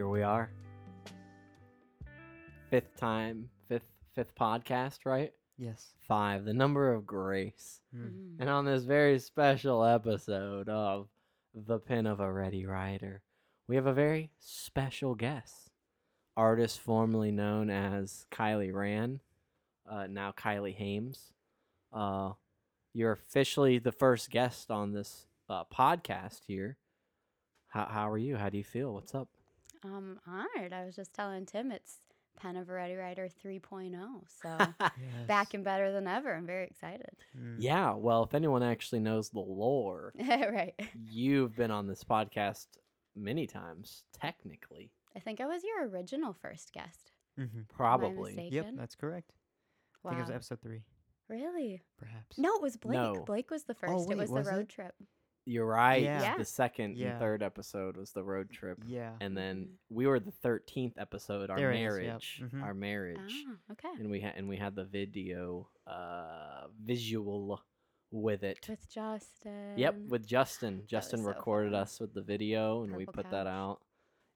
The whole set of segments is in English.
here we are. Fifth time, fifth fifth podcast, right? Yes. Five, the number of grace. Mm. Mhm. And on this very special episode of The Pen of a Ready Writer, we have a very special guest. Artist formerly known as Kyli Rand, uh, now Kyli Hames. Uh, you're officially the first guest on this uh, podcast here. How, how are you? How do you feel? What's up? Um, honored. I was just telling Tim it's Pen of a Ready Writer 3.0. So Yes. back and better than ever. I'm very excited. Mm. yeah, well, if anyone actually knows the lore, right. you've been on this podcast many times, technically. I think I was your original first guest. Mhm. Probably. Yep, that's correct. Wow. I think it was episode three, really? perhaps. No, it was Blake. No. Blake was the first. Oh, it was wait, the road it? trip. You're right. Yeah. Yeah. The second Yeah. and third episode was the road trip. Yeah. And then Mhm. we were the 13th episode, our There it is, yep. marriage. Mhm. Our marriage. Ah, okay. And we had and we had the video uh visual with it. With Justin. Yep, with Justin. Justin recorded fun. us with the video and we Purple put that out.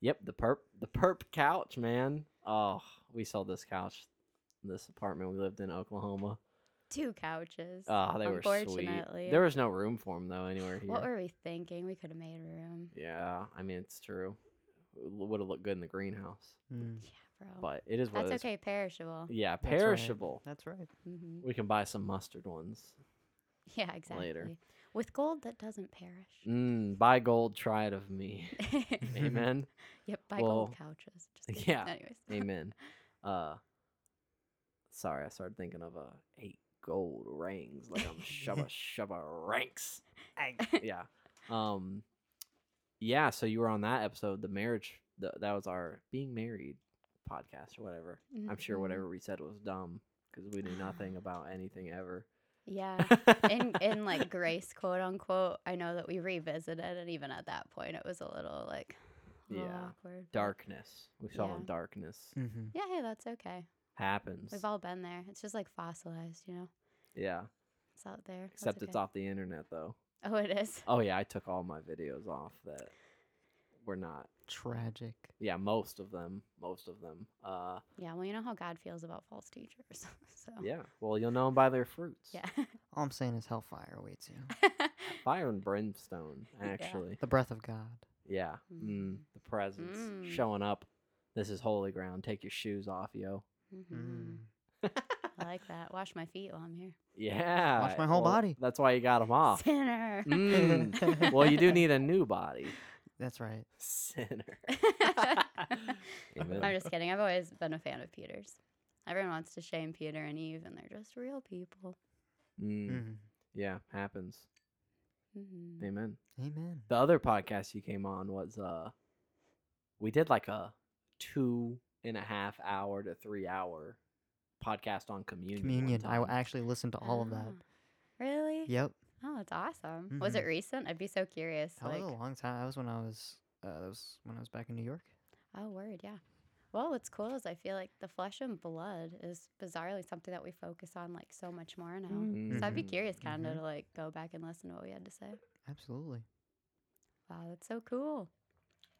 Yep, the perp the perp couch, man. Oh, we sold this couch this apartment we lived in Oklahoma. Two couches. Oh, they were sweet. There was no room for them though anywhere here. What were we thinking? We could have made room. Yeah, I mean it's true. Would have looked good in the greenhouse, Mm. Yeah, bro. but it is what That's it is. okay. Perishable. Yeah, That's right. perishable. That's right. hmm We can buy some mustard ones. Yeah, exactly. Later. With gold that doesn't perish. Mm, buy gold, try it of me. Amen. yep, buy Well, gold couches. Just kidding. yeah. Anyways. Amen. Uh, sorry, I started thinking of a eight gold rings, like I'm Shabba Shabba Ranks. yeah. Um. Yeah. So you were on that episode, the marriage. The, that was our being married podcast or whatever. I'm sure Mhm. whatever we said was dumb because we knew nothing about anything ever. Yeah. in in like grace quote unquote, I know that we revisited and even at that point it was a little like Yeah. awkward. darkness. We saw Yeah. in darkness. Mm-hmm. Yeah, hey, that's okay. Happens. We've all been there. It's just like fossilized, you know. yeah. It's out there. That's Except it's off the internet though. Oh, it is. Oh yeah, I took all my videos off that were not. Tragic. Yeah, most of them. Most of them. Uh, Yeah, well, you know how God feels about false teachers. so yeah. Well, you'll know them by their fruits. Yeah. All I'm saying is hellfire awaits you. Fire and brimstone, Yeah. actually. the breath of God. Yeah. Mm, Mm. the presence Mm. showing up. This is holy ground. Take your shoes off, yo. Mhm. Mm. I like that. Wash my feet while I'm here. Yeah. Wash my whole well, body. That's why you got them off. Sinner. Mm. well, you do need a new body. That's right. Sinner. I'm just kidding. I've always been a fan of Peter's. Everyone wants to shame Peter and Eve, and they're just real people. Mm. Mm. Yeah, happens. hmm Amen. Amen. The other podcast you came on was uh we did like a two and a half hour to three hour podcast on communion. one Communion. I time. actually listened to all of that. Ah, Really? Yep. Oh, that's awesome. Was it Mhm. recent? I'd be so curious. That like, was a long time. That was when I was. Uh, that was when I was back in New York. oh, word, yeah. Well, what's cool is I feel like the flesh and blood is bizarrely something that we focus on like so much more now. So I'd be Mhm. curious kind of Mhm. to like go back and listen to what we had to say. Absolutely. Wow, that's so cool.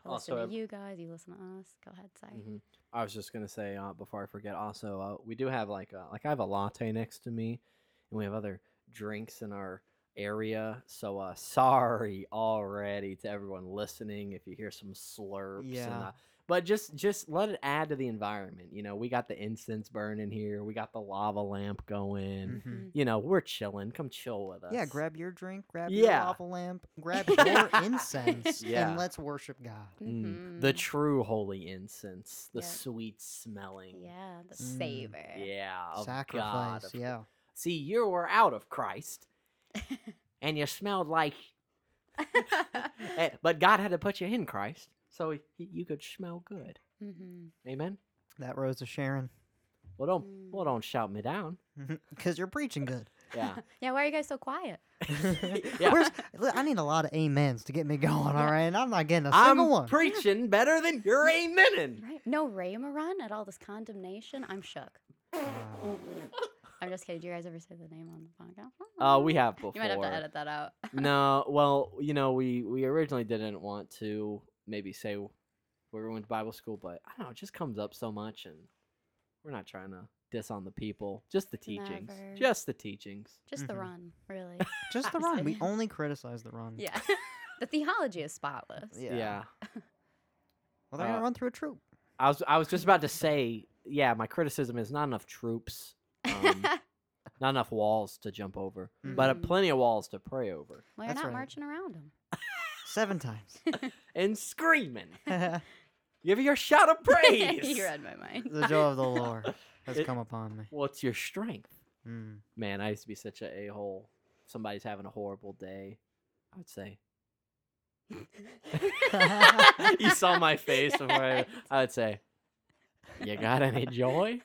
I Also, listen I've- to you guys, you listen to us. Go ahead, sorry. Mhm. I was just gonna say uh, before I forget. Also, uh, we do have like a, like I have a latte next to me, and we have other drinks in our area. So uh, sorry already to everyone listening if you hear some slurps. And, Yeah. uh, but just just let it add to the environment. You know, we got the incense burning here. We got the lava lamp going. Mhm. You know, we're chilling. Come chill with us. Yeah, grab your drink, grab Yeah. your lava lamp, grab your incense, Yeah. and let's worship God. Mm, the Mhm. true holy incense, the Yep. sweet smelling. Yeah, the Mm. savor. Yeah, of God, Sacrifice. of- yeah. See, you were out of Christ, and you smelled like, eh, but God had to put you in Christ, so he, you could smell good. hmm Amen. That rose of Sharon. Well, don't well Mm. don't shout me down. Because you're preaching good. Yeah, yeah, why are you guys so quiet? Yeah. I need a lot of amens to get me going, all Yeah. right? And I'm not getting a I'm single one. preaching better than you're amening. Right? No Rhema run at all this condemnation. I'm shook. Wow. I'm just kidding. Do you guys ever say the name on the podcast? Uh, we have before. You might have to edit that out. no, well, you know, we we originally didn't want to maybe say we're going to Bible school, but I don't know, it just comes up so much, and we're not trying to diss on the people, just the teachings, Never. just the teachings. Just the Mhm. run, really. Just the run. We only criticize the run. yeah. the theology is spotless. Yeah. Yeah. Well, they're Uh, gonna run through a troop. I was I was just about to say, yeah, my criticism is not enough troops, um, not enough walls to jump over, but uh, Mhm. plenty of walls to pray over well, you're That's not right. marching around them. Seven times. and screaming. the Give your shout of praise. you read my mind. The joy of the Lord has It- come upon me. What's your strength? Mm. Man, I used to be such a a hole. Somebody's having a horrible day. I would say. you saw my face before I, I would say, "You got any joy?"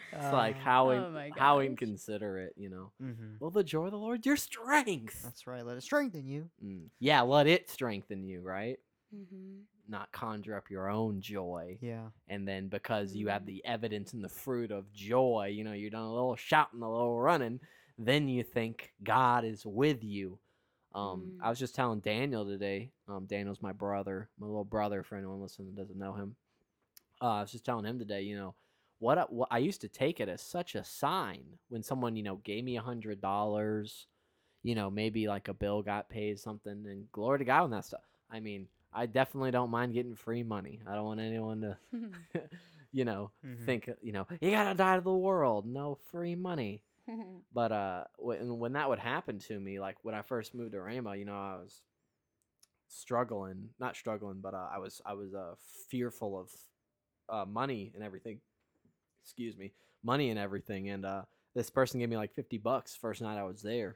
It's like how in, Oh how inconsiderate, you know. hmm Well, the joy of the Lord, your strength. That's right. Let it strengthen you. Mm. Yeah, let it strengthen you, right? hmm Not conjure up your own joy. Yeah. And then because you have Mm. the evidence and the fruit of joy, you know, you're done a little shouting, a little running, then you think God is with you. Um, I Mm. was just telling Daniel today. Um, Daniel's my brother, my little brother. For anyone listening that doesn't know him, uh, I was just telling him today. You know, what I, what I used to take it as such a sign when someone you know gave me a hundred dollars. You know, maybe like a bill got paid something, and glory to God on that stuff. I mean, I definitely don't mind getting free money. I don't want anyone to, you know, Mhm. think you know you gotta die to the world. No free money. But uh, when when that would happen to me, like when I first moved to Rainbow, you know, I was struggling, not struggling, but uh, I was I was uh fearful of uh money and everything. Excuse me, money and everything. And uh, this person gave me like fifty bucks first night I was there,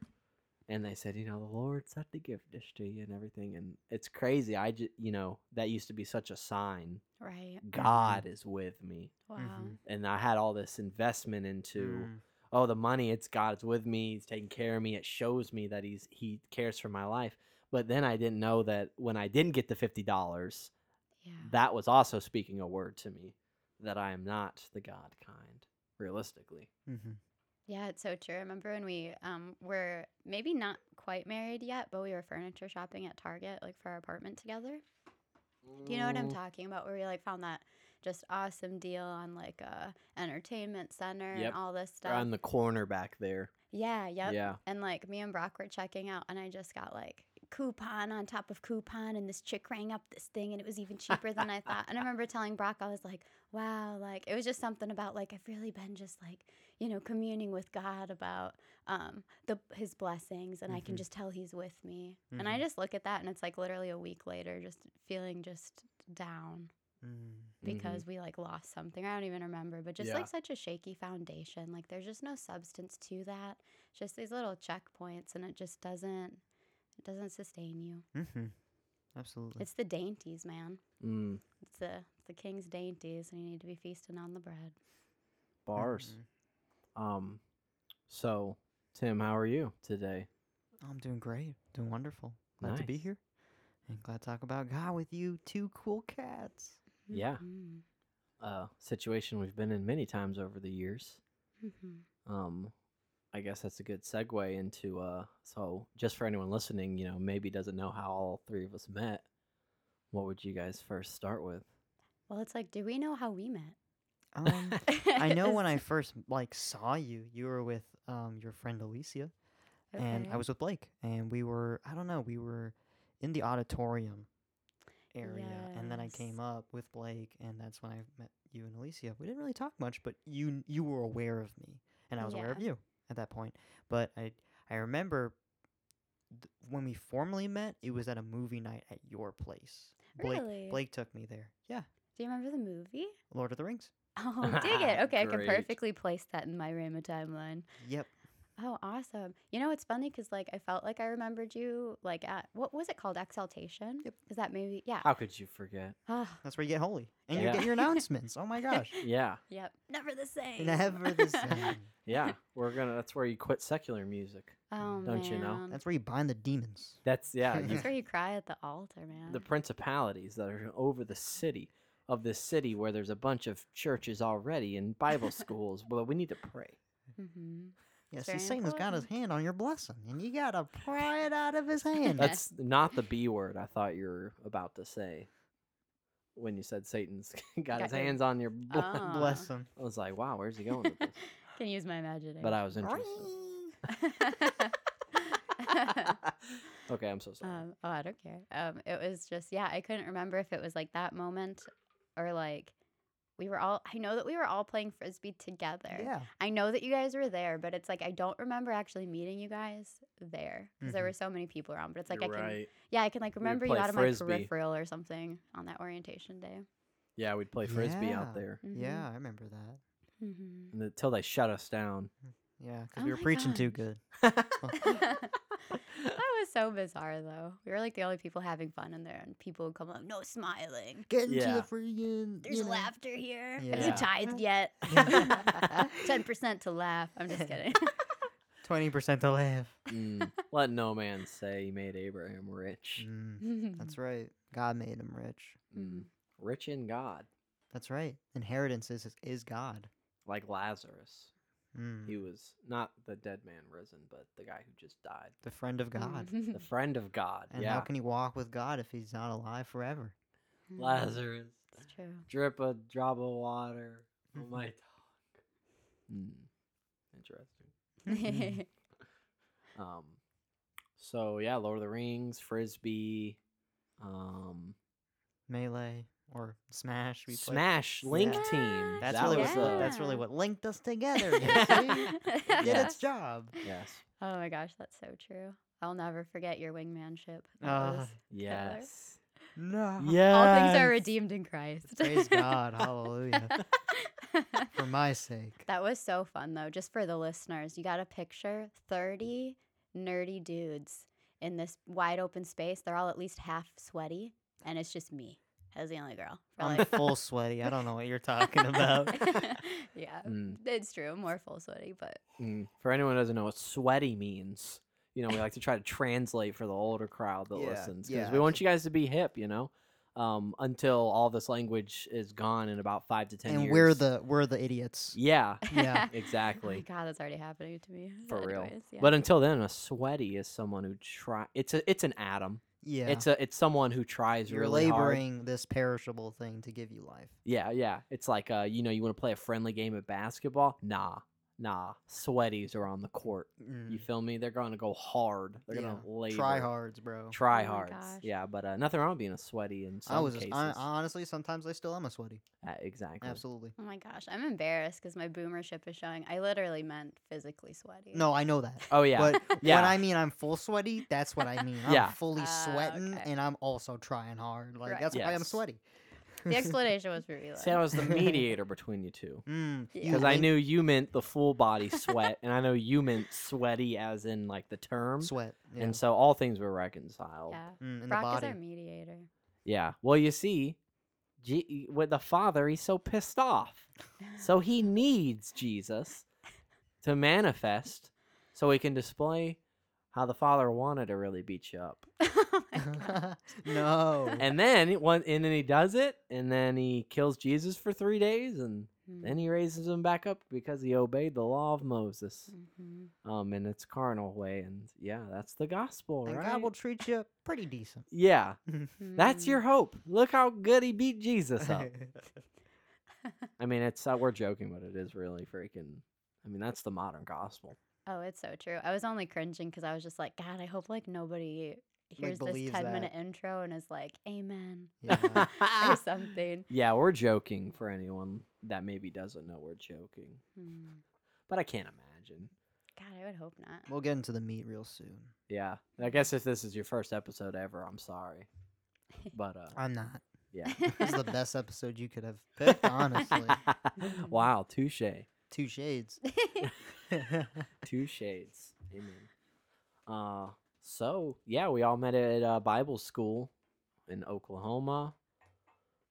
and they said, you know, the Lord said to give this to you and everything. And it's crazy. I just, you know, that used to be such a sign. right. God is with me, Wow. Mhm. and I had all this investment into Mm. oh the money it's god's with me he's taking care of me it shows me that he's he cares for my life but then i didn't know that when i didn't get the $50 Yeah. that was also speaking a word to me that i am not the god kind realistically Mhm. Yeah, it's so true. I remember when we um were maybe not quite married yet, but we were furniture shopping at Target, like for our apartment together. Do you know what I'm Mm, talking about? Where we like found that just awesome deal on like a entertainment center Yep. and all this right stuff. on the corner back there yeah, yep. yeah And like me and Brock were checking out, and I just got like coupon on top of coupon, and this chick rang up this thing, and it was even cheaper than I thought. And I remember telling Brock, I was like, wow, like it was just something about like I've really been just like you know communing with God about um the his blessings, and I can Mhm. just tell He's with me. And I Mhm. just look at that, and it's like literally a week later, just feeling just down Mm. because we like lost something. I don't even remember, but just Yeah. like such a shaky foundation. Like there's just no substance to that. Just these little checkpoints, and it just doesn't it doesn't sustain you. Mm-hmm. Absolutely. It's the dainties, man. mm, It's the it's the king's dainties, and you need to be feasting on the bread. bars Mhm. um so tim how are you today I'm doing great. Doing wonderful. Glad to be here. And glad to talk about God with you, two cool cats. Yeah. Mhm. uh situation we've been in many times over the years Mhm. um i guess that's a good segue into uh so just for anyone listening you know maybe doesn't know how all three of us met what would you guys first start with? Well, it's like, do we know how we met? Um, I know when I first like saw you, you were with um your friend Alicia, and I was with Blake, and we were I don't know we were in the auditorium area, and then I came up with Blake, and that's when I met you and Alicia. We didn't really talk much, but you you were aware of me, and I was aware of you at that point. But I I remember th- when we formally met, it was at a movie night at your place. Blake Really? Blake took me there. Yeah, Do you remember the movie? Lord of the Rings. Oh, dig it. Okay, I can perfectly place that in my Rhema timeline. Yep. Oh, awesome. You know, it's funny because, like, I felt like I remembered you, like, at what was it called? Exaltation? Yep. Is that maybe? Yeah. how could you forget Oh, That's where you get holy, and you Yeah. get your announcements. Oh my gosh, yeah yep. Never the same. never the same. yeah we're gonna that's where you quit secular music Oh, Don't you know? man. That's where you bind the demons. that's yeah you That's where you cry at the altar, man. the principalities that are over the city of this city where there's a bunch of churches already and bible schools but we need to pray mm-hmm. Yeah, It's see, very Satan's got his hand on your blessing, and you gotta pry it out of his hand. that's not the b word i thought you were about to say when you said Satan's got Got his your- hands on your blood. Ah. Bless him. I was like, wow, where's he going with this? Can use my imagination. But I was interested. okay, I'm so sorry. um, oh, I don't care. Um, it was just yeah, I couldn't remember if it was like that moment or like we were all. I know that we were all playing frisbee together. Yeah. I know that you guys were there, but it's like I don't remember actually meeting you guys there because there Mhm. were so many people around. But it's like Mm-hmm. You're I can, right. yeah, I can like remember you play out of my peripheral or something on that orientation day. Yeah, we'd play frisbee Yeah. out there Yeah, I remember that. Mm-hmm. until they shut us down. Yeah, because Oh we were my preaching too good. that was so bizarre though. We were like the only people having fun in there, and people would come up, no smiling. Get into Yeah. the freaking. There's you know. laughter here. Have Yeah. you tithed yet? Ten percent to laugh. I'm just kidding. Twenty percent to laugh. Mm, let no man say he made Abraham rich. Mm, that's right. God made him rich. Mm, rich in God, That's right. Inheritance is is God. like Lazarus. Mm, He was not the dead man risen, but the guy who just died. the friend of God. The friend of God. And yeah. how can he walk with God if he's not alive forever? Lazarus. It's true. Drip a drop of water on my tongue. Mm, interesting. Um, so yeah, Lord of the Rings, Frisbee, um, Melee or Smash. We played. Smash, Link Yeah. Team. That's that really was what, the- that's really what linked us together. you? Did Yeah. its job. yes, Oh my gosh, that's so true. I'll never forget your wingmanship. That ah, was yes, No. yeah. All things are redeemed in Christ. Praise God. Hallelujah. For my sake. that was so fun though. Just for the listeners, you got to picture 30 nerdy dudes in this wide open space. They're all at least half sweaty, and it's just me as the only girl. For I'm like full sweaty. I don't know what you're talking about. yeah, Mm, it's true. I'm more full sweaty, but mm. For anyone who doesn't know what sweaty means, you know, we like to try to translate for the older crowd that Yeah, listens yeah, because we want you guys to be hip, you know. Um, until all this language is gone in about five to ten and years. we're the we're the idiots. yeah, Yeah. Oh exactly. God, that's already happening to me. For real. Yeah. But until then, a sweaty is someone who try. It's a it's an atom. Yeah. It's a it's someone who tries You're really hard. laboring this perishable thing to give you life. Yeah, yeah. It's like uh, you know, you want to play a friendly game of basketball? Nah, nah. Sweaties are on the court. You Mm. feel me? They're gonna go hard. They're gonna Yeah. labor. Try hards, bro. Try Oh hards. Yeah, but uh, nothing wrong with being a sweaty in some I was cases. I, honestly sometimes I still am a sweaty. Uh, exactly. Absolutely. Oh my gosh, I'm embarrassed because my boomership is showing. I literally meant physically sweaty. No, I know that. Oh yeah. But Yeah. when I mean I'm full sweaty, that's what I mean. I'm Yeah. fully Ah, sweating okay. and I'm also trying hard. Like Right. that's why I'm sweaty. The explanation was for you. See, I was the mediator between you two. Mm, Yeah. Because I knew you meant the full body sweat, and I know you meant sweaty as in like the term. sweat. Yeah. And so all things were reconciled. Yeah, mm, in Brock the is our mediator. Yeah. Well, you see, G- with the father, he's so pissed off. So he needs Jesus to manifest so he can display how the father wanted to really beat you up. oh no. And then one and then he does it and then he kills Jesus for 3 days and Hmm. then he raises him back up because he obeyed the law of Moses. Mhm. Um in its carnal way and yeah, that's the gospel, and right? God will treat you pretty decent. yeah. That's your hope. Look how good he beat Jesus up. I mean, it's uh, we're joking, but it is really freaking. I mean, that's the modern gospel. Oh, it's so true. I was only cringing because I was just like, God, I hope like nobody hears this believes ten minute intro and is like, Amen yeah. or something. yeah, we're joking for anyone that maybe doesn't know we're joking, Hmm. but I can't imagine. God, I would hope not. We'll get into the meat real soon. Yeah, I guess if this is your first episode ever, I'm sorry, but uh, I'm not. yeah. This is the best episode you could have picked, honestly. wow, touche, Two shades. two shades. Amen. Uh, so yeah, we all met at uh, Bible school in Oklahoma.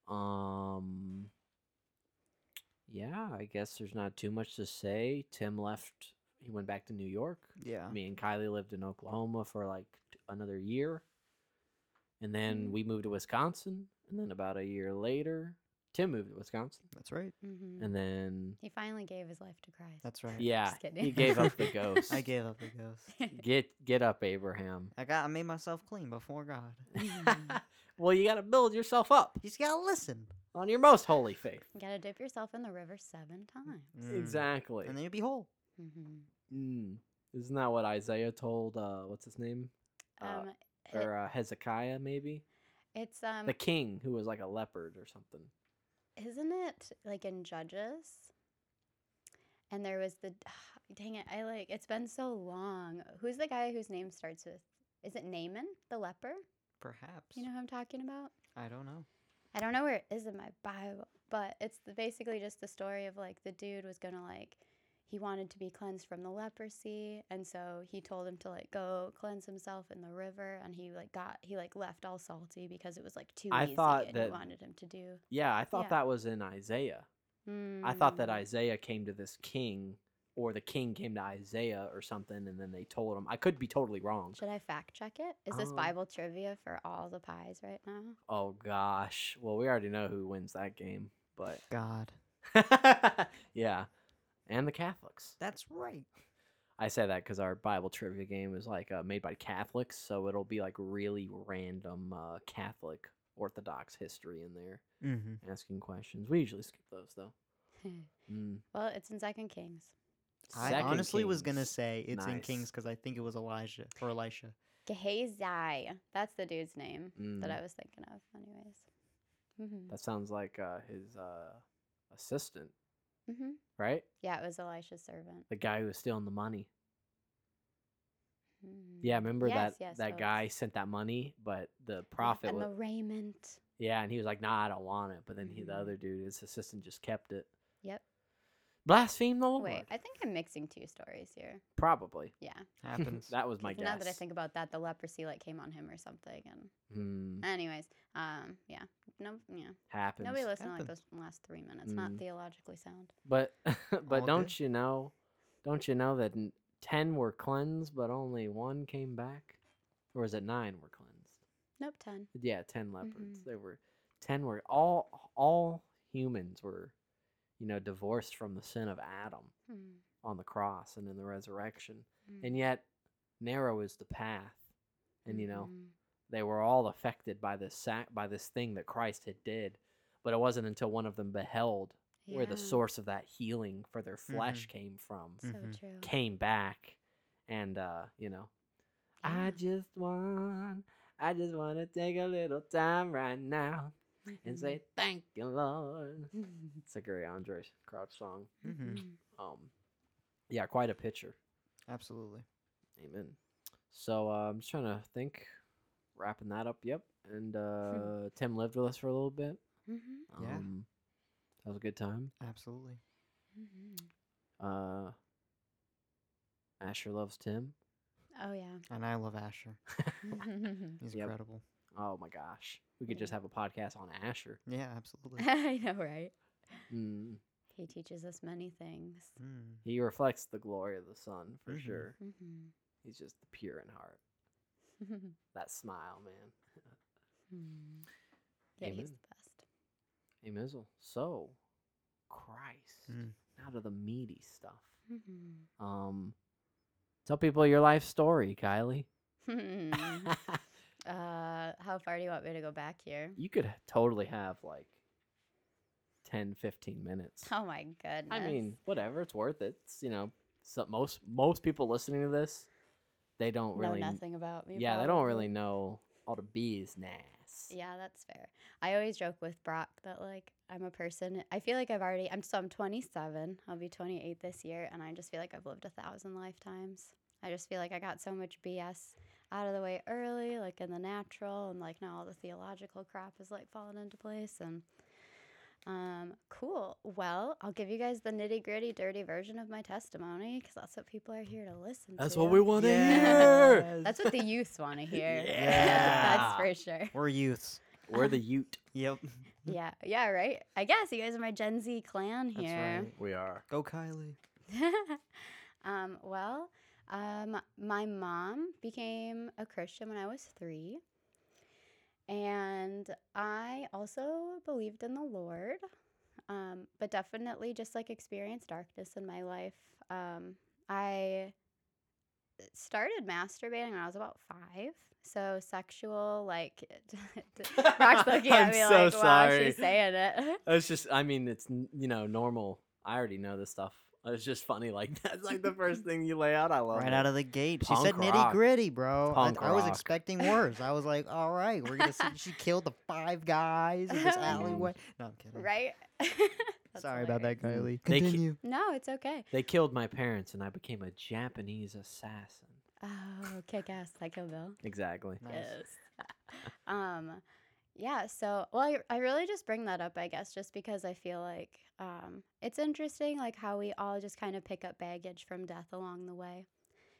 Um, yeah, I guess there's not too much to say. Tim left. He went back to New York. yeah. Me and Kyli lived in Oklahoma for like t- another year. And then Mm. we moved to Wisconsin. And then about a year later, Tim moved to Wisconsin, That's right. hmm and then He finally gave his life to Christ. That's right. yeah, Just kidding. he gave up the ghost. I gave up the ghost. Get get up, Abraham. I got. I made myself clean before God. Mhm. well, you got to build yourself up He's gotta listen. on your most holy faith. You gotta dip yourself in the river seven times. Mm. Exactly. And then you'll be whole. hmm Mm. Isn't that what Isaiah told? Uh, what's his name? Uh, Um, it- or uh, Hezekiah, maybe it's um, the king who was like a leopard or something. Isn't it like in Judges? And there was the dang it, I like it's been so long. Who's the guy whose name starts with? Is it Naaman the leper? Perhaps. You know who I'm talking about? I don't know. I don't know where it is in my Bible, but it's the, basically just the story of like the dude was gonna like he wanted to be cleansed from the leprosy, and so he told him to like go cleanse himself in the river, and he like got he like left all salty because it was like too I easy, thought and that- he wanted him to do. Yeah, I thought Yeah. that was in Isaiah. I thought that Mm. Isaiah came to this king, or the king came to Isaiah or something, and then they told him. I could be totally wrong. Should I fact check it? Is this Um, Bible trivia for all the pies right now? Oh gosh. Well, we already know who wins that game, but God. yeah, and the Catholics. That's right. I say that because our Bible trivia game is like uh, made by Catholics, so it'll be like really random uh, Catholic Orthodox history in there, Mm-hmm. asking questions. We usually skip those though. Mm. well, it's in Second Kings. I Second honestly was gonna say it's in Kings because I think it was Elijah or Elisha. Gehazi. That's the dude's name that Mm. I was thinking of, anyways. Mm-hmm. That sounds like uh, his uh, assistant, Mm-hmm. right? Yeah, it was Elisha's servant. The guy who was stealing the money. Yeah, Mm. remember Yes, that yes, that guy sent that money, but the prophet and was the raiment. yeah, and he was like, "Nah, I don't want it." But then he, the Mhm. other dude, his assistant, just kept it. Yep. Blaspheme the Lord. Wait, I think I'm mixing two stories here. Probably. Yeah. Happens. that was my guess. Now that I think about that, the leprosy like came on him or something. And Hmm, anyways, um, yeah, no, yeah, happens. nobody listened to like Happens. those last three minutes. Not Mm. theologically sound. But but All don't good. you know? Don't you know that n- ten were cleansed, but only one came back, or is it nine were cleansed? Nope, ten. Yeah, ten leopards. Mhm. They were ten were all all humans were, you know, divorced from the sin of Adam Hmm. on the cross and in the resurrection, Mm. and yet narrow is the path, and you know Mhm. They were all affected by this sac- by this thing that Christ had did, but it wasn't until one of them beheld where the source of that healing for their flesh came from So Mhm. true. came back and uh you know i just want i just want to take a little time right now and say thank you lord it's a gary Andraé Crouch song Mhm. Mhm. um yeah quite a picture Absolutely. amen so uh, i'm just trying to think wrapping that up yep and uh tim lived with us for a little bit Mhm. Yeah. um that was a good time Absolutely. Mhm. uh asher loves tim Oh yeah. And I love Asher. He's Yep. incredible. Oh my gosh. We could just have a podcast on Asher. Yeah, absolutely. I know, right? Mm. He teaches us many things. Mm. He reflects the glory of the sun for Mhm. sure. Mm-hmm. He's just pure in heart. That smile, man. Hmm. yeah, he's Amen. the best. Hey, Mizzle. So, Christ. Mm. Now to the meaty stuff. Mm-hmm. Um, tell people your life story, Kyli. uh, how far do you want me to go back here? you could totally have like 10, 15 minutes. Oh my goodness. I mean, whatever. It's worth it. It's, you know, so most most people listening to this, they don't really know really nothing about me. Yeah, they don't really know all the business. Yeah, that's fair. I always joke with Brock that like I'm a person. I feel like I've already. I'm so I'm 27. I'll be 28 this year, and I just feel like I've lived a thousand lifetimes. I just feel like I got so much BS out of the way early, like in the natural, and like now all the theological crap is like falling into place. And um, cool. Well, I'll give you guys the nitty gritty, dirty version of my testimony because that's what people are here to listen That's to. That's what we want to hear. That's what the youths want to hear. Yeah. that's for sure. We're youths. We're the Ute. Yep. Yeah, yeah, right. I guess you guys are my Gen Z clan That's here. right. We are. Go Kyli. um, well, um, my mom became a Christian when I was three, and I also believed in the Lord, um, but definitely just like experienced darkness in my life. Um, I started masturbating when I was about five. So sexual, like, Brock's looking at I'm me so like, wow, sorry. she's saying it. It's just, I mean, it's you know normal. I already know this stuff. It's just funny, like that's like the first thing you lay out. I love it. right it. out of the gate. She said nitty gritty, bro. I, Punk I was expecting worse. I was like, all right, we're gonna see. She killed the five guys in this alleyway. No, I'm kidding. right? That's Sorry about that. Kyli. They ki- Continue. No, it's okay. They killed my parents, and I became a Japanese assassin. Oh, kick ass, Psycho Bill. Exactly. Nice. Yes. um, yeah. So, well, I, I really just bring that up, I guess, just because I feel like um, it's interesting, like how we all just kind of pick up baggage from death along the way.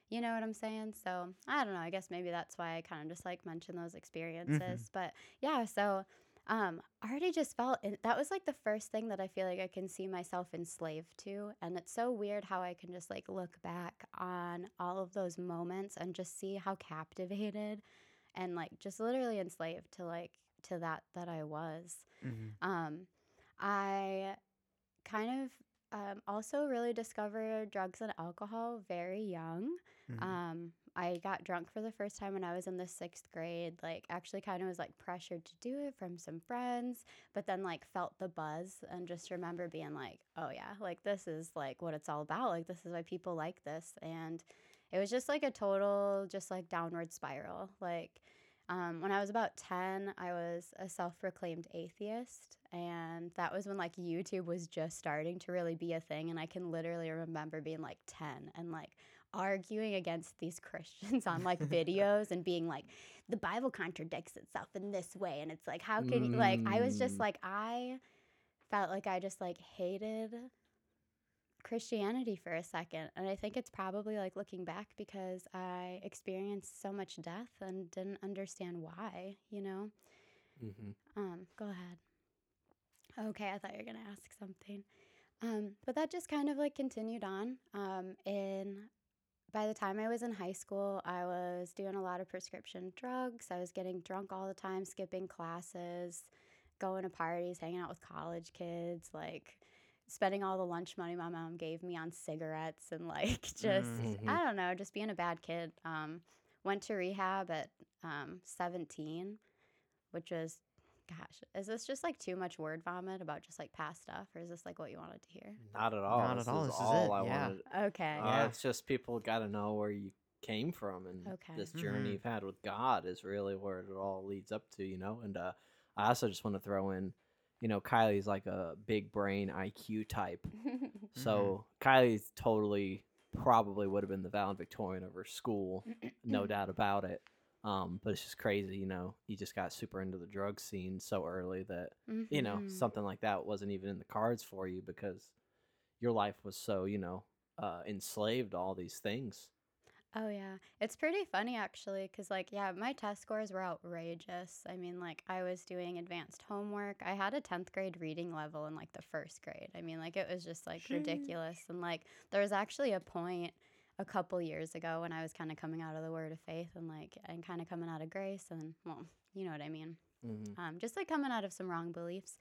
You know what I'm saying? So I don't know. I guess maybe that's why I kind of just like mention those experiences. But yeah, so um, I already just felt it, that was like the first thing that I feel like I can see myself enslaved to. And it's so weird how I can just like look back on all of those moments and just see how captivated and like just literally enslaved to like to that that I was. Mhm. Um, I kind of um, also really discovered drugs and alcohol very young. Mhm. Um, I got drunk for the first time when I was in the sixth grade. Like, actually, kind of was like pressured to do it from some friends, but then like felt the buzz and just remember being like, oh yeah, like this is like what it's all about. Like, this is why people like this. And it was just like a total, just like downward spiral. Like, um, when I was about 10, I was a self proclaimed atheist. And that was when like YouTube was just starting to really be a thing. And I can literally remember being like 10 and like arguing against these Christians on like videos and being like, the Bible contradicts itself in this way. And it's like, how can you, like, I was just Mm. like, I felt like I just like hated Christianity for a second. And I think it's probably like looking back because I experienced so much death and didn't understand why, you know? hmm Um, go ahead. Okay, I thought you were gonna ask something. Um, but that just kind of like continued on. Um, in by the time I was in high school, I was doing a lot of prescription drugs. I was getting drunk all the time, skipping classes, going to parties, hanging out with college kids, like spending all the lunch money my mom gave me on cigarettes and like just Mhm. I don't know, just being a bad kid. Um, went to rehab at um, 17, which was gosh, is this just like too much word vomit about just like past stuff or is this like what you wanted to hear? Not at all. Not this at all, Is this is all it, I yeah. wanted. Okay. Uh, Yeah. It's just people got to know where you came from, and Okay. this journey Mhm. you've had with God is really where it all leads up to, you know. And uh, I also just want to throw in, you know, Kyli's like a big brain IQ type, so Kyli's totally probably would have been the valedictorian of her school, no doubt about it. Um, but it's just crazy, you know. You just got super into the drug scene so early that you know Mhm. something like that wasn't even in the cards for you because your life was so you know uh, enslaved to all these things. Oh yeah, it's pretty funny actually, cause like yeah, my test scores were outrageous. I mean, like I was doing advanced homework. I had a tenth grade reading level in like the first grade. I mean, like it was just like ridiculous. And like there was actually a point a couple years ago when I was kind of coming out of the Word of Faith and like and kind of coming out of grace and well, you know what I mean. Mm-hmm. um, just like coming out of some wrong beliefs.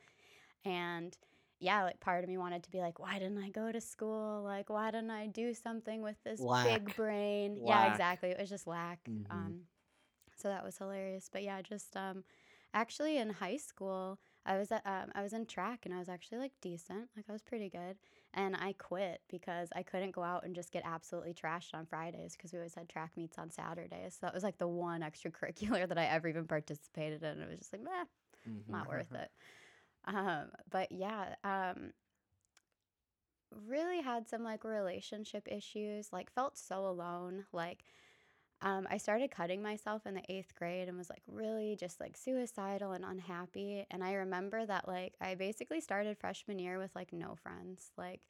And yeah, like part of me wanted to be like, why didn't I go to school? Like, why didn't I do something with this Lack. big brain? Lack. Yeah, exactly. It was just lack. Mhm. Um, so that was hilarious. But yeah, just um, actually in high school, I was at, um, I was in track and I was actually like decent, like I was pretty good. And I quit because I couldn't go out and just get absolutely trashed on Fridays because we always had track meets on Saturdays. So that was like the one extracurricular that I ever even participated in. It was just like, meh, Mm-hmm. not worth it. Um, but yeah, um, really had some like relationship issues, like felt so alone. Like, um, I started cutting myself in the eighth grade and was like really just like suicidal and unhappy. And I remember that like I basically started freshman year with like no friends. Like,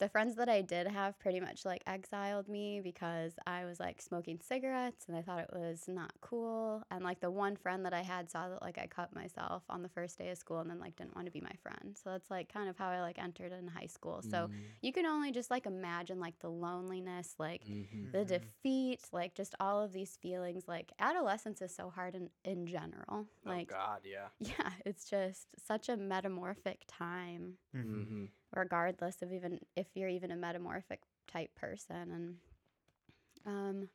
the friends that I did have pretty much like exiled me because I was like smoking cigarettes and I thought it was not cool. And like the one friend that I had saw that like I cut myself on the first day of school and then like didn't want to be my friend. So that's like kind of how I like entered in high school. So Mm, you can only just like imagine like the loneliness, like mhm. the Mhm. defeat, like just all of these feelings. Like adolescence is so hard in, in general. Like, oh God, yeah. yeah, it's just such a metamorphic time Mhm. Regardless of even if you're even a metamorphic type person and um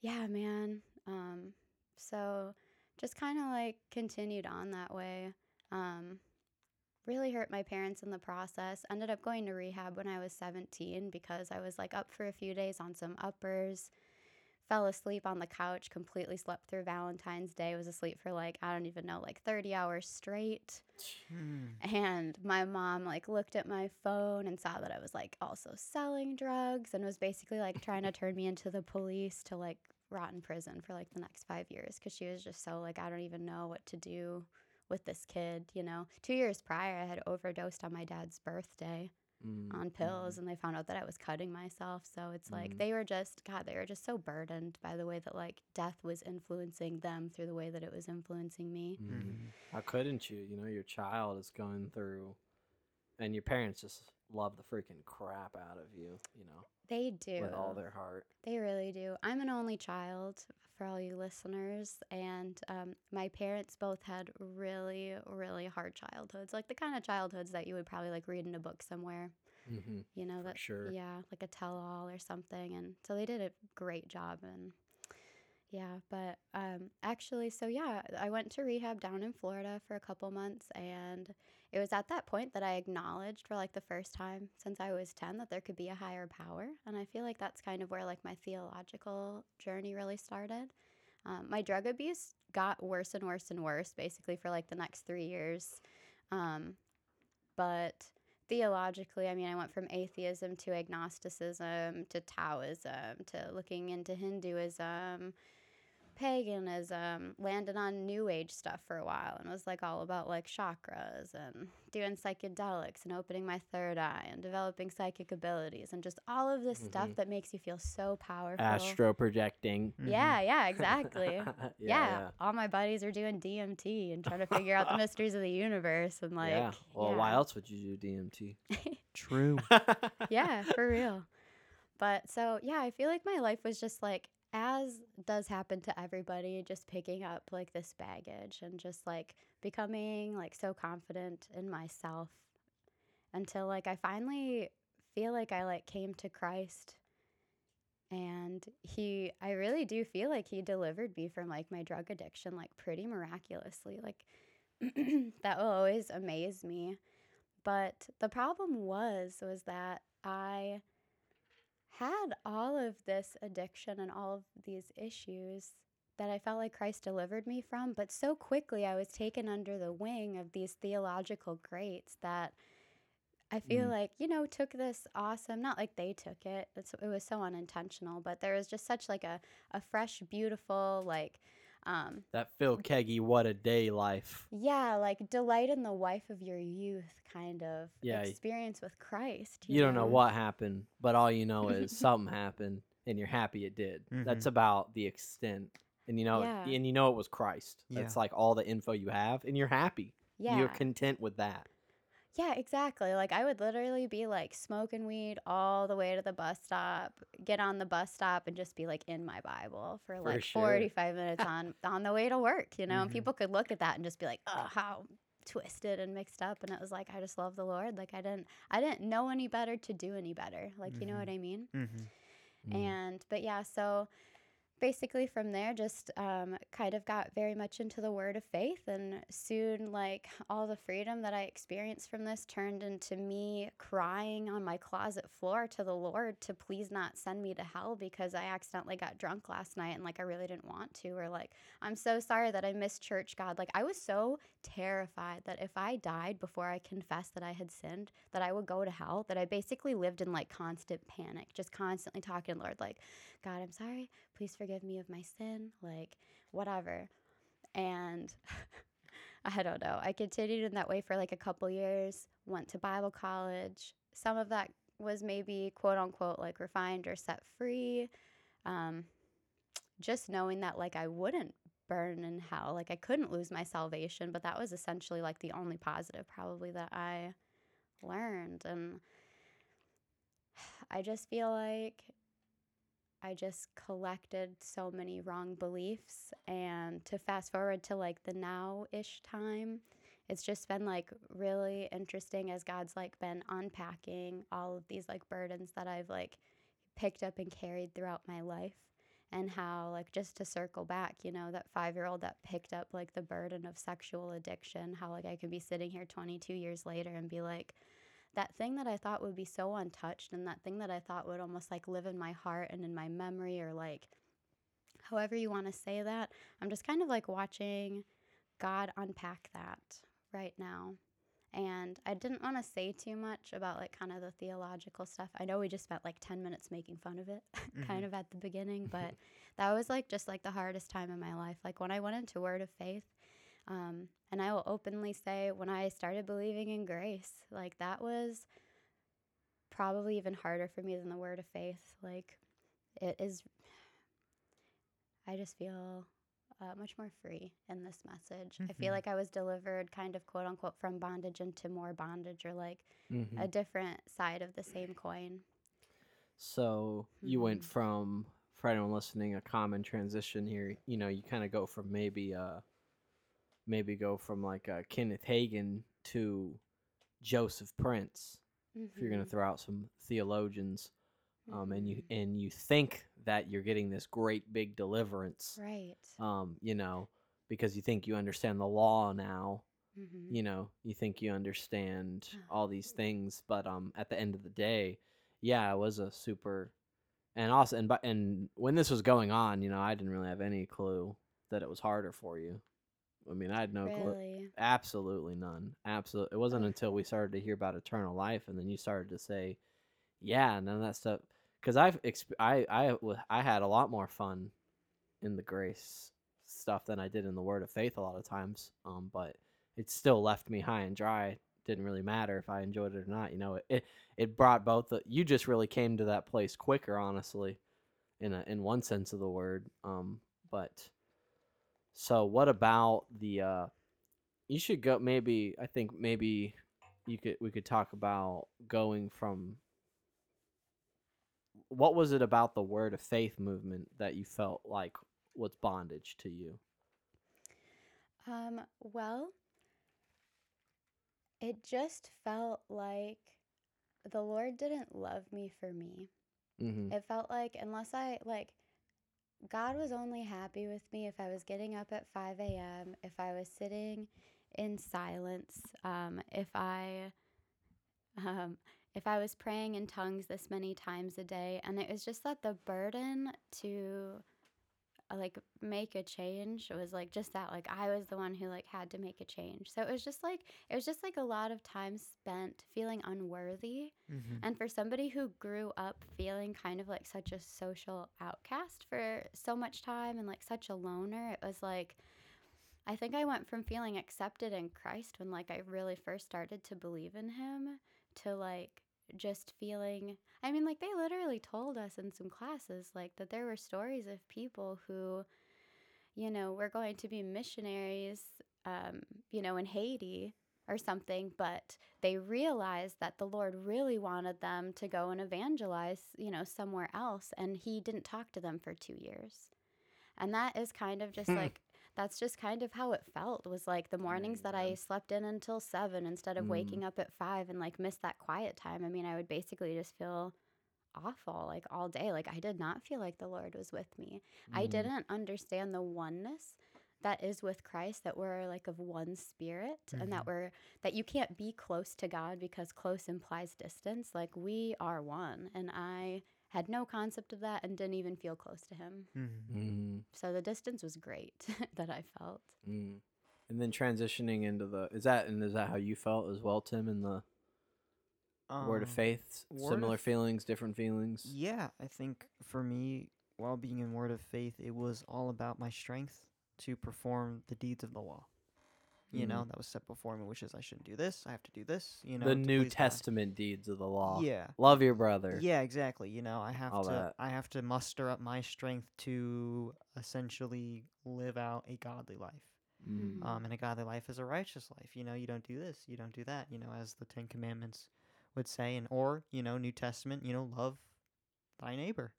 yeah man um so just kind of like continued on that way um really hurt my parents in the process. Ended up going to rehab when i was 17 because i was like up for a few days on some uppers fell asleep on the couch completely slept through valentine's day was asleep for like i don't even know like 30 hours straight Mm. and my mom like looked at my phone and saw that I was like also selling drugs and was basically like trying to turn me into the police to like rot in prison for like the next 5 years cuz she was just so like I don't even know what to do with this kid, you know. 2 years prior I had overdosed on my dad's birthday Mm, on pills and they found out that I was cutting myself. So it's like Mhm. they were just god, they were just so burdened by the way that like death was influencing them through the way that it was influencing me. mhm. Mhm. How couldn't you? You know, your child is going through, and your parents just love the freaking crap out of you. You know, They do. with all their heart. They really do. I'm an only child for all you listeners, and um, my parents both had really, really hard childhoods, like the kind of childhoods that you would probably like read in a book somewhere. hmm You know For that, sure. yeah, like a tell-all or something. And so they did a great job, and yeah. But um, actually, so yeah, I went to rehab down in Florida for a couple months, and it was at that point that I acknowledged for like the first time since I was 10 that there could be a higher power. And I feel like that's kind of where like my theological journey really started. Um, my drug abuse got worse and worse and worse basically for like the next three years. Um, but theologically, I mean, I went from atheism to agnosticism to Taoism to looking into Hinduism, paganism, landed on new age stuff for a while and was like all about like chakras and doing psychedelics and opening my third eye and developing psychic abilities and just all of this stuff Mhm. that makes you feel so powerful. Astro projecting. Mhm. Yeah, yeah, exactly. yeah, yeah, all my buddies are doing DMT and trying to figure out the mysteries of the universe and like yeah. Well, why else would you do DMT? True. yeah, for real. But so yeah, I feel like my life was just like as does happen to everybody, just picking up like this baggage and just like becoming like so confident in myself until like I finally feel like I like came to Christ and he I really do feel like he delivered me from like my drug addiction like pretty miraculously. Like that will always amaze me. But the problem was was that I had all of this addiction and all of these issues that I felt like Christ delivered me from, but so quickly I was taken under the wing of these theological greats that I feel Mm. like, you know, took this awesome, not like they took it, it was so unintentional, but there was just such like a, a fresh, beautiful, like, um, that Phil Keaggy, what a day life. yeah, like delight in the wife of your youth kind of Yeah, experience with Christ. You don't know what happened, but all you know is something happened, and you're happy it did. That's about the extent. And you know, Yeah. and you know it was Christ. That's like all the info you have, and you're happy. Yeah. You're content with that. Yeah, exactly. Like I would literally be like smoking weed all the way to the bus stop, get on the bus stop and just be like in my Bible for like sure. 45 minutes on on the way to work, you know? And Mhm. people could look at that and just be like, "Oh, how twisted and mixed up." And it was like I just love the Lord. Like I didn't I didn't know any better to do any better. Like, you know what I mean? Mhm. Mm. And but yeah, so basically from there just um, kind of got very much into the word of faith and soon like all the freedom that i experienced from this turned into me crying on my closet floor to the lord to please not send me to hell because i accidentally got drunk last night and like i really didn't want to or like i'm so sorry that i missed church god. Like i was so terrified that if i died before i confessed that i had sinned that i would go to hell that i basically lived in like constant panic just constantly talking to lord like god i'm sorry please forgive me of my sin, like whatever. And I don't know. I continued in that way for like a couple years, went to Bible college. Some of that was maybe quote unquote like refined or set free. Um, just knowing that like I wouldn't burn in hell, like I couldn't lose my salvation, but that was essentially like the only positive probably that I learned. And I just feel like I just collected so many wrong beliefs. And to fast forward to like the now ish time, it's just been like really interesting as God's like been unpacking all of these like burdens that I've like picked up and carried throughout my life. And how, like, just to circle back, you know, that five year old that picked up like the burden of sexual addiction, how, like, I could be sitting here 22 years later and be like, that thing that I thought would be so untouched and that thing that I thought would almost like live in my heart and in my memory or like however you want to say that, I'm just kind of like watching God unpack that right now. And I didn't want to say too much about like kind of the theological stuff. I know we just spent like 10 minutes making fun of it kind mm-hmm. of at the beginning, but that was like just like the hardest time in my life. Like when I went into Word of Faith, um, and I will openly say when I started believing in grace, like that was probably even harder for me than the Word of Faith. Like it is, I just feel uh, much more free in this message. I feel Mhm. like I was delivered kind of quote unquote from bondage into more bondage or like Mhm. a different side of the same coin. So you went Mhm. from, for anyone listening, a common transition here. You know, you kind of go from maybe, uh, maybe go from like uh, Kenneth Hagin to Joseph Prince. If you're gonna Mhm. throw out some theologians, um, and you Mhm. and you think that you're getting this great big deliverance, right. um, you know, because you think you understand the law now, hmm you know you think you understand Uh-huh. all these things but um at the end of the day yeah it was a super and also and but and when this was going on you know i didn't really have any clue that it was harder for you i mean i had no clue. Absolutely none. Absolutely it wasn't until we started to hear about eternal life and then you started to say yeah none of that stuff. Because i've exp- i i i had a lot more fun in the grace stuff than i did in the word of faith a lot of times um but it still left me high and dry. Didn't really matter if i enjoyed it or not you know it it, it brought both the, you just really came to that place quicker honestly in a in one sense of the word um but so what about the uh you should go maybe i think maybe you could we could talk about going from what was it about the word of faith movement that you felt like was bondage to you Um, well, it just felt like the Lord didn't love me for me. mm-hmm. It felt like unless I like God was only happy with me if I was getting up at 5 a.m., if I was sitting in silence, um, if I um, if I was praying in tongues this many times a day, and it was just that the burden to like make a change it was like just that like I was the one who like had to make a change. So it was just like it was just like a lot of time spent feeling unworthy. Mhm. And for somebody who grew up feeling kind of like such a social outcast for so much time and like such a loner, it was like I think I went from feeling accepted in Christ when like I really first started to believe in him to like just feeling I mean like they literally told us in some classes like that there were stories of people who you know were going to be missionaries um you know in Haiti or something but they realized that the Lord really wanted them to go and evangelize you know somewhere else and he didn't talk to them for 2 years and that is kind of just Hmm. like that's just kind of how it felt was like the mornings that I slept in until 7 instead of Mm. waking up at 5 and like miss that quiet time. I mean, I would basically just feel awful like all day. Like I did not feel like the Lord was with me. I Mhm. didn't understand the oneness that is with Christ that we're like of one spirit and that we're that you can't be close to God because close implies distance. Like we are one and I had no concept of that and didn't even feel close to him. Mhm. mm So the distance was great that I felt. Mm. and then transitioning into the is that and is that how you felt as well tim in the word of Um, faith Word similar of- feelings different feelings Yeah, I think for me, while being in Word of Faith, it was all about my strength to perform the deeds of the law. You know, Mhm. that was set before me, which is I shouldn't do this. I have to do this. You know, the New please God. Testament deeds of the law. Yeah. Love your brother. Yeah, exactly. You know, I have All to that. I have to muster up my strength to essentially live out a godly life. Mhm. Um, and a godly life is a righteous life. You know, you don't do this, you don't do that. You know, as the Ten Commandments would say, and or you know, New Testament. You know, love thy neighbor.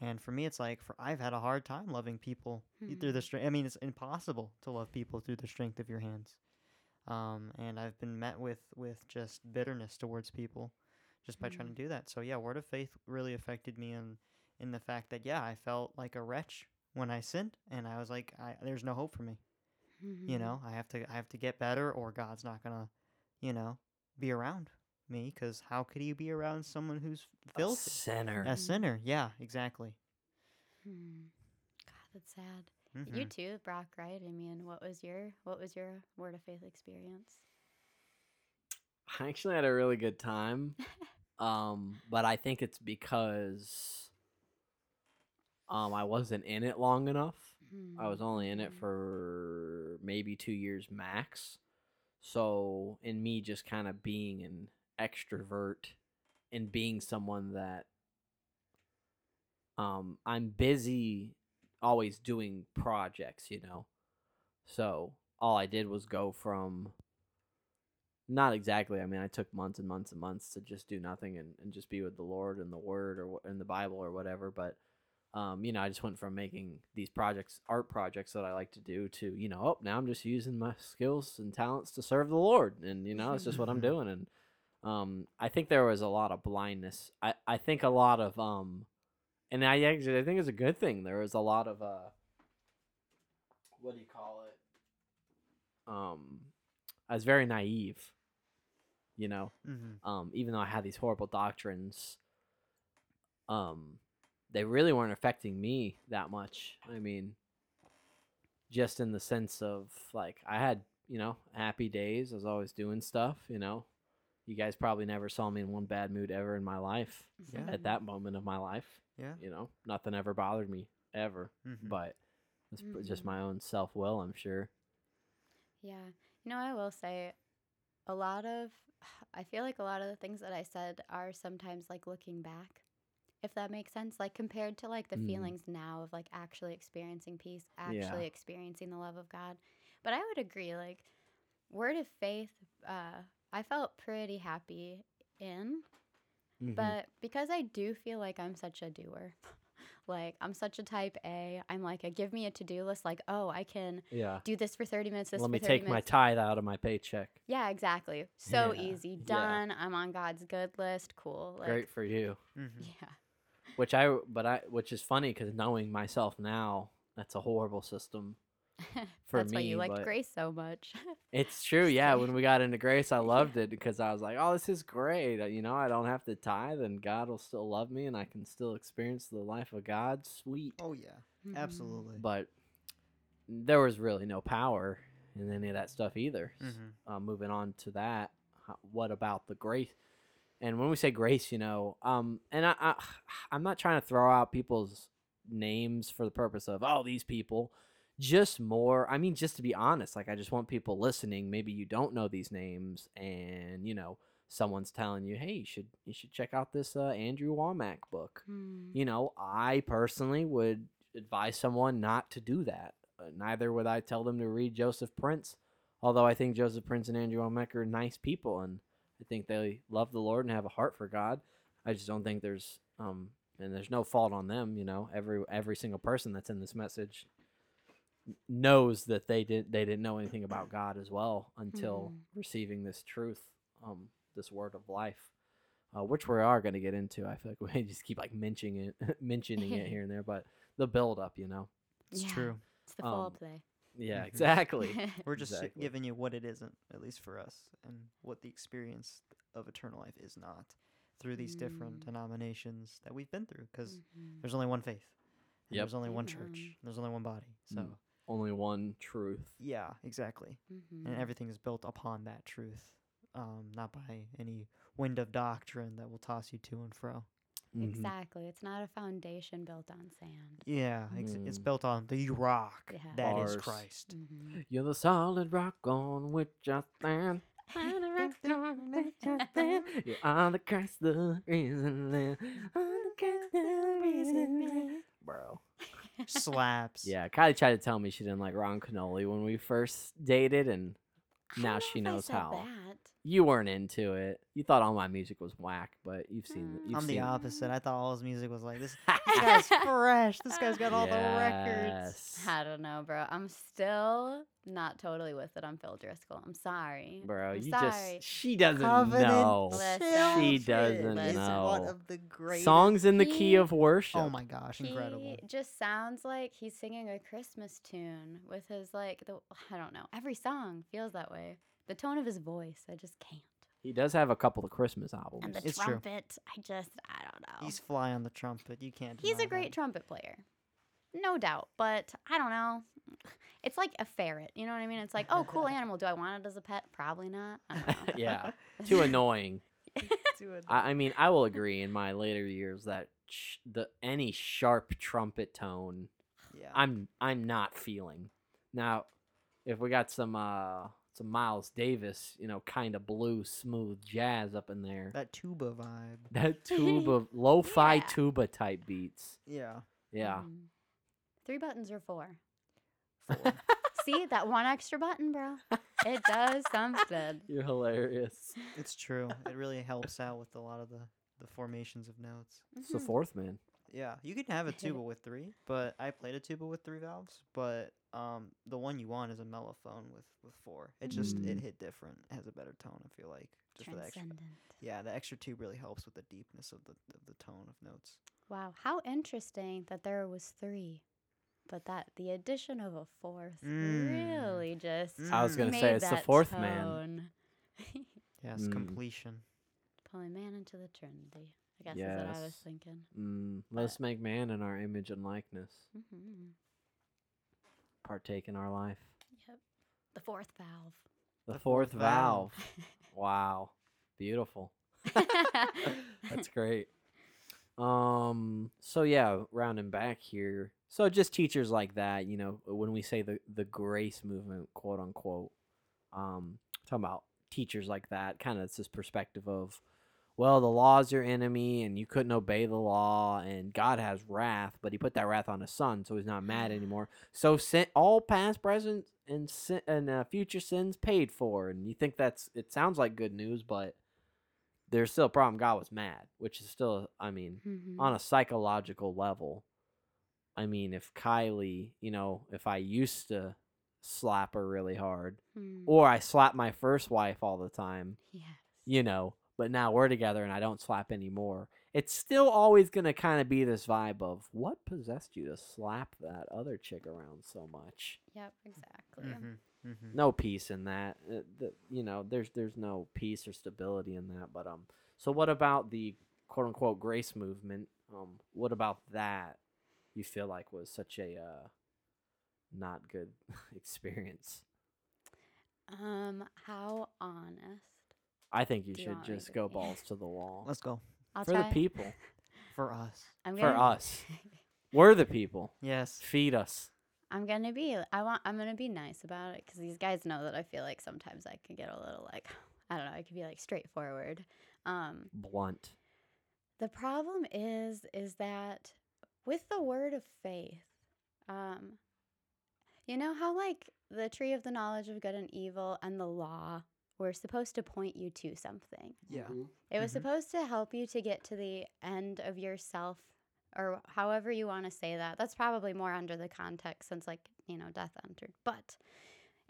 And for me, it's like for I've had a hard time loving people y- through the Hmm. strength. I mean, it's impossible to love people through the strength of your hands. Um, and I've been met with with just bitterness towards people just by trying to Mm. do that. So yeah, word of faith really affected me in in the fact that yeah, I felt like a wretch when I sinned, and I was like, I, there's no hope for me you Mhm. know i have to i have to get better or god's not gonna you know be around me because how could he be around someone who's filthy? A filthy sinner. a sinner yeah exactly Hmm. God, that's sad. Mhm. You too, Brock. Right? I mean, what was your what was your word of faith experience? I actually had a really good time. um, but I think it's because um I wasn't in it long enough. I was only in it Mhm. for maybe two years max. So, in me just kind of being an extrovert and being someone that um I'm busy always doing projects, you know. So, all I did was go from not exactly. I mean, I took months and months and months to just do nothing and, and just be with the Lord and the Word or in the Bible or whatever. But um, you know, I just went from making these projects, art projects that I like to do, to you know, oh, now I'm just using my skills and talents to serve the Lord, and you know, it's just what I'm doing. And um, I think there was a lot of blindness. I I think a lot of um, and I actually I think it's a good thing. There was a lot of uh, what do you call it? Um, I was very naive. You know, mm-hmm. um, even though I had these horrible doctrines, um, they really weren't affecting me that much. I mean, just in the sense of like I had, you know, happy days. I was always doing stuff. You know, you guys probably never saw me in one bad mood ever in my life. Yeah. At that moment of my life, yeah you know, nothing ever bothered me ever. Mhm. But it's p- just my own self will, I'm sure. Yeah. You know, I will say a lot of I feel like a lot of the things that I said are sometimes like looking back. If that makes sense, like compared to like the Mm. feelings now of like actually experiencing peace, actually Yeah. experiencing the love of God. But I would agree like word of faith uh I felt pretty happy in, Mhm. but because I do feel like I'm such a doer. like I'm such a type A. I'm like a give me a to-do list like, "Oh, I can yeah. do this for 30 minutes, this Let for me 30 take my tithe out of my paycheck. Yeah, exactly. So Yeah, easy. yeah. Done. I'm on God's good list. Cool. Like, Great for you. Mm-hmm. Yeah. which I but I which is funny because knowing myself now, that's a horrible system. For That's why you liked Grace so much. It's true, yeah. When we got into grace, I loved it because I was like, "Oh, this is great." uh, You know, I don't have to tithe, and God will still love me, and I can still experience the life of God. Sweet, oh yeah Mhm. absolutely but there was really no power in any of that stuff either. Mm-hmm. uh, moving on to that, what about the grace? And when we say grace, you know, um, and I, I, I'm not trying to throw out people's names for the purpose of oh these people, just more. I mean, just to be honest, like I just want people listening. Maybe you don't know these names, and you know someone's telling you, hey, you should you should check out this uh, Andrew Wommack book Hmm. you know, I personally would advise someone not to do that. Uh, neither would I tell them to read Joseph Prince, although I think Joseph Prince and Andrew Wommack are nice people, and I think they love the Lord and have a heart for God. I just don't think there's um and there's no fault on them. You know, every every single person that's in this message knows that they didn't they didn't know anything about God as well until Mhm. receiving this truth, um, this word of life uh, which we are going to get into. I feel like we just keep like mentioning it, mentioning it here and there, but the build up, you know. it's Yeah. true It's the full Um, play. Yeah, Mhm. exactly. we're just Exactly. giving you what it isn't at least for us and what the experience of eternal life is not through these different Mm. denominations that we've been through because Mhm. there's only one faith and Yep. there's only one church there's only one body so Mm. Only one truth. yeah exactly Mhm. and everything is built upon that truth um, not by any wind of doctrine that will toss you to and fro Mhm. Exactly. It's not a foundation built on sand. Yeah, ex- it's Mm. built on the rock Yeah. that is Bars. Christ. hmm You're the solid rock on which I stand. You are the Christ, the reason man. Are the Christ, the reason man. Bro. Slaps. Yeah, Kyli tried to tell me she didn't like Ron Kenoly when we first dated, and Now she know if I knows how. That. You weren't into it. You thought all my music was whack, but you've seen you've I'm the seen opposite. I thought all his music was like this. This guy's fresh. This guy's got all the records. I don't know, bro. I'm still not totally with it on Phil Driscoll. I'm sorry. Bro, I'm you sorry. just she doesn't Covenant know. Listen. She doesn't is know. one of the greatest. Songs in the key of worship. Oh my gosh, incredible. He just sounds like he's singing a Christmas tune with his like the I don't know. Every song feels that way. The tone of his voice, I just can't. He does have a couple of Christmas albums. And the It's true. trumpet, I just I don't know. He's fly on the trumpet. You can't. He's deny a great that. trumpet player. No doubt, but I don't know. It's like a ferret, you know what I mean? It's like, oh, cool animal. Do I want it as a pet? Probably not. I don't know. yeah, too annoying. Do it. I, I mean, I will agree in my later years that sh- the any sharp trumpet tone, yeah. I'm I'm not feeling. Now, if we got some uh some Miles Davis, you know, kind of blue smooth jazz up in there, that tuba vibe. that tuba lo-fi Yeah. tuba type beats, Yeah. yeah. Mhm. Three buttons or four? Four. See that one extra button, bro? It does something. You're hilarious. it's true. It really helps out with a lot of the the formations of notes. It's the Mhm. fourth man. Yeah, you can have a tuba with three, but I played a tuba with three valves. But um, the one you want is a mellophone with with four. It just it Mm. hit different. It has a better tone. I feel like just for the extra. Yeah, the extra tube really helps with the deepness of the of the tone of notes. Wow, how interesting that there was three, but that the addition of a fourth Mm. really just Mm. I was gonna made say it's the that fourth man. Yes, Mm. completion. Pulling man into the Trinity. I guess is what I was Yes. thinking. Mm, let's make man in our image and likeness. hmm Partake in our life. Yep. The fourth valve. The, The fourth, fourth valve. valve. Wow. Beautiful. That's great. Um so yeah, rounding back here. So just teachers like that, you know, when we say the the grace movement, quote unquote, um talking about teachers like that, kind of it's this perspective of well, the law's your enemy and you couldn't obey the law and God has wrath, but he put that wrath on his son, so he's not mad anymore. So sin, all past, present and sin, and uh, future sins paid for. And you think that's it sounds like good news, but there's still a problem. God was mad, which is still, I mean, Mhm. on a psychological level. I mean, if Kyli, you know, if I used to slap her really hard, Hmm. or I slap my first wife all the time, Yes. you know, but now we're together and I don't slap anymore, it's still always going to kind of be this vibe of what possessed you to slap that other chick around so much? Yep. Exactly. Mm-hmm. Mm-hmm. no peace in that. Uh, the, you know, there's there's no peace or stability in that. But um, so what about the quote unquote grace movement? Um, what about that? You feel like was such a uh, not good experience. Um. How honest? I think you Do should want just to go balls to the wall Let's go I'll for try. the people, for us. I'm for gonna, us. We're the people. Yes. Feed us. I'm gonna be. I want. I'm gonna be nice about it because these guys know that I feel like sometimes I can get a little like I don't know. I could be like straightforward. Um. Blunt. The problem is, is that with the word of faith, um, you know how like the tree of the knowledge of good and evil and the law were supposed to point you to something. Yeah. It was Mhm. supposed to help you to get to the end of yourself or however you want to say that. That's probably more under the context since like, you know, death entered. But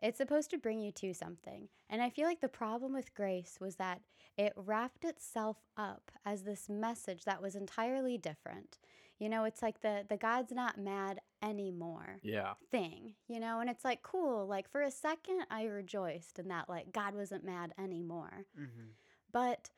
it's supposed to bring you to something. And I feel like the problem with grace was that it wrapped itself up as this message that was entirely different. You know, it's like the the God's not mad anymore Yeah. thing, you know, and it's like cool. Like for a second I rejoiced in that like God wasn't mad anymore. Mm-hmm. But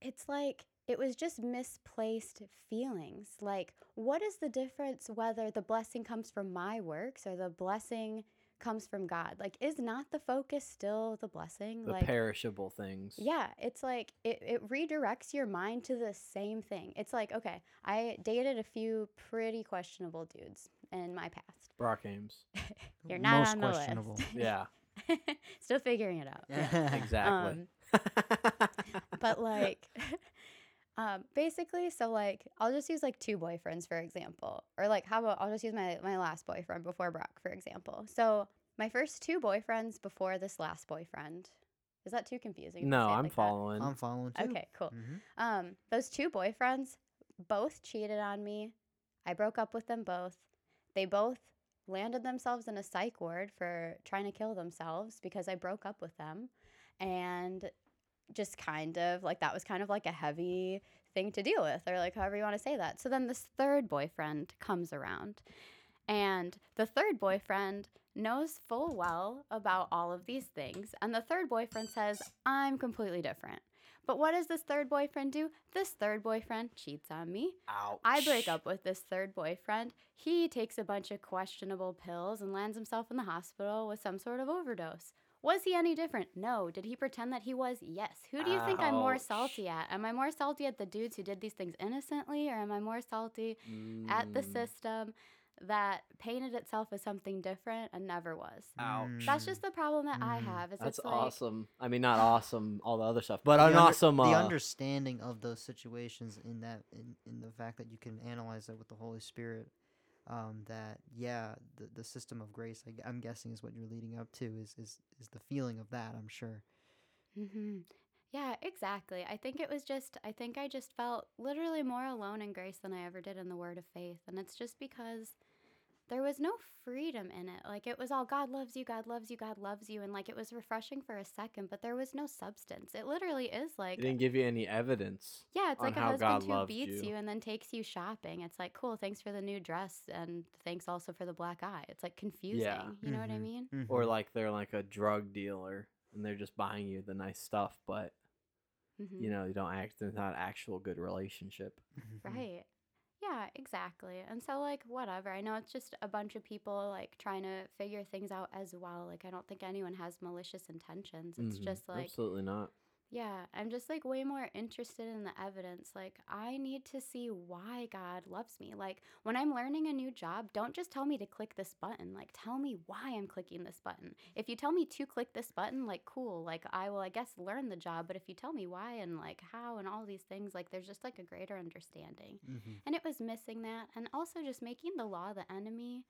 it's like it was just misplaced feelings. Like, what is the difference whether the blessing comes from my works or the blessing comes from God. Like, is not the focus still the blessing? The like, perishable things. yeah, it's like it, it redirects your mind to the same thing. It's like, okay, I dated a few pretty questionable dudes in my past. Brock Hames. You're not Most on the questionable. list. Yeah, Still figuring it out. exactly. but like um basically so like i'll just use like two boyfriends for example or like how about i'll just use my my last boyfriend before brock for example so my first two boyfriends before this last boyfriend is that too confusing no, say I'm like that? following. I'm following too. okay cool Mhm. um those two boyfriends both cheated on me i broke up with them both they both landed themselves in a psych ward for trying to kill themselves because i broke up with them. And just kind of like that was kind of like a heavy thing to deal with or like however you want to say that. So then this third boyfriend comes around. And the third boyfriend knows full well about all of these things. And the third boyfriend says i'm completely different but what does this third boyfriend do this third boyfriend cheats on me Ouch. I break up with this third boyfriend. He takes a bunch of questionable pills and lands himself in the hospital with some sort of overdose. Was he any different? No. Did he pretend that he was? Yes. Who do you think I'm more salty at? Am I more salty at the dudes who did these things innocently, or am I more salty at the Mm, system that painted itself as something different and never was? Ouch. That's just the problem that I Mm. have. Is That's it's like, awesome. I mean, not awesome, all the other stuff, but the an under- awesome. the uh, understanding of those situations in that in, in the fact that you can analyze that with the Holy Spirit. Um, that yeah, the, the system of grace. I, am guessing is what you're leading up to. Is is is the feeling of that? I'm sure. hmm Yeah, exactly. I think it was just, I think I just felt literally more alone in grace than I ever did in the word of faith. And it's just because there was no freedom in it. Like it was all God loves you, God loves you, God loves you. And like it was refreshing for a second, but there was no substance. It literally is like, it didn't give you any evidence. yeah, it's like a husband God who beats you. you. and then takes you shopping. It's like, cool, thanks for the new dress. And thanks also for the black eye. It's like confusing. Yeah. You know what I Mhm. mean? Or Mhm. like they're like a drug dealer and they're just buying you the nice stuff, but hmm you know you don't act. There's not actual good relationship. Mhm. Right. Yeah, exactly. And so, like, whatever. I know it's just a bunch of people, like, trying to figure things out as well. Like, I don't think anyone has malicious intentions. It's Mhm. just like, absolutely not. Yeah, I'm just, like, way more interested in the evidence. Like, I need to see why God loves me. Like, when I'm learning a new job, don't just tell me to click this button. Like, tell me why I'm clicking this button. If you tell me to click this button, like, cool. Like, I will, I guess, learn the job. But if you tell me why and, like, how and all these things, like, there's just, like, a greater understanding. Mhm. And it was missing that. And also just making the law the enemy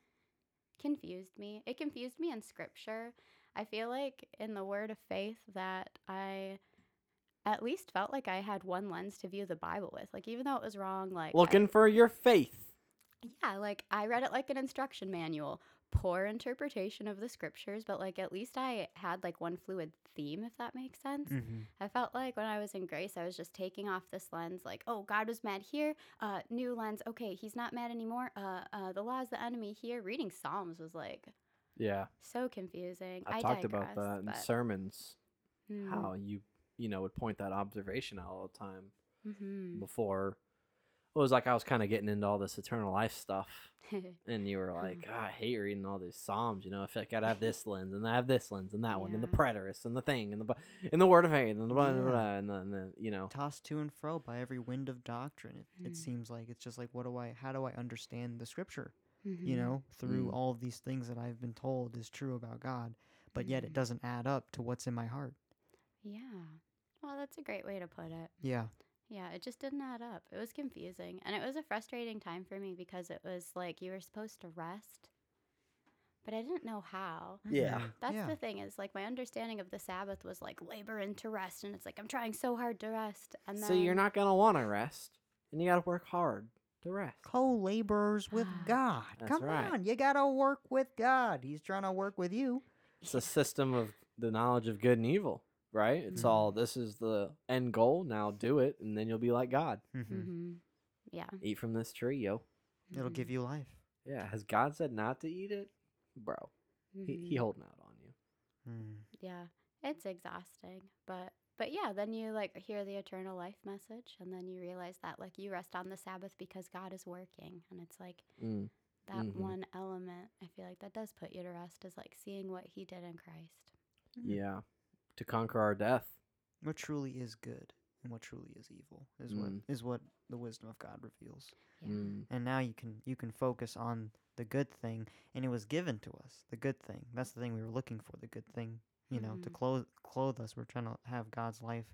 confused me. It confused me in scripture. I feel like in the word of faith that I at least felt like I had one lens to view the Bible with. Like even though it was wrong, like I- Looking for your faith. yeah, like I read it like an instruction manual. Poor interpretation of the scriptures, but like at least I had like one fluid theme, if that makes sense. Mhm. I felt like when I was in grace, I was just taking off this lens, like, oh, God was mad here. Uh, new lens. Okay, he's not mad anymore. Uh, uh, the law is the enemy here. Reading Psalms was like Yeah, so confusing. I've I talked about that in sermons. Mm, How you you know would point that observation out all the time mhm. before. It was like I was kind of getting into all this eternal life stuff, and you were like, "Ah, I hate reading all these psalms. You know, I feel like I'd have this lens, and I have this lens, and that one, and the Yeah. preterist, and the thing, and the bu- and the word of faith, and the blah, blah, Yeah. blah, and then the, you know, Tossed to and fro by every wind of doctrine. It, Mm. it seems like it's just like, what do I? How do I understand the scripture? You Mhm. know, through Mm. all of these things that I've been told is true about God, but yet it Mhm. doesn't add up to what's in my heart. Yeah. Well, that's a great way to put it. Yeah. Yeah, it just didn't add up. It was confusing. And it was a frustrating time for me because it was like you were supposed to rest, but I didn't know how. Yeah. Mhm. That's yeah. the thing is like my understanding of the Sabbath was like labor into rest, and it's like I'm trying so hard to rest, and then so you're not gonna want to rest, and you got to work hard to rest. co-laborers with God. That's Come right. on, you gotta work with God. He's trying to work with you. It's a system of the knowledge of good and evil, right? It's Mhm. all this is the end goal. Now do it, and then you'll be like God. Mhm. hmm Yeah. Eat from this tree, yo. It'll give you life. Yeah, has God said not to eat it, bro? He, he Mhm. holding out on you. Mm. Yeah, it's exhausting, but but yeah, then you like hear the eternal life message, and then you realize that like you rest on the Sabbath because God is working, and it's like Mm. that Mhm. one element, I feel like that does put you to rest is like seeing what he did in Christ. Mm. Yeah. To conquer our death. What truly is good and what truly is evil is what Mm. is what the wisdom of God reveals. Yeah. Mm. And now you can you can focus on the good thing, and it was given to us. The good thing. That's the thing we were looking for. The good thing. You know, to Mhm. clothe clothe us. We're trying to have God's life.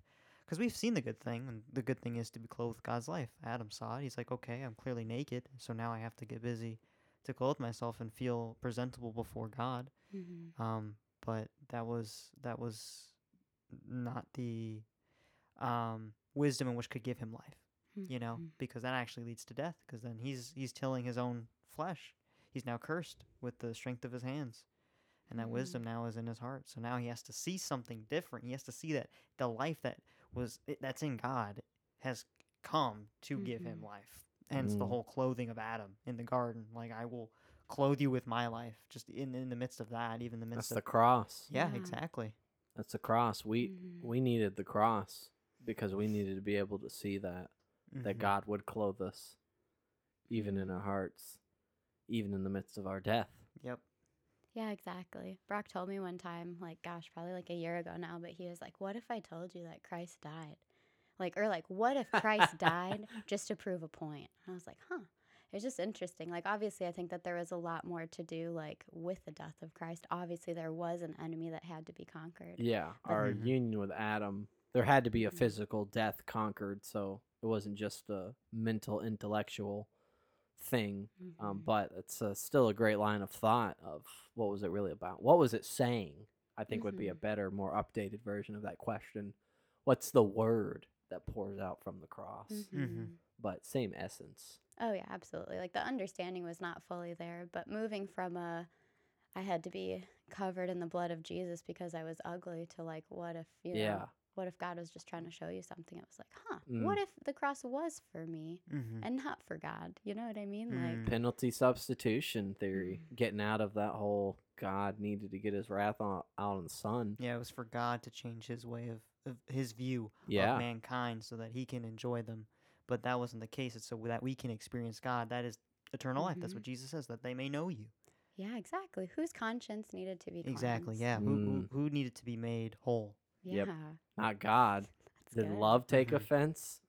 Because we've seen the good thing, and the good thing is to be clothed with God's life. Adam saw it. He's like, okay, I'm clearly naked, so now I have to get busy to clothe myself and feel presentable before God. Mm-hmm. um but that was that was not the um wisdom in which could give him life you know Mm-hmm. because that actually leads to death because then he's he's tilling his own flesh he's now cursed with the strength of his hands and that Mhm. wisdom now is in his heart so now he has to see something different he has to see that the life that was that's in god has come to give him Mhm. life hence the Mm. whole clothing of adam in the garden like i will clothe you with my life just in in the midst of that even in the That's midst the cross. yeah, Yeah. exactly That's the cross. We Mhm. we needed the cross because we needed to be able to see that that Mhm. God would clothe us even in our hearts, even in the midst of our death. Yep. Yeah, exactly. Brock told me one time, like, gosh, probably like a year ago now, but he was like, What if I told you that Christ died? Like, or like, what if Christ died just to prove a point? And I was like, Huh. It's just interesting. Like, obviously, I think that there was a lot more to do, like, with the death of Christ. Obviously, there was an enemy that had to be conquered. Yeah, our Mhm. union with Adam, there had to be a Mhm. physical death conquered, so it wasn't just a mental, intellectual thing. Um, Mhm. but it's uh, still a great line of thought of what was it really about? What was it saying? I think would be a Mhm. better, more updated version of that question. What's the word that pours out from the cross? Mhm. But same essence. Oh yeah, absolutely. Like the understanding was not fully there, but moving from a I had to be covered in the blood of Jesus because I was ugly to like what if, you know, Yeah. what if God was just trying to show you something? It was like, huh, Mm. what if the cross was for me Mm-hmm. and not for God? You know what I mean? Mm. Like Penalty substitution theory, Mhm. getting out of that whole God needed to get his wrath on, out on the Son. Yeah, it was for God to change his way of, of his view Yeah. of mankind so that he can enjoy them. But that wasn't the case. It's so that we can experience God. That is eternal life. That's Mhm. what Jesus says, that they may know you. yeah, exactly. Whose conscience needed to be Exactly. cleansed? Yeah. Who, who Mm. who needed to be made whole? Yeah. Yep. Not God. That's Did good. love take Mhm. offense?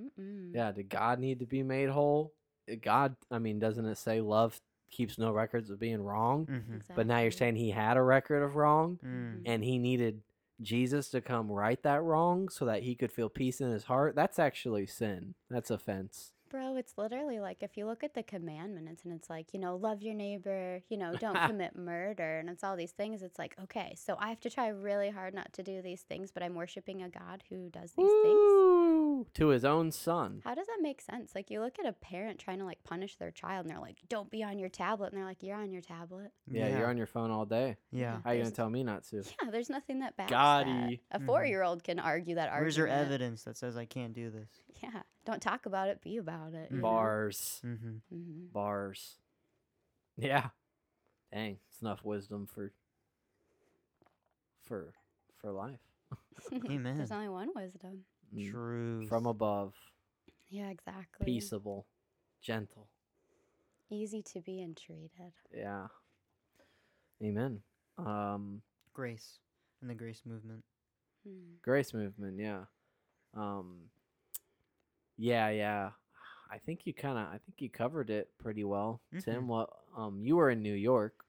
Mm-mm. Yeah. Did God need to be made whole? Uh, God, I mean, doesn't it say love keeps no records of being wrong? Mm-hmm. But now you're saying he had a record of wrong Mm. and he needed Jesus to come right that wrong so that he could feel peace in his heart. That's actually sin. That's offense. Bro, it's literally like if you look at the commandments and it's like, you know, love your neighbor, you know, don't commit murder, and it's all these things. It's like, okay, so I have to try really hard not to do these things, but I'm worshiping a God who does these things. Woo! To his own son. How does that make sense? Like, you look at a parent trying to like punish their child, and they're like, don't be on your tablet. And they're like, you're on your tablet. Yeah, you're on your phone all day. Yeah. How you gonna There's- tell me not to? Yeah, there's nothing that backs Gotti. that. A Mhm. four year old can argue that argument. Where's your evidence that says I can't do this? Yeah, don't talk about it, be about it. you know? Bars. Mm-hmm. Mhm. Bars. Yeah. Dang, it's enough wisdom for for for life. Amen. There's only one wisdom. Mm. True. From above, Yeah, exactly. peaceable, gentle. Easy to be entreated. Yeah. Amen. Um grace and the grace movement. Mm. grace movement, yeah. Um Yeah, yeah. I think you kind of I think you covered it pretty well. Mhm. Tim, what um you were in New York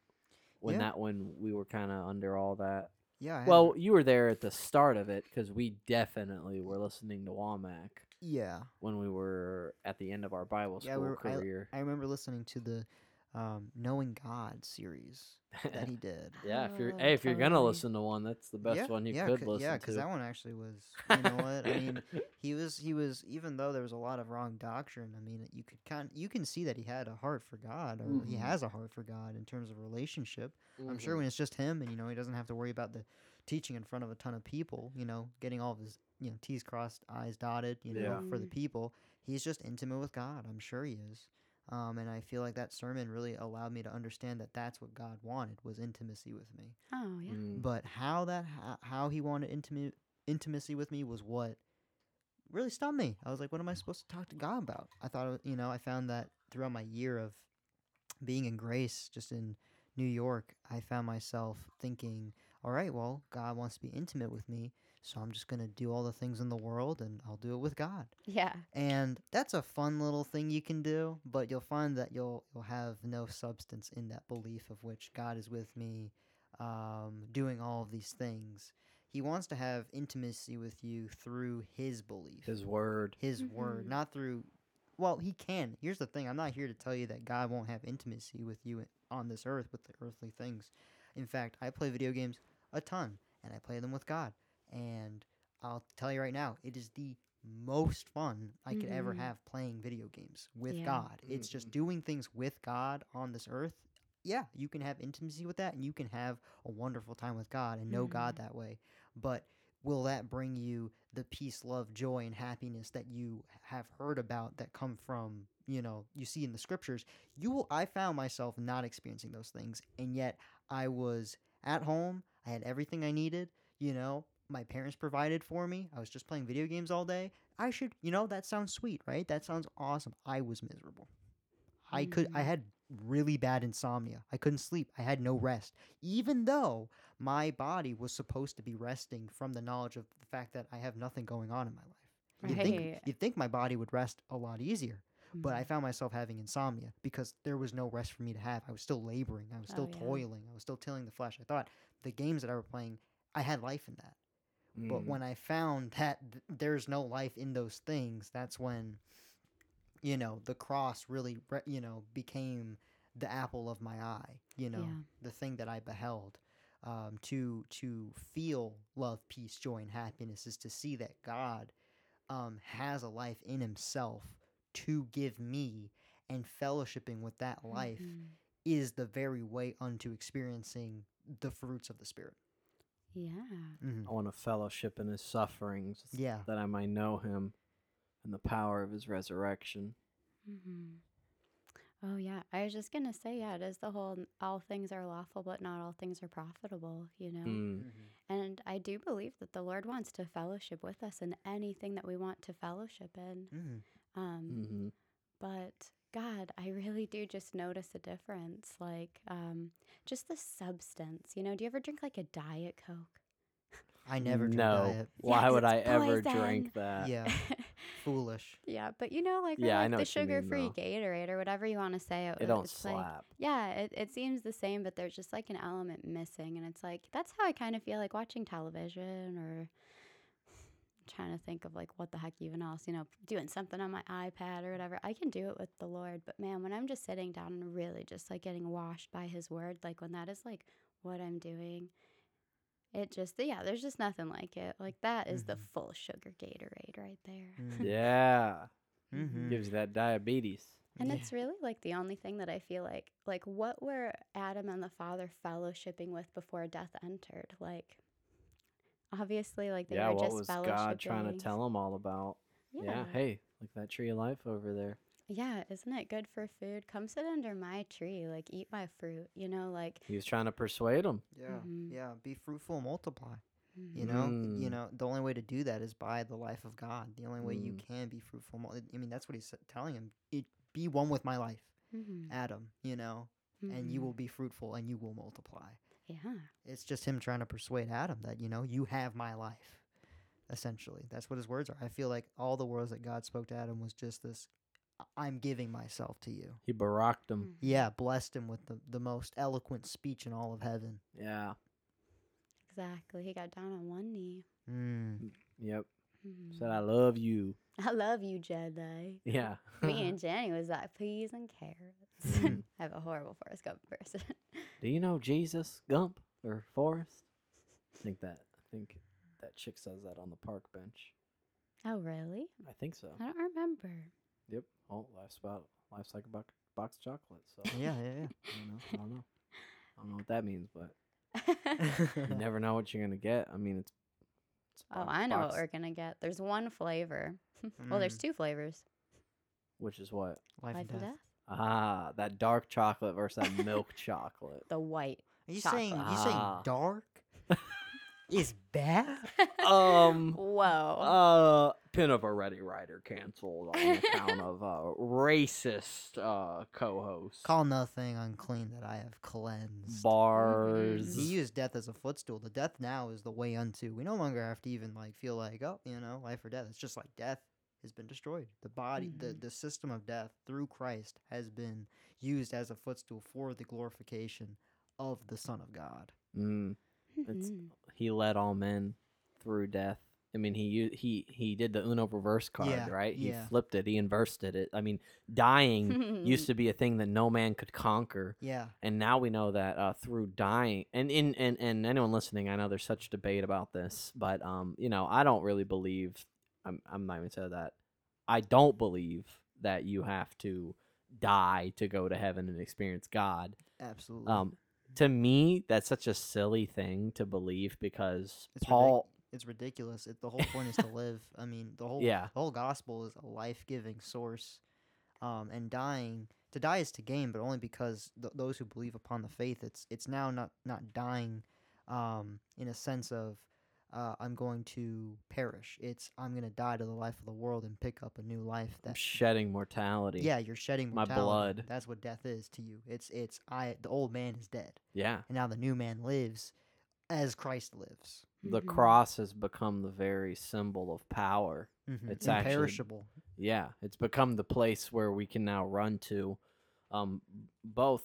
when Yeah. that when we were kind of under all that. Yeah. I Well, you were there at the start of it cuz we definitely were listening to Wommack yeah. when we were at the end of our Bible Yeah, school we were- career. I remember listening to the um, Knowing God series that he did. yeah, if you're Oh, hey, if you're gonna listen to one, that's the best yeah, one you yeah, could cau- listen yeah, to. that one actually was. You know what? I mean, he was he was even though there was a lot of wrong doctrine. I mean, you could kind you can see that he had a heart for God, or he Mhm. has a heart for God in terms of relationship. I'm sure Mhm. when it's just him, and you know, he doesn't have to worry about the teaching in front of a ton of people. You know, getting all of his you know T's crossed, I's dotted. You know, Yeah. for the people, he's just intimate with God. I'm sure he is. Um, and I feel like that sermon really allowed me to understand that that's what God wanted was intimacy with me. Oh, yeah. Mm. But how that how, how he wanted intimate intimacy with me was what really stumped me. I was like, what am I supposed to talk to God about? I thought, you know, I found that throughout my year of being in grace, just in New York, I found myself thinking, all right, well, God wants to be intimate with me, so I'm just going to do all the things in the world and I'll do it with God. Yeah. And that's a fun little thing you can do, but you'll find that you'll you'll have no substance in that belief of which God is with me, um, doing all of these things. He wants to have intimacy with you through His belief, His word. His word, Mhm. not through. Well, He can. Here's the thing: I'm not here to tell you that God won't have intimacy with you on this earth with the earthly things. In fact, I play video games a ton, and I play them with God. And I'll tell you right now, it is the most fun I could ever Mhm. have playing video games with Yeah. God. It's just Mhm. doing things with God on this earth. Yeah, you can have intimacy with that and you can have a wonderful time with God and know God that way. But will that bring you the peace, love, joy, and happiness that you have heard about that come from, you know, you see in the scriptures? You will I found myself not experiencing those things and yet I was at home, I had everything I needed, you know, my parents provided for me. I was just playing video games all day. I should, you know, that sounds sweet, right? That sounds awesome. I was miserable. I could I Mm. had really bad insomnia. I couldn't sleep. I had no rest. Even though my body was supposed to be resting from the knowledge of the fact that I have nothing going on in my life. You'd think you'd think my body would rest a lot easier. But I Mhm. found myself having insomnia because there was no rest for me to have. I was still laboring. I was still Oh, yeah. toiling. I was still tilling the flesh. I thought the games that I were playing, I had life in that. But Mm. when I found that th- there's no life in those things, that's when, you know, the cross really, re- you know, became the apple of my eye. You know, Yeah. the thing that I beheld. Um, to to feel love, peace, joy, and happiness is to see that God um, has a life in Himself to give me, and fellowshipping with that life Mhm. is the very way unto experiencing the fruits of the Spirit. Yeah. hmm I want to fellowship in his sufferings Yeah. that I might know him and the power of his resurrection. Mm-hmm. Oh yeah, I was just gonna say yeah. It is the whole all things are lawful, but not all things are profitable. You know, Mm. and I do believe that the Lord wants to fellowship with us in anything that we want to fellowship in. hmm Um, hmm but God, I really do just notice a difference, like um, just the substance. You know, do you ever drink like a diet coke? I never drink no. diet. Why 'cause would I it's ever drink that? Yeah, foolish. Yeah, but you know, like, or, Yeah, I like know the what mean, sugar-free though. Gatorade or whatever you want to say. It don't it's like- slap. yeah, it, it seems the same, but there's just like an element missing, and it's like that's how I kind of feel like watching television or trying to think of like what the heck even else, you know, doing something on my iPad or whatever. I can do it with the Lord, but man, when I'm just sitting down and really just like getting washed by His Word, like when that is like what I'm doing. It just, yeah, there's just nothing like it. Like, that is the Mhm. full sugar Gatorade right there. Mm. Yeah. Mhm. Gives that diabetes. And Yeah. it's really like the only thing that I feel like, like what were Adam and the Father fellowshipping with before death entered? Like, obviously, like they yeah, were what just was. God trying to tell him all about? Yeah. Yeah. hey, look that tree of life over there. Yeah, isn't it good for food? Come sit under my tree, like eat my fruit. You know, like He was trying to persuade him. Yeah, Mhm. yeah. Be fruitful, and multiply. You mhm. know, you Mm. know. The only way to do that is by the life of God. The only way you Mm. can be fruitful. mul- I mean, that's what he's telling him. It, be one with my life, Mhm. Adam. You know, and you will be fruitful and you will multiply. Yeah. It's just him trying to persuade Adam that you know you have my life. Essentially, that's what his words are. I feel like all the words that God spoke to Adam was just this: "I- "I'm giving myself to you." He baracked him. Mhm. Yeah, blessed him with the, the most eloquent speech in all of heaven. Yeah. Exactly. He got down on one knee. Mm. Yep. Mhm. Said I love you. I love you, Jedi. Yeah. Me and Jenny was like peas and carrots. Mhm. I have a horrible Forrest Gump person. Do you know Jesus Gump or Forrest? I think that I think that chick says that on the park bench. oh, really? I think so. I don't remember. Yep. Oh, life's about life's like a buck, box of chocolates. So Yeah, yeah, I don't know. I don't know. I don't know what that means, but you never know what you're gonna get. I mean, it's. it's oh, bo- I know what we're gonna get. There's one flavor. well, there's Mm. two flavors. Which is what? Life, Life and death. Ah, that dark chocolate versus that milk chocolate. The white. Are you saying you chocolate. saying Ah. dark? is bad. um, Whoa. uh, pin of a Ready Rider canceled on account of uh, racist uh co-host. Call nothing unclean that I have cleansed. bars. He used death as a footstool. The death now is the way unto. We no longer have to even like feel like, oh, you know, life or death. It's just like death has been destroyed. The body, the, Mhm. the system of death through Christ has been used as a footstool for the glorification of the Son of God. Mm, it's- Mhm. he led all men through death. I mean, he he he did the Uno reverse card, Yeah, right? He yeah. flipped it. He inversed it. I mean, dying used to be a thing that no man could conquer. Yeah. and now we know that uh, through dying and, in and and anyone listening i know there's such debate about this but um you know i don't really believe i'm, I'm not even saying that i don't believe that you have to die to go to heaven and experience god Absolutely. um to me that's such a silly thing to believe because It's ridic- paul it's ridiculous. It, the whole point is to live. I mean, the whole Yeah. the whole gospel is a life giving source, um, and dying to die is to gain, but only because th- those who believe upon the faith, it's it's now not not dying, um, in a sense of. Uh, I'm going to perish. It's I'm going to die to the life of the world and pick up a new life. i'm That shedding mortality yeah, you're shedding my blood. That's what death is to you. It's it's I the old man is dead, yeah and now the new man lives, as Christ lives. the Mhm. cross has become the very symbol of power Mm-hmm. It's actually- imperishable. Yeah, it's become the place where we can now run to, um, both,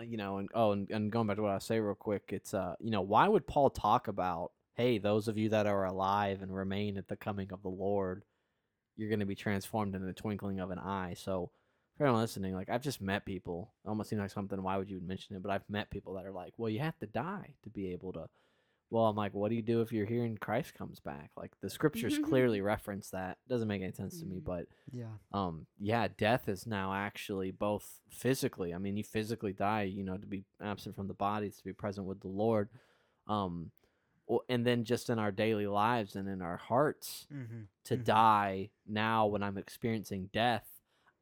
you know, and oh, and, and going back to what I say real quick, it's uh, you know, why would Paul talk about, hey, those of you that are alive and remain at the coming of the Lord, you're going to be transformed in the twinkling of an eye. So, for anyone listening, like I've just met people, it almost seems like something. Why would you mention it? But I've met people that are like, well, you have to die to be able to. Well, I'm like, what do you do if you're here and Christ comes back? Like the scriptures clearly reference that. Doesn't make any sense to me, Mhm. but Yeah. um yeah death is now actually both physically i mean you physically die you know to be absent from the body to be present with the lord um o- and then just in our daily lives and in our hearts Mm-hmm. to Mhm. die now when i'm experiencing death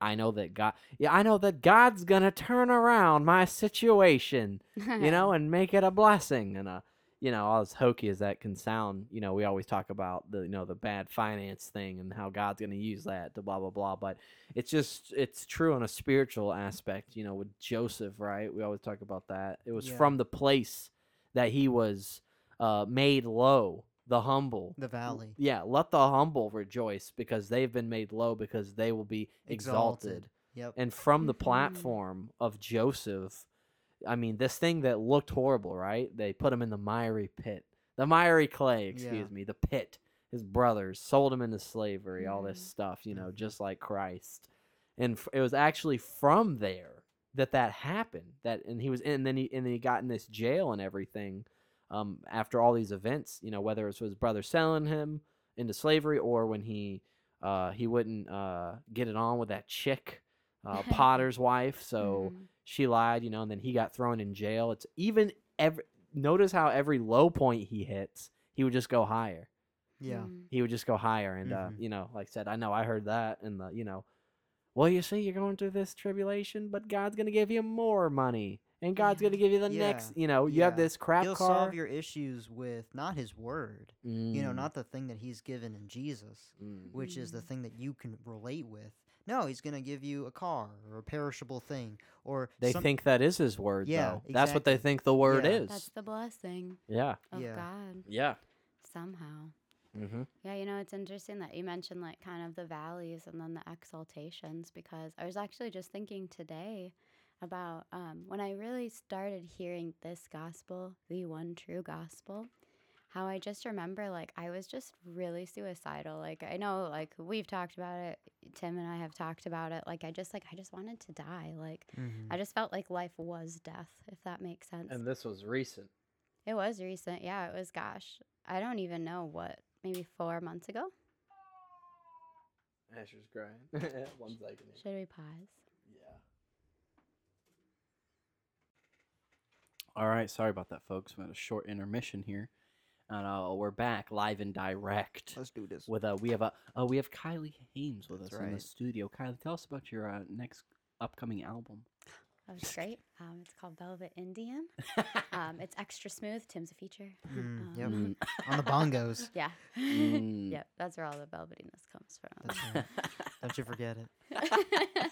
i know that god yeah i know that god's gonna turn around my situation you know, and make it a blessing. And a, you know, as hokey as that can sound, you know, we always talk about the you know the bad finance thing and how God's going to use that to blah blah blah. But it's just it's true on a spiritual aspect. You know, with Joseph, right? We always talk about that. It was Yeah. from the place that he was uh, made low, the humble. The valley. Yeah, let the humble rejoice because they've been made low because they will be Exalted. exalted. Yep. And from the Mhm. platform of Joseph, I mean, this thing that looked horrible, right? They put him in the miry pit, the miry clay, excuse Yeah. me, the pit. His brothers sold him into slavery, all this Mhm. stuff, you know, Mhm. just like Christ. And f- it was actually from there that that happened. That and he was, and then he and then he got in this jail and everything. Um, after all these events, you know, whether it was his brother selling him into slavery or when he uh, he wouldn't uh, get it on with that chick, uh, Potter's wife. So Mhm. she lied, you know, and then he got thrown in jail. It's even every notice how every low point he hits, he would just go higher. Yeah. Mm. He would just go higher, and uh, Mhm. you know, like I said, I know I heard that, and the you know, well, you see, you're going through this tribulation, but God's gonna give you more money, and God's Yeah. gonna give you the Yeah. next. You know, you have this crap He'll car. solve your issues with not his word, you know, Mm, not the thing that he's given in Jesus, mm. which is the Mm. thing that you can relate with. No, he's gonna give you a car or a perishable thing or They some- think that is his word, Yeah, though. That's what they think the word Yeah. is. That's the blessing yeah, of Yeah. God yeah. somehow. Mm-hmm. Yeah, you know, it's interesting that you mentioned like kind of the valleys and then the exaltations because I was actually just thinking today about um, when I really started hearing this gospel, the one true gospel, how I just remember like I was just really suicidal. Like I know like we've talked about it, Tim and I have talked about it. Like I just like I just wanted to die. Like Mhm. I just felt like life was death, if that makes sense. And this was recent. It was recent. Yeah, it was, gosh, I don't even know what, maybe four months ago? Asher's crying. One second. here. Should we pause? All right. Sorry about that, folks. We had a short intermission here, and uh, we're back live and direct Let's do this. with uh, we have a uh, we have Kyli Hames with That's us in the right. studio. Kyli, tell us about your uh, next upcoming album. That was great. Um, it's called Velvet Indian. Um, it's extra smooth. Tim's a feature. Mm, yep. Um, Mm, On the bongos. Yeah. mm. yep. That's where all the velvetiness comes That's from. right. Don't you forget it.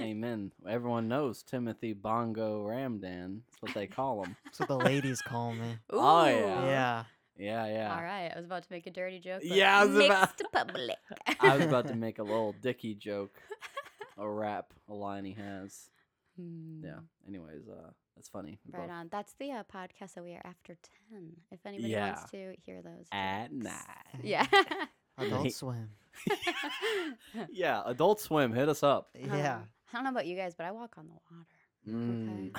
Amen. Everyone knows Timothy Bongo Ramdan. That's what they call him. That's what the ladies call me. Oh, yeah. Yeah. Yeah, yeah. All right. I was about to make a dirty joke. but Yeah, I was mixed about- public. I was about to make a Lil Dicky joke, a rap, a line he has. Hmm. Yeah. Anyways, uh, that's funny. We Right both- on. That's the uh, podcast that we are after 10. If anybody Yeah. wants to hear those. Jokes. At night. Yeah. Adult Swim. Yeah, Adult Swim, hit us up. Yeah. Um, I don't know about you guys, but I walk on the water. Mm.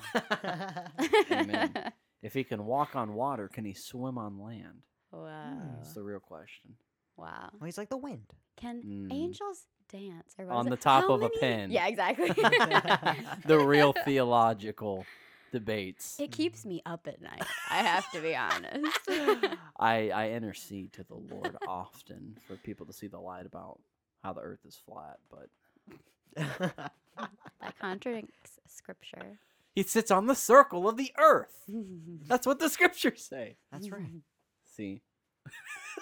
Amen. If he can walk on water, can he swim on land? wow. That's the real question. Wow. well, he's like the wind. Can Mm. angels dance? Or On the top How of a many- pen. Yeah, exactly. The real theological debates. It keeps me up at night. I have to be honest. I, I intercede to the Lord often for people to see the light about how the earth is flat, but that contradicts scripture. he sits on the circle of the earth. That's what the scriptures say. That's right. See?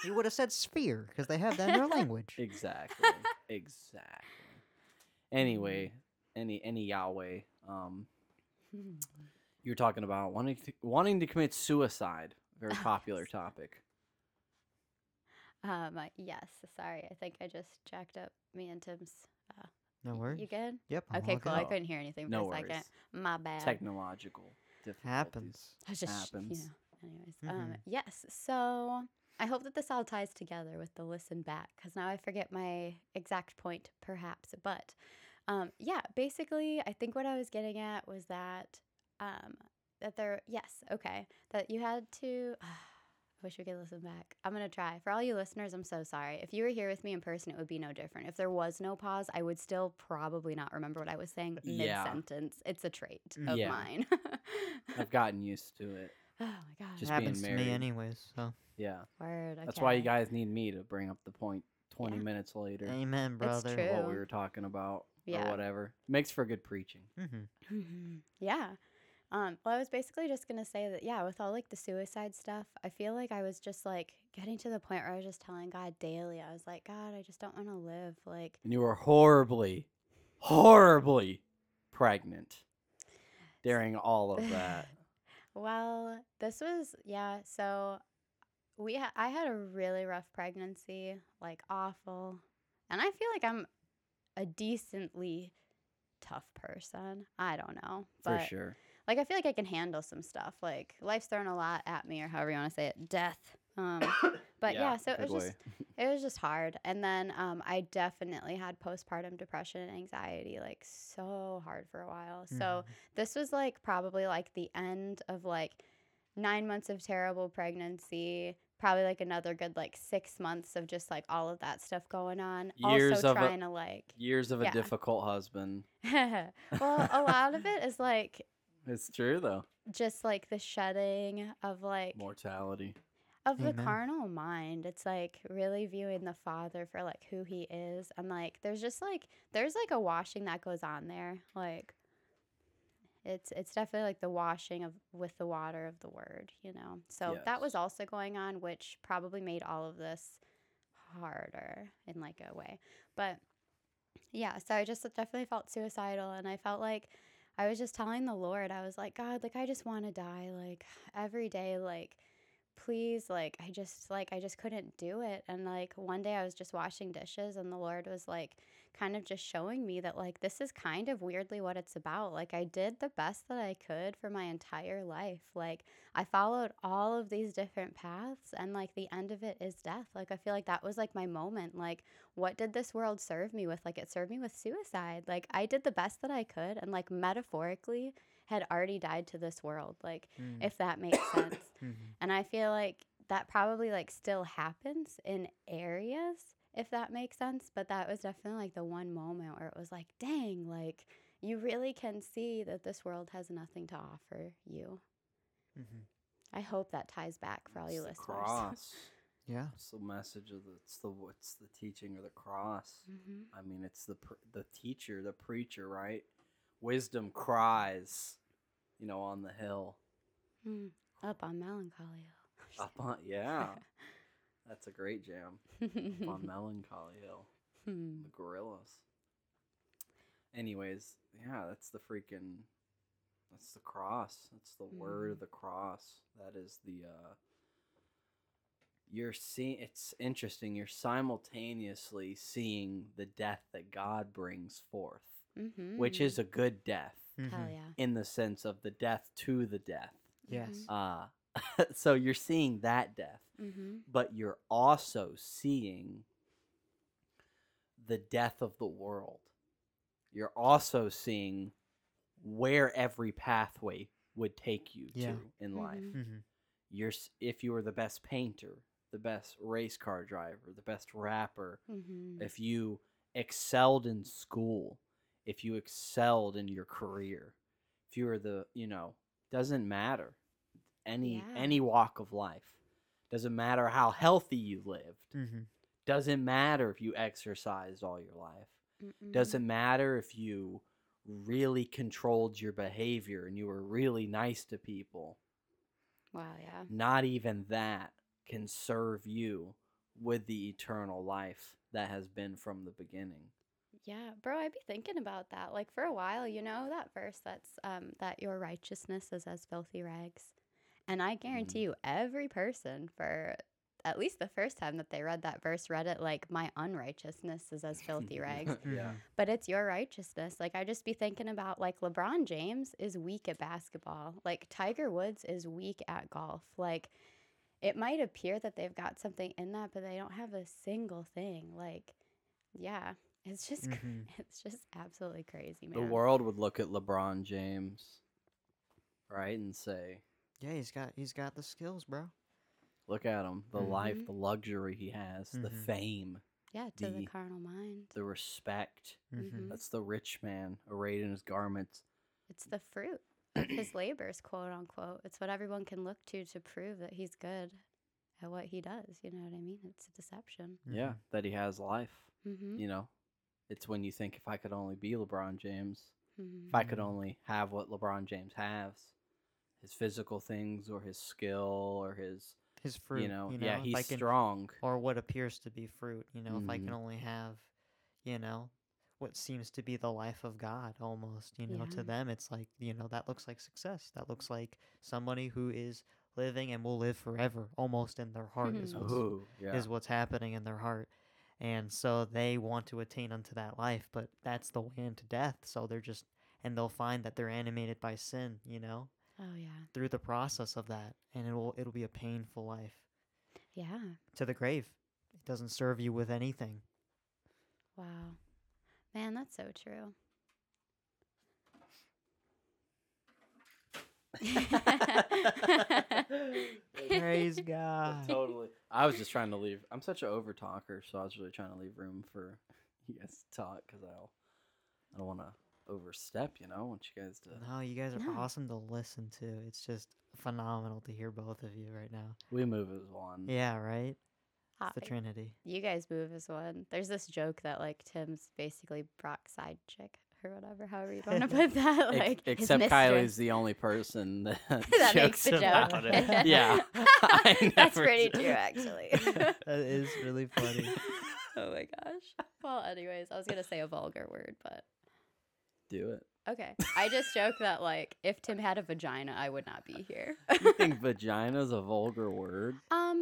You would have said sphere because they have that in their language. Exactly. exactly. Anyway, any any Yahweh, um, you're talking about wanting to, wanting to commit suicide. Very popular topic. um, uh, yes. Sorry, I think I just jacked up me and Tim's. Uh, No worries. You good? Yep. I'm Okay, all cool. good. I couldn't hear anything for No a second. worries. My bad. Technological difficulties. Happens. I was just, happens. you know. Anyways, um, Mhm. yes. So I hope that this all ties together with the listen back because now I forget my exact point, perhaps. But um, yeah, basically, I think what I was getting at was that um, that there, yes, okay, that you had to. I wish we could listen back. I'm gonna try. For all you listeners, I'm so sorry. If you were here with me in person, it would be no different. If there was no pause, I would still probably not remember what I was saying mid Yeah. sentence. It's a trait of Yeah. mine. I've gotten used to it. oh my gosh. Just It happens to married. me anyways. So Yeah. Word. That's why you guys need me to bring up the point 20 Yeah. minutes later. amen, It's brother. true. What we were talking about Yeah. or whatever. Makes for good preaching. Mm-hmm. Mhm. Yeah. Um, well, I was basically just gonna say that, yeah, with all like the suicide stuff, I feel like I was just like getting to the point where I was just telling God daily, I was like, God, I just don't want to live. Like, And you were horribly, horribly pregnant during all of that. well, this was, yeah. So we, ha- I had a really rough pregnancy, like awful, and I feel like I'm a decently tough person. I don't know, for sure. Like I feel like I can handle some stuff. Like life's thrown a lot at me, or however you want to say it, death. Um, but yeah, so it was just it was just hard. And then um, I definitely had postpartum depression and anxiety, like so hard for a while. Mm-hmm. So this was like probably like the end of like nine months of terrible pregnancy. Probably like another good like six months of just like all of that stuff going on. Years also of a- trying to like, Years of a difficult husband. well, a lot of it is like It's true though. just like the shedding of like Mortality. of the Amen. carnal mind it's like really viewing the father for like who he is and like there's just like there's like a washing that goes on there like it's it's definitely like the washing of with the water of the word you know so that was also going on which probably made all of this harder in like a way but yeah so i just definitely felt suicidal and i felt like i was just telling the lord i was like god like i just want to die like every day like please like i just like i just couldn't do it. And like one day i was just washing dishes and the lord was like kind of just showing me that like this is kind of weirdly what it's about like i did the best that i could for my entire life like i followed all of these different paths and like the end of it is death like i feel like that was like my moment like what did this world serve me with like it served me with suicide like i did the best that i could and like metaphorically had already died to this world like Mm. if that makes sense Mhm. and I feel like that probably like still happens in areas if that makes sense, but that was definitely like the one moment where it was like, dang, like you really can see that this world has nothing to offer you. Mm-hmm. I hope that ties back for all you It's the listeners. cross. Yeah. It's the message of the it's the what's the teaching of the cross. hmm I mean, it's the pr- the teacher, the preacher, right? wisdom cries, you know, on the hill. Mm, up on Melancholy Up on yeah. That's a great jam. On Melancholy Hill. Hmm. The Gorillaz. Anyways, yeah, that's the freaking that's the cross. That's the word of the cross. That is the uh you're seeing it's interesting. You're simultaneously seeing the death that God brings forth, Mhm. which is a good death Hell Mhm. yeah. in the sense of the death to the death. Yes. Uh so you're seeing that death Mm-hmm. but you're also seeing the death of the world. You're also seeing where every pathway would take you Yeah. to in life. Mhm. Mm-hmm. You're if you were the best painter, the best race car driver, the best rapper, Mm-hmm. if you excelled in school, if you excelled in your career, if you were the, you know, doesn't matter. Any Yeah. any walk of life. Doesn't matter how healthy you lived. Mm-hmm. Doesn't matter if you exercised all your life. Mm-mm. Doesn't matter if you really controlled your behavior and you were really nice to people. Wow. Yeah. Not even that can serve you with the eternal life that has been from the beginning. Yeah, bro, I'd be thinking about that. Like for a while, you know, that verse that's um that your righteousness is as filthy rags. And I guarantee Mm. you every person for at least the first time that they read that verse read it like my unrighteousness is as filthy rags. yeah. but it's your righteousness. Like I just be thinking about like LeBron James is weak at basketball. Like Tiger Woods is weak at golf. Like it might appear that they've got something in that, but they don't have a single thing. Like yeah, it's just Mhm. it's just absolutely crazy, man. The world would look at LeBron James, right, and say, Yeah, he's got he's got the skills, bro. "Look at him, the life, Mhm. the luxury he has, the Mhm. fame, yeah, to the, the- carnal mind. the respect. Mm-hmm. Mhm. That's the rich man arrayed in his garments." It's the fruit of his labors, quote unquote. It's what everyone can look to to prove that he's good at what he does. You know what I mean? It's a deception. Yeah, that he has life. Mm-hmm. You know, it's when you think if I could only be LeBron James, mm-hmm. if I could only have what LeBron James has, his physical things or his skill or his, His fruit, you know, if yeah, I he's can- strong. or what appears to be fruit. You know, if I can Mhm. only have, you know, what seems to be the life of God almost, you know, Yeah. to them it's like, you know, that looks like success. That looks like somebody who is living and will live forever almost in their heart is what's Ooh, yeah. is what's happening in their heart. And so they want to attain unto that life, but that's the way into death. So they're just and they'll find that they're animated by sin, you know, Oh yeah, through the process of that. And it'll it'll be a painful life. yeah. To the grave. It doesn't serve you with anything. Wow, man, that's so true. Praise God. totally. I was just trying to leave. I'm such an over talker, so I was really trying to leave room for you guys to talk because I'll. I don't want to overstep. You know, I want you guys to. No, you guys are No. awesome to listen to. It's just phenomenal to hear both of you right now. We move as one. Yeah, right? It's the Hi. Trinity. You guys move as one. There's this joke that like Tim's basically Brock's side chick or whatever, however you want to put that. Ex- Like his except Kyli's the only person that, that makes jokes the joke. about it. Yeah, I That's never pretty do. true, actually. That is really funny. oh my gosh. Well, anyways, I was gonna say a vulgar word, but Do it. okay. I just joke that like if Tim had a vagina, I would not be here. You think vagina's a vulgar word? um,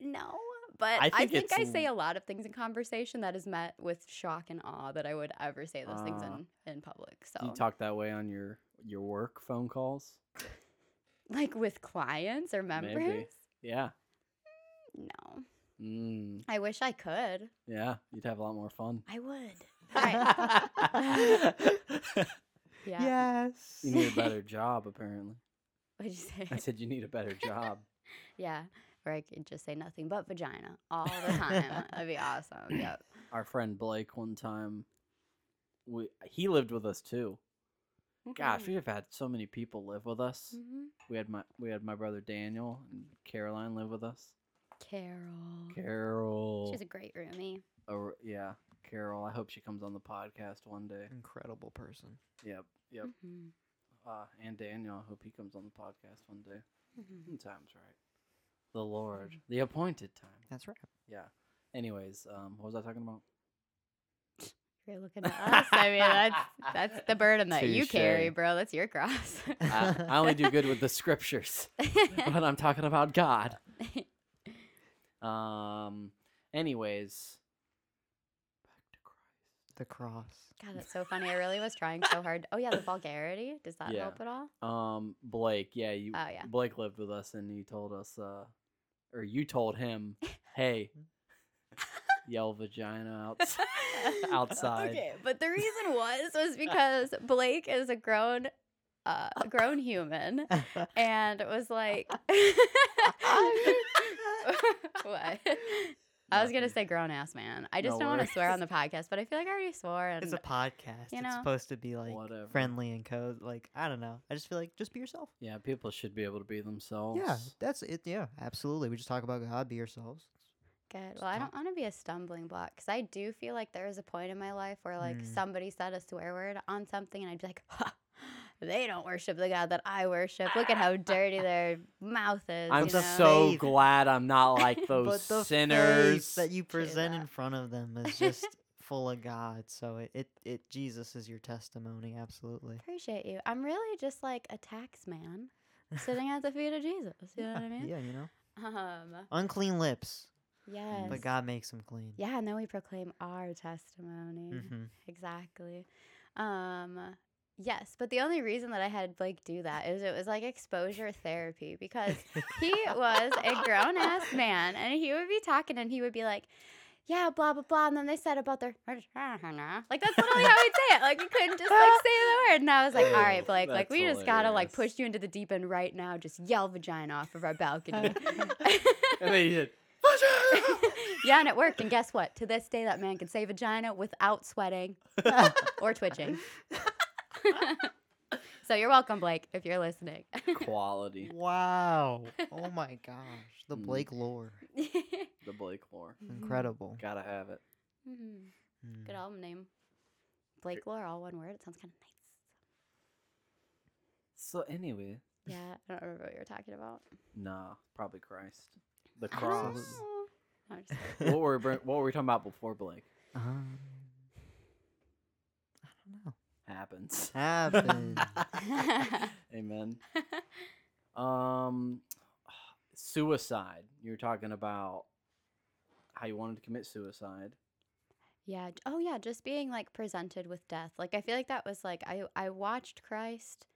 you know, no. But I I think think, I say a lot of things in conversation that is met with shock and awe that I would ever say those things Uh, in, in public. So you talk that way on your your work phone calls? like with clients or members? Maybe. Yeah. No. Mm, I wish I could. yeah. You'd have a lot more fun. I would. Right. Yeah. Yes. You need a better job, apparently. What'd you say? I said you need a better job. Yeah. Or I could just say nothing but vagina all the time. That'd be awesome. Yep. Our friend Blake, one time, we he lived with us too. Gosh, we have had so many people live with us. hmm We had my we had my brother Daniel and Caroline live with us. Carol. Carol, She's a great roomie. or yeah, Carol. I hope she comes on the podcast one day. Incredible person. Yep, yep. Mhm, Uh, and Daniel. I hope he comes on the podcast one day. mhm. When time's right. The Lord, the appointed time. That's right. Yeah. Anyways, um, what was I talking about? You're looking at us. I mean, that's that's the burden that you carry, bro. That's your cross. I, I only do good with the scriptures but I'm talking about God. Um. Anyways, back to Christ. The cross. God, that's so funny. I really was trying so hard. Oh yeah, the vulgarity. Does that Yeah. help at all? Um, Blake. Yeah, you. Oh, yeah. Blake lived with us, and he told us, uh, or you told him, "Hey, yell vagina outs- outside." Okay, but the reason was was because Blake is a grown, uh, a grown human, and it was like, what? I was gonna say grown ass man. I just No don't want to swear on the podcast, but I feel like I already swore. And it's a podcast. you it's know? supposed to be like Whatever. friendly and code. Like I don't know. I just feel like just be yourself. Yeah, people should be able to be themselves. Yeah, that's it. Yeah, absolutely. We just talk about God. Be yourselves. Good. Just Well, I don't want to be a stumbling block because I do feel like there was a point in my life where like Mm. somebody said a swear word on something and I'd be like, ha, they don't worship the God that I worship. Look at how dirty their mouth is. I'm you know? so faith- glad I'm not like but those the sinners. faith that you present in front of them is just full of God. So it, it it Jesus is your testimony. Absolutely. Appreciate you. I'm really just like a tax man sitting at the feet of Jesus. You know what I mean? Yeah, you know. Um. Unclean lips, Yes. but God makes them clean. Yeah, and then we proclaim our testimony. hmm Exactly. Um yes, but the only reason that I had Blake do that is it was like exposure therapy because he was a grown ass man and he would be talking and he would be like yeah, blah blah blah, and then they said about their like that's literally how we'd say it. Like he couldn't just like say the word, and I was like, "All right, Blake, like we That's just gotta like push you into the deep end right now. Just yell vagina off of our balcony." and then he did. yeah, and it worked. And guess what? To this day, that man can say vagina without sweating or twitching. so you're welcome, Blake, if you're listening. Quality. Wow. Oh my gosh. The Mm. Blake lore. The Blake lore. Incredible. Gotta have it. Mhm. Mm. Good album name. Blake Lore, all one word. It sounds kind of nice. So anyway, Yeah, I don't remember what you were talking about. nah, probably Christ. The I don't cross. know. No, I'm just kidding. what were we, br- what were we talking about before Blake? Um, I don't. Happens. Amen. Um, suicide. You were talking about how you wanted to commit suicide. Yeah. Oh yeah, just being like presented with death. Like I feel like that was like I I watched Christ,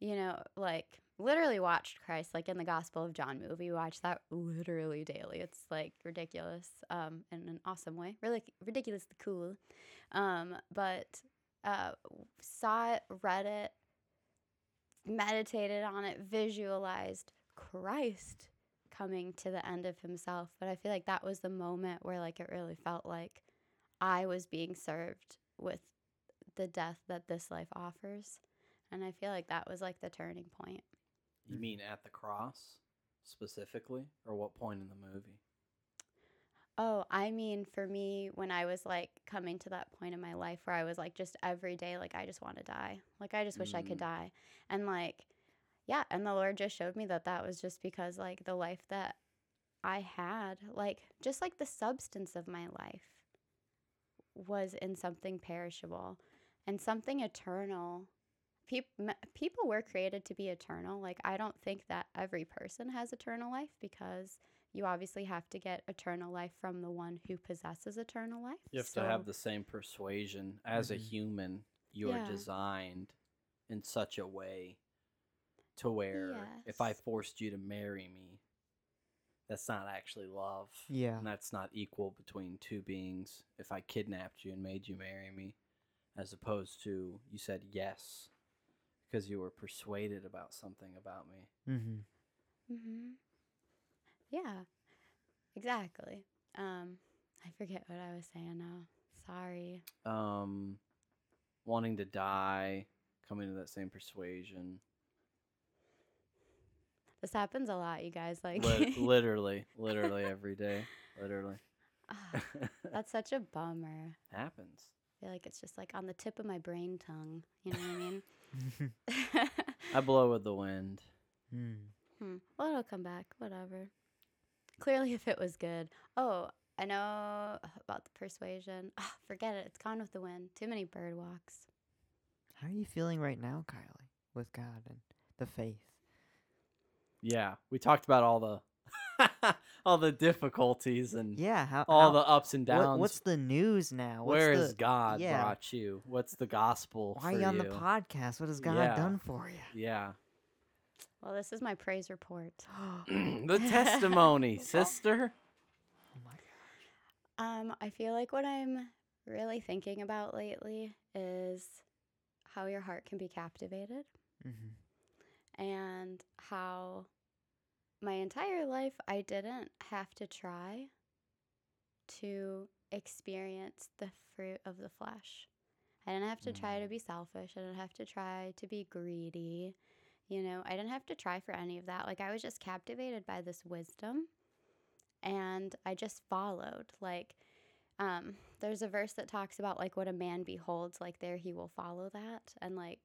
you know, like literally watched Christ like in the Gospel of John movie. We watch that literally daily. It's like ridiculous um in an awesome way. Really ridiculously cool. Um but uh saw it, read it, meditated on it, visualized Christ coming to the end of himself. But I feel like that was the moment where like it really felt like I was being served with the death that this life offers. And I feel like that was like the turning point. You mean at the cross specifically, or what point in the movie? Oh, I mean, for me, when I was like coming to that point in my life where I was like just every day, like, I just want to die. Like, I just wish I could Mm. die. And like, yeah. And the Lord just showed me that that was just because like the life that I had, like, just like the substance of my life was in something perishable and something eternal. M- people were created to be eternal. Like, I don't think that every person has eternal life because you obviously have to get eternal life from the one who possesses eternal life. You have So- to have the same persuasion as a Mhm. human. You Yeah. are designed in such a way to where if I forced you to marry me, that's not actually love. Yeah. And that's not equal between two beings. If I kidnapped you and made you marry me, as opposed to you said yes because you were persuaded about something about me. Mm-hmm. hmm Yeah, exactly. Um, I forget what I was saying now. Sorry. Um, wanting to die, coming to that same persuasion. This happens a lot, you guys. Like, Lit- literally, literally every day. Literally. Ah, that's such a bummer. Happens. I feel like it's just like on the tip of my brain tongue. You know what I mean? I blow with the wind. Hmm. Hmm. Well, it'll come back. Whatever. Clearly, if it was good. Oh, I know about the persuasion. Ah, forget it. It's gone with the wind. Too many bird walks. How are you feeling right now, Kyli, with God and the faith? Yeah, we talked about all the all the difficulties and Yeah, how all how- the ups and what- downs. what's the news now? What's Where the, has God yeah. brought you? What's the gospel Why for are you on the podcast? What has God Yeah. done for you? Yeah, Well, this is my praise report. the testimony, sister. Oh my Um, I feel like what I'm really thinking about lately is how your heart can be captivated Mm-hmm. and how my entire life I didn't have to try to experience the fruit of the flesh. I didn't have to try to Mm. be selfish. I didn't have to try to be greedy. You know, I didn't have to try for any of that. Like, I was just captivated by this wisdom and I just followed. Like, um, there's a verse that talks about like what a man beholds, like there he will follow that. And like,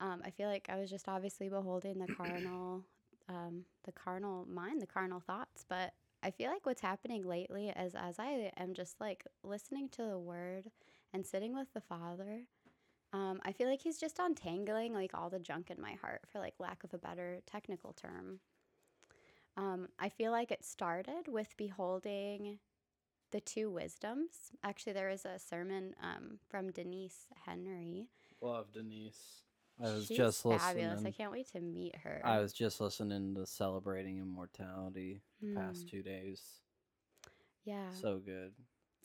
um, I feel like I was just obviously beholding the carnal, um, the carnal mind, the carnal thoughts. But I feel like what's happening lately is as I am just like listening to the word and sitting with the Father, um, I feel like He's just untangling like all the junk in my heart, for like lack of a better technical term. Um, I feel like it started with beholding the two wisdoms. Actually, there was a sermon um, from Denise Henry. Love Denise. I was She's just fabulous. listening. I can't wait to meet her. I was just listening to celebrating immortality the past Mm, two days. yeah. So good.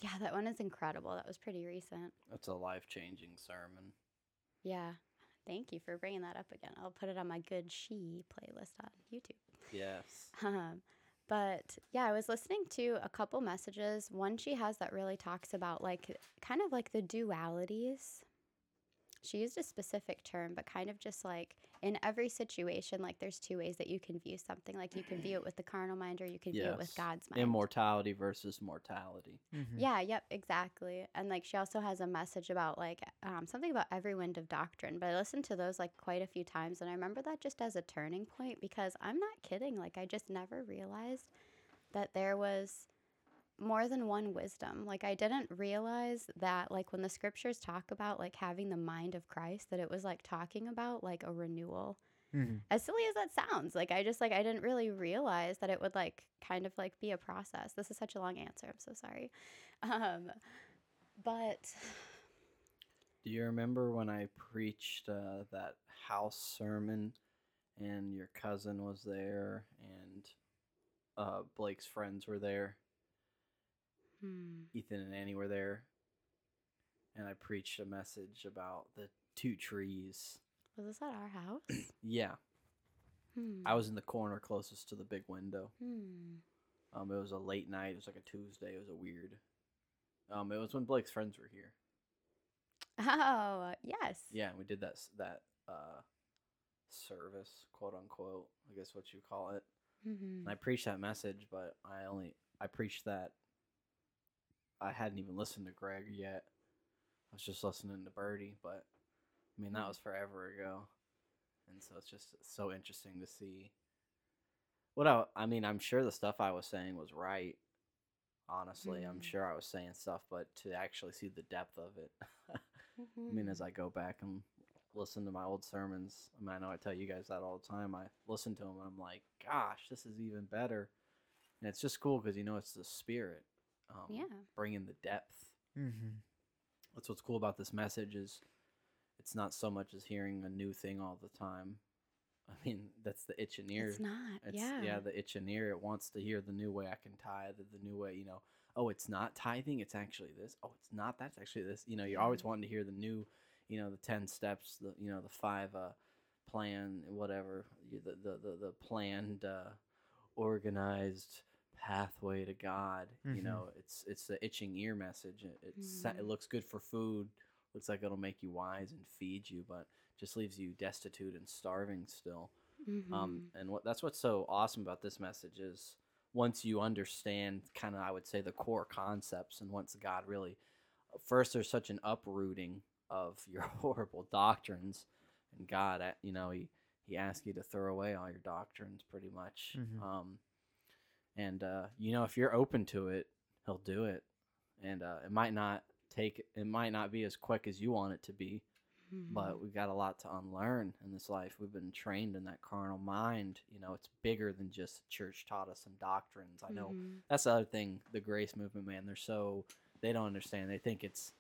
Yeah, that one is incredible. That was pretty recent. It's a life changing sermon. Yeah. Thank you for bringing that up again. I'll put it on my Good She playlist on YouTube. Yes. Um, but yeah, I was listening to a couple messages. One she has that really talks about like kind of like the dualities. She used a specific term, but kind of just like in every situation, like there's two ways that you can view something. Like you can view it with the carnal mind or you can view it with God's mind. Immortality versus mortality. Mm-hmm. Yeah, yep, exactly. And like she also has a message about like um, something about every wind of doctrine. But I listened to those like quite a few times, and I remember that just as a turning point because I'm not kidding. Like I just never realized that there was more than one wisdom. Like I didn't realize that like when the scriptures talk about like having the mind of Christ, that it was like talking about like a renewal Mm-hmm. as silly as that sounds like i just like i didn't really realize that it would like kind of like be a process this is such a long answer i'm so sorry um but Do you remember when I preached uh, that house sermon and your cousin was there and uh, Blake's friends were there? Hmm, Ethan and Annie were there. And I preached a message about the two trees. was this at our house Yeah, hmm. I was in the corner closest to the big window. hmm. Um, it was a late night. It was like a Tuesday. It was a weird. Um, it was when Blake's friends were here. oh yes Yeah, and we did that that uh service, quote unquote. I guess what you call it. Mhm. And I preached that message, but I only I preached that. I hadn't even listened to Greg yet. I was just listening to Birdie, but I mean that was forever ago, and so it's just so interesting to see. What I I mean, I'm sure the stuff I was saying was right. Honestly, I'm Mm. sure I was saying stuff, but to actually see the depth of it, I mean, as I go back and listen to my old sermons, I mean, I know I tell you guys that all the time. I listen to them and I'm like, gosh, this is even better. And it's just cool because you know it's the spirit, um, Yeah. bringing the depth. Mm-hmm. That's what's cool about this message is it's not so much as hearing a new thing all the time. I mean, that's the itch and ear. it's not It's, yeah the itch and ear. It wants to hear the new way I can tithe, the new way, you know, oh, it's not tithing, it's actually this. Oh, it's not, that's actually this. You know, you're always wanting to hear the new, you know, the 10 steps, the, you know, the five uh, plan, whatever, the, the, the, the planned, uh, organized pathway to God. You Mhm. know, it's it's the itching ear message. It, it's, sa- it looks good for food, looks like it'll make you wise and feed you, but just leaves you destitute and starving still. Um, Mhm. and what that's what's so awesome about this message is once you understand kind of I would say the core concepts and once God really first there's such an uprooting of your horrible doctrines and God you know he he asks you to throw away all your doctrines pretty much Mhm. um and uh you know if you're open to it he'll do it and uh it might not take it might not be as quick as you want it to be Mm-hmm. but we've got a lot to unlearn in this life. We've been trained in that carnal mind. You know, it's bigger than just church taught us some doctrines. I know Mhm. that's the other thing. The grace movement, man, they're so they don't understand. They think it's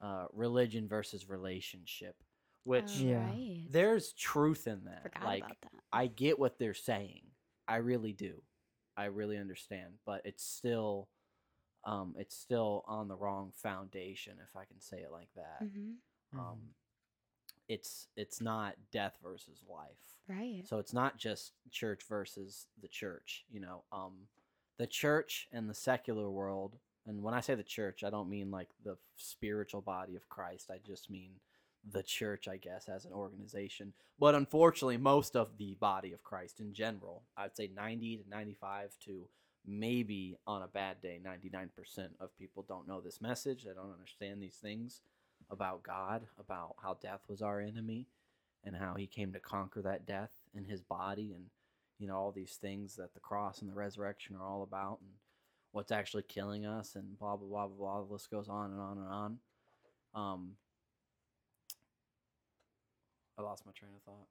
uh, religion versus relationship, which Oh, Yeah. right. there's truth in that. Forgot like about that. I get what they're saying. I really do. I really understand, but it's still um it's still on the wrong foundation if I can say it like that Mhm. um it's it's not death versus life Right. so it's not just church versus the church you know um the church and the secular world and when i say the church i don't mean like the spiritual body of christ i just mean the church i guess as an organization. But unfortunately most of the body of christ in general i'd say 90 to 95 to maybe on a bad day 99% of people don't know this message. They don't understand these things about god about how death was our enemy and how he came to conquer that death in his body and you know all these things that the cross and the resurrection are all about and what's actually killing us and blah blah blah blah blah the list goes on and on and on. Um i lost my train of thought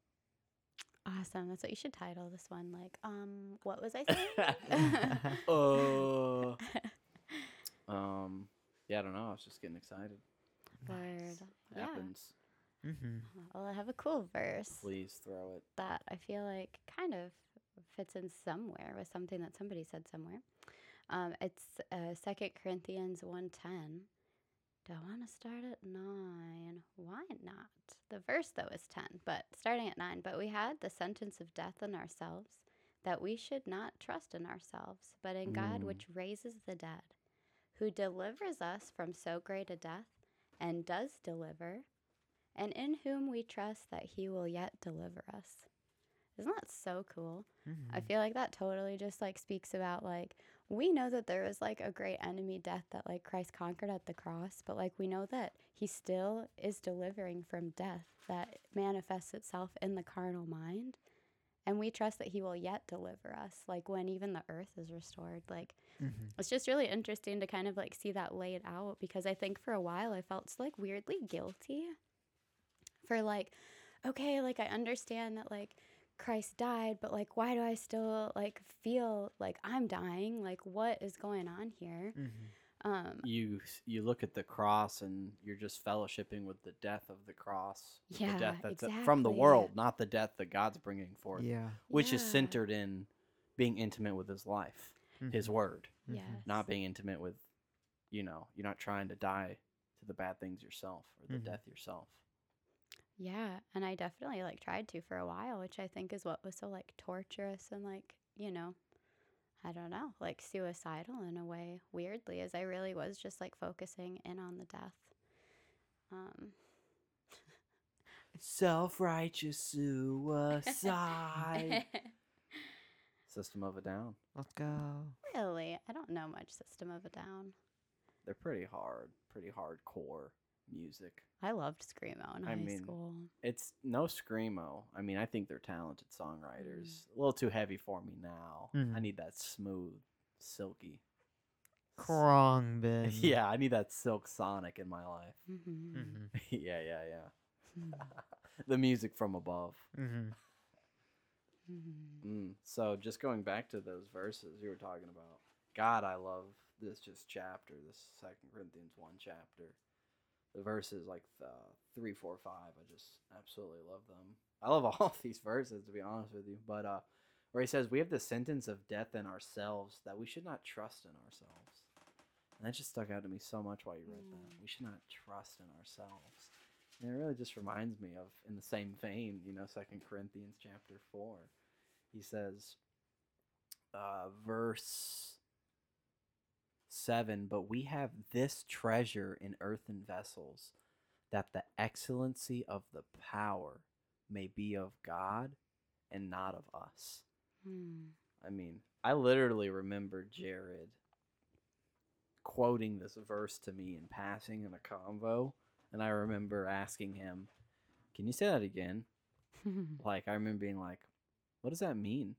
Awesome. That's what you should title this one. Like, um, what was I saying? uh, um yeah i don't know i was just getting excited Word. It Yeah. happens Mm-hmm. Well, I have a cool verse please throw it that I feel like kind of fits in somewhere with something that somebody said somewhere. Um, it's uh, Second Corinthians one ten. Do I want to start at nine? Why not? The verse though is ten, but starting at nine. But we had the sentence of death in ourselves, that we should not trust in ourselves, but in God Mm. which raises the dead, who delivers us from so great a death, and does deliver, and in whom we trust that he will yet deliver us. Isn't that so cool? Mm-hmm. I feel like that totally just like speaks about like we know that there was like a great enemy death that like Christ conquered at the cross, but like we know that he still is delivering from death that manifests itself in the carnal mind. And we trust that he will yet deliver us, like when even the earth is restored. Like Mm-hmm. it's just really interesting to kind of like see that laid out because I think for a while I felt like weirdly guilty for like, okay, like I understand that like Christ died, but like why do I still like feel like I'm dying? Like what is going on here? Mm-hmm. Um you you look at the cross and you're just fellowshipping with the death of the cross Yeah, the death that's uh, from the world not the death that god's bringing forth Yeah. which is centered in being intimate with his life his word Mhm. yes. not being intimate with you know you're not trying to die to the bad things yourself or the Mhm. death yourself Yeah, and I definitely like tried to for a while, which I think is what was so like torturous and like, you know, I don't know, like suicidal in a way, weirdly, as I really was just like focusing in on the death. Um self-righteous suicide system of a down Let's go. really, I don't know much System of a Down. they're pretty hard pretty hardcore music I loved Screamo in I high mean, school. It's no screamo. I mean, I think they're talented songwriters. A little too heavy for me now. I Mhm. need that smooth, silky. s- Khruangbin. Yeah, I need that silk sonic in my life. Mm-hmm. Mm-hmm. yeah, yeah, yeah. the music from above. Mm-hmm. mm-hmm. Mm. So just going back to those verses you were talking about. God, I love this just chapter, this Second Corinthians one chapter. The verses like the three, four, five. I just absolutely love them. I love all of these verses to be honest with you. But uh, where he says we have the sentence of death in ourselves that we should not trust in ourselves. And that just stuck out to me so much while you read that. We should not trust in ourselves. And it really just reminds me of, in the same vein, you know, Second Corinthians chapter four. He says, uh, verse seven, but we have this treasure in earthen vessels, that the excellency of the power may be of God and not of us. Mm. I mean, I literally remember Jared quoting this verse to me in passing in a convo, and I remember asking him, "Can you say that again?" Like I remember being like, "What does that mean?"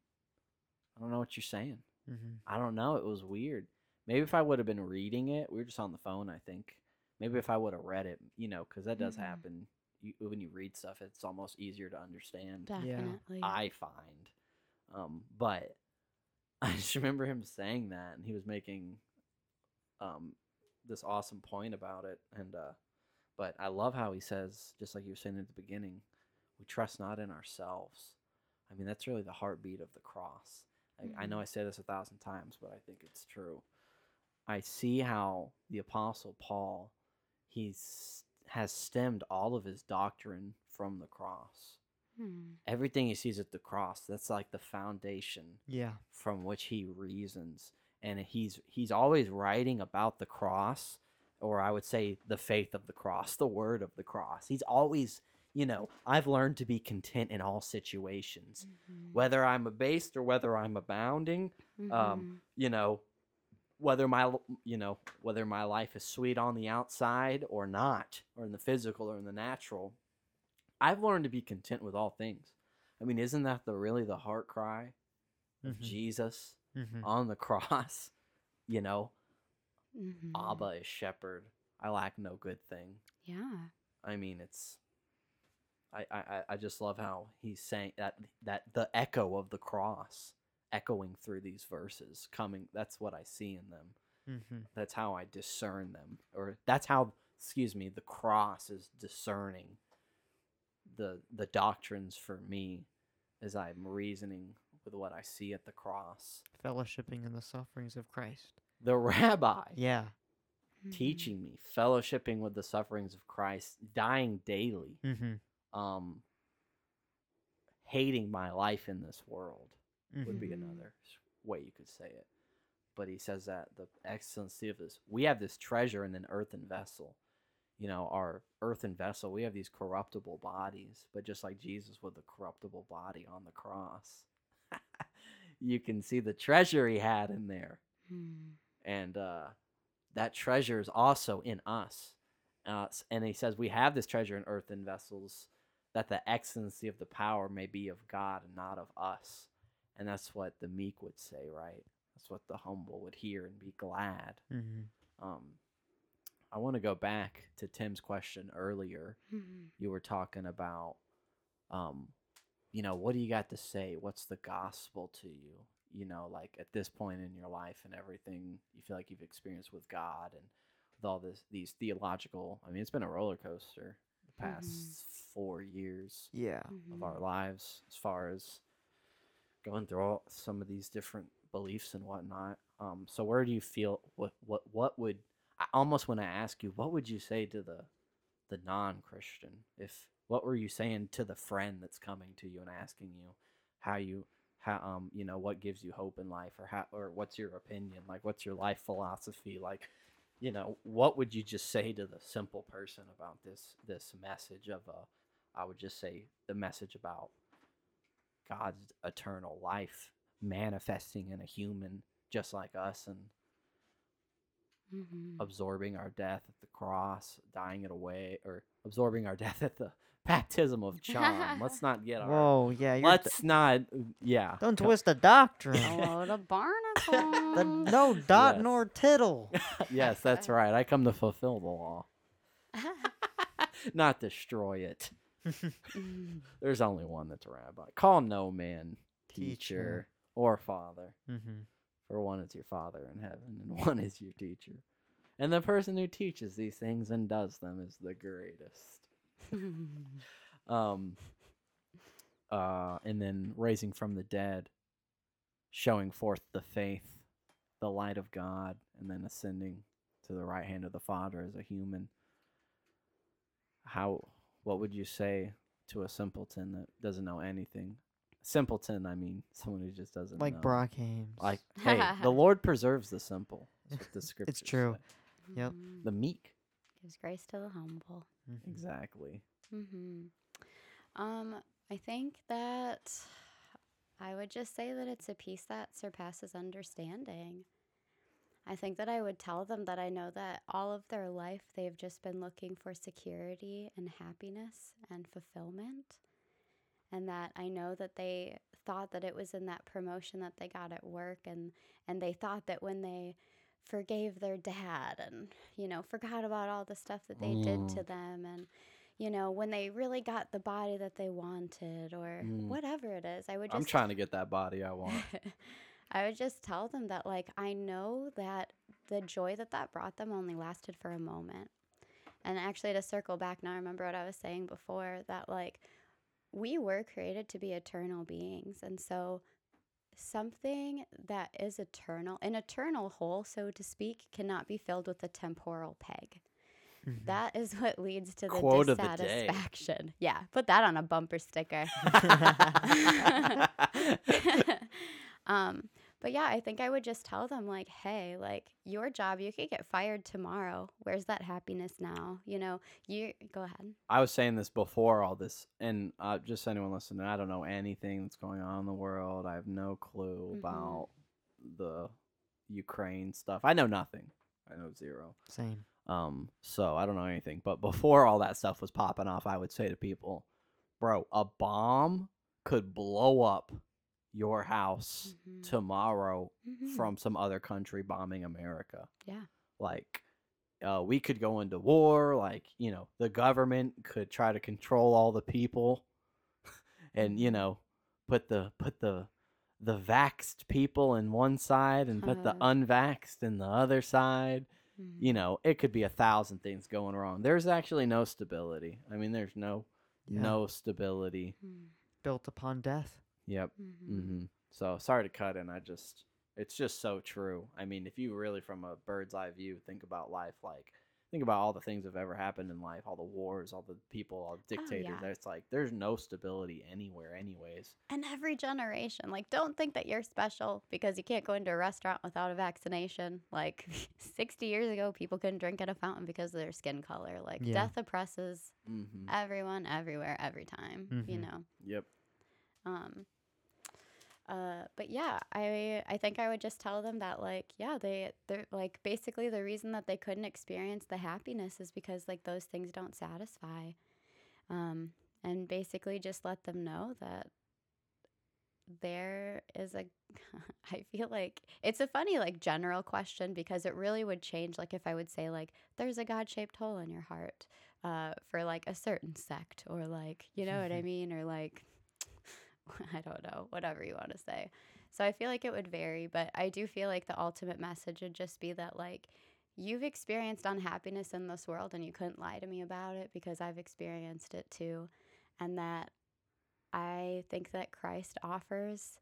I don't know what you're saying. Mm-hmm. I don't know. It was weird. Maybe if I would have been reading it, we were just on the phone. I think maybe if I would have read it, you know, because that does Mhm. happen. You, when you read stuff, it's almost easier to understand. Definitely. I find. Um, but I just remember him saying that, and he was making um, this awesome point about it. And uh, but I love how he says, just like you were saying at the beginning, we trust not in ourselves. I mean, that's really the heartbeat of the cross. I, I know I say this a thousand times, but I think it's true. I see how the apostle Paul, he's has stemmed all of his doctrine from the cross Hmm. everything he sees at the cross that's like the foundation Yeah. from which he reasons and he's he's always writing about the cross or i would say the faith of the cross the word of the cross he's always you know i've learned to be content in all situations Mhm. whether i'm abased or whether i'm abounding Mhm. um, you know whether my you know whether my life is sweet on the outside or not or in the physical or in the natural i've learned to be content with all things i mean isn't that the really the heart cry of Mhm. jesus Mm-hmm. on the cross you know Mhm. abba is shepherd i lack no good thing Yeah. i mean it's I, I, I- I just love how he's saying that that the echo of the cross echoing through these verses coming that's what i see in them Mm-hmm. that's how I discern them, or that's how, excuse me, the cross is discerning the the doctrines for me as I'm reasoning with what I see at the cross. Fellowshipping in the sufferings of Christ. The rabbi Yeah. Teaching me, fellowshipping with the sufferings of Christ, dying daily, Mm-hmm. um, hating my life in this world would be Mhm. another way you could say it. But he says that the excellency of this, we have this treasure in an earthen vessel. You know, our earthen vessel, we have these corruptible bodies, but just like Jesus with the corruptible body on the cross, you can see the treasure he had in there. Mhm. And uh, that treasure is also in us. Uh, and he says, We have this treasure in earthen vessels, that the excellency of the power may be of God and not of us. And that's what the meek would say, right? That's what the humble would hear and be glad. Mm-hmm. Um, I want to go back to Tim's question earlier. Mhm. You were talking about, um, you know, what do you got to say? What's the gospel to you? You know, like at this point in your life and everything you feel like you've experienced with God and with all this these theological. I mean, it's been a roller coaster the past four years Yeah. of our lives as far as going through all some of these different beliefs and whatnot. Um, so where do you feel what what what would I almost want to ask you what would you say to the the non-Christian if what were you saying to the friend that's coming to you and asking you how you how um you know what gives you hope in life or how or what's your opinion like what's your life philosophy like you know what would you just say to the simple person about this this message of uh I would just say the message about God's eternal life manifesting in a human just like us and Mhm. absorbing our death at the cross, dying it away, or absorbing our death at the baptism of John. let's not get our. Whoa. Yeah. Let's not. Yeah. don't twist the doctrine. Oh, the the, no dot Yes. nor tittle. yes, that's right. I come to fulfill the law, not destroy it. Mhm. There's only one that's a rabbi. Call no man teacher, Teacher. or father, mm-hmm. for one is your father in heaven, and one is your teacher. And the person who teaches these things and does them is the greatest. um uh and then raising from the dead showing forth the faith the light of god and then ascending to the right hand of the father as a human how what would you say to a simpleton that doesn't know anything simpleton i mean someone who just doesn't Like know. Brock Hames. like hey the lord preserves the simple That's what the scriptures true. say. Yep. Mhm. the meek Gives grace to the humble. Mhm. exactly hmm Um, I think that I would just say that it's a peace that surpasses understanding. I think that I would tell them that I know that all of their life they've just been looking for security and happiness and fulfillment. And that I know that they thought that it was in that promotion that they got at work and and they thought that when they forgave their dad and you know forgot about all the stuff that they did to Mm. them and you know when they really got the body that they wanted or Mm. whatever it is i would just I'm trying to get that body I want. I would just tell them that, like, I know that the joy that that brought them only lasted for a moment. And actually, to circle back now, I remember what I was saying before that, like, we were created to be eternal beings. And so, something that is eternal, an eternal hole, so to speak, cannot be filled with a temporal peg. Mhm. That is what leads to the Quote of the dissatisfaction. Yeah, put that on a bumper sticker. um, but yeah, I think I would just tell them like, hey, like your job, you could get fired tomorrow. Where's that happiness now? You know, you go ahead. I was saying this before all this, and uh, just anyone listening, I don't know anything that's going on in the world. I have no clue Mhm. about the Ukraine stuff. I know nothing. I know zero. Same. Um, so I don't know anything. But before all that stuff was popping off, I would say to people, "Bro, a bomb could blow up your house Mhm. tomorrow Mhm. from some other country bombing America." Yeah. like uh, we could go into war like you know the government could try to control all the people and you know put the put the the vaxxed people in one side and put the Uh-huh. unvaxxed in the other side Mhm. you know it could be a thousand things going wrong there's actually no stability i mean there's no Yeah. no stability Mm. Built upon death. Yep Mhm. hmm So sorry to cut in. I just, it's just so true. I mean, if you really, from a bird's eye view, think about life, like think about all the things that have ever happened in life, all the wars, all the people, all the dictators. yeah. It's like there's no stability anywhere, anyways. And every generation, like, don't think that you're special because you can't go into a restaurant without a vaccination. Like, 60 years ago, people couldn't drink at a fountain because of their skin color. Like, Yeah. death oppresses Mm-hmm. everyone, everywhere, every time, you Mhm. know? Yep. Um, uh, but yeah, I I think I would just tell them that like yeah they they're like basically the reason that they couldn't experience the happiness is because like those things don't satisfy, um, and basically just let them know that there is a I feel like it's a funny like general question because it really would change like if I would say like there's a God shaped hole in your heart uh, for like a certain sect or like you know what I mean? Or like I don't know whatever you want to say. So I feel like it would vary, but I do feel like the ultimate message would just be that like you've experienced unhappiness in this world and you couldn't lie to me about it because I've experienced it too and that I think that Christ offers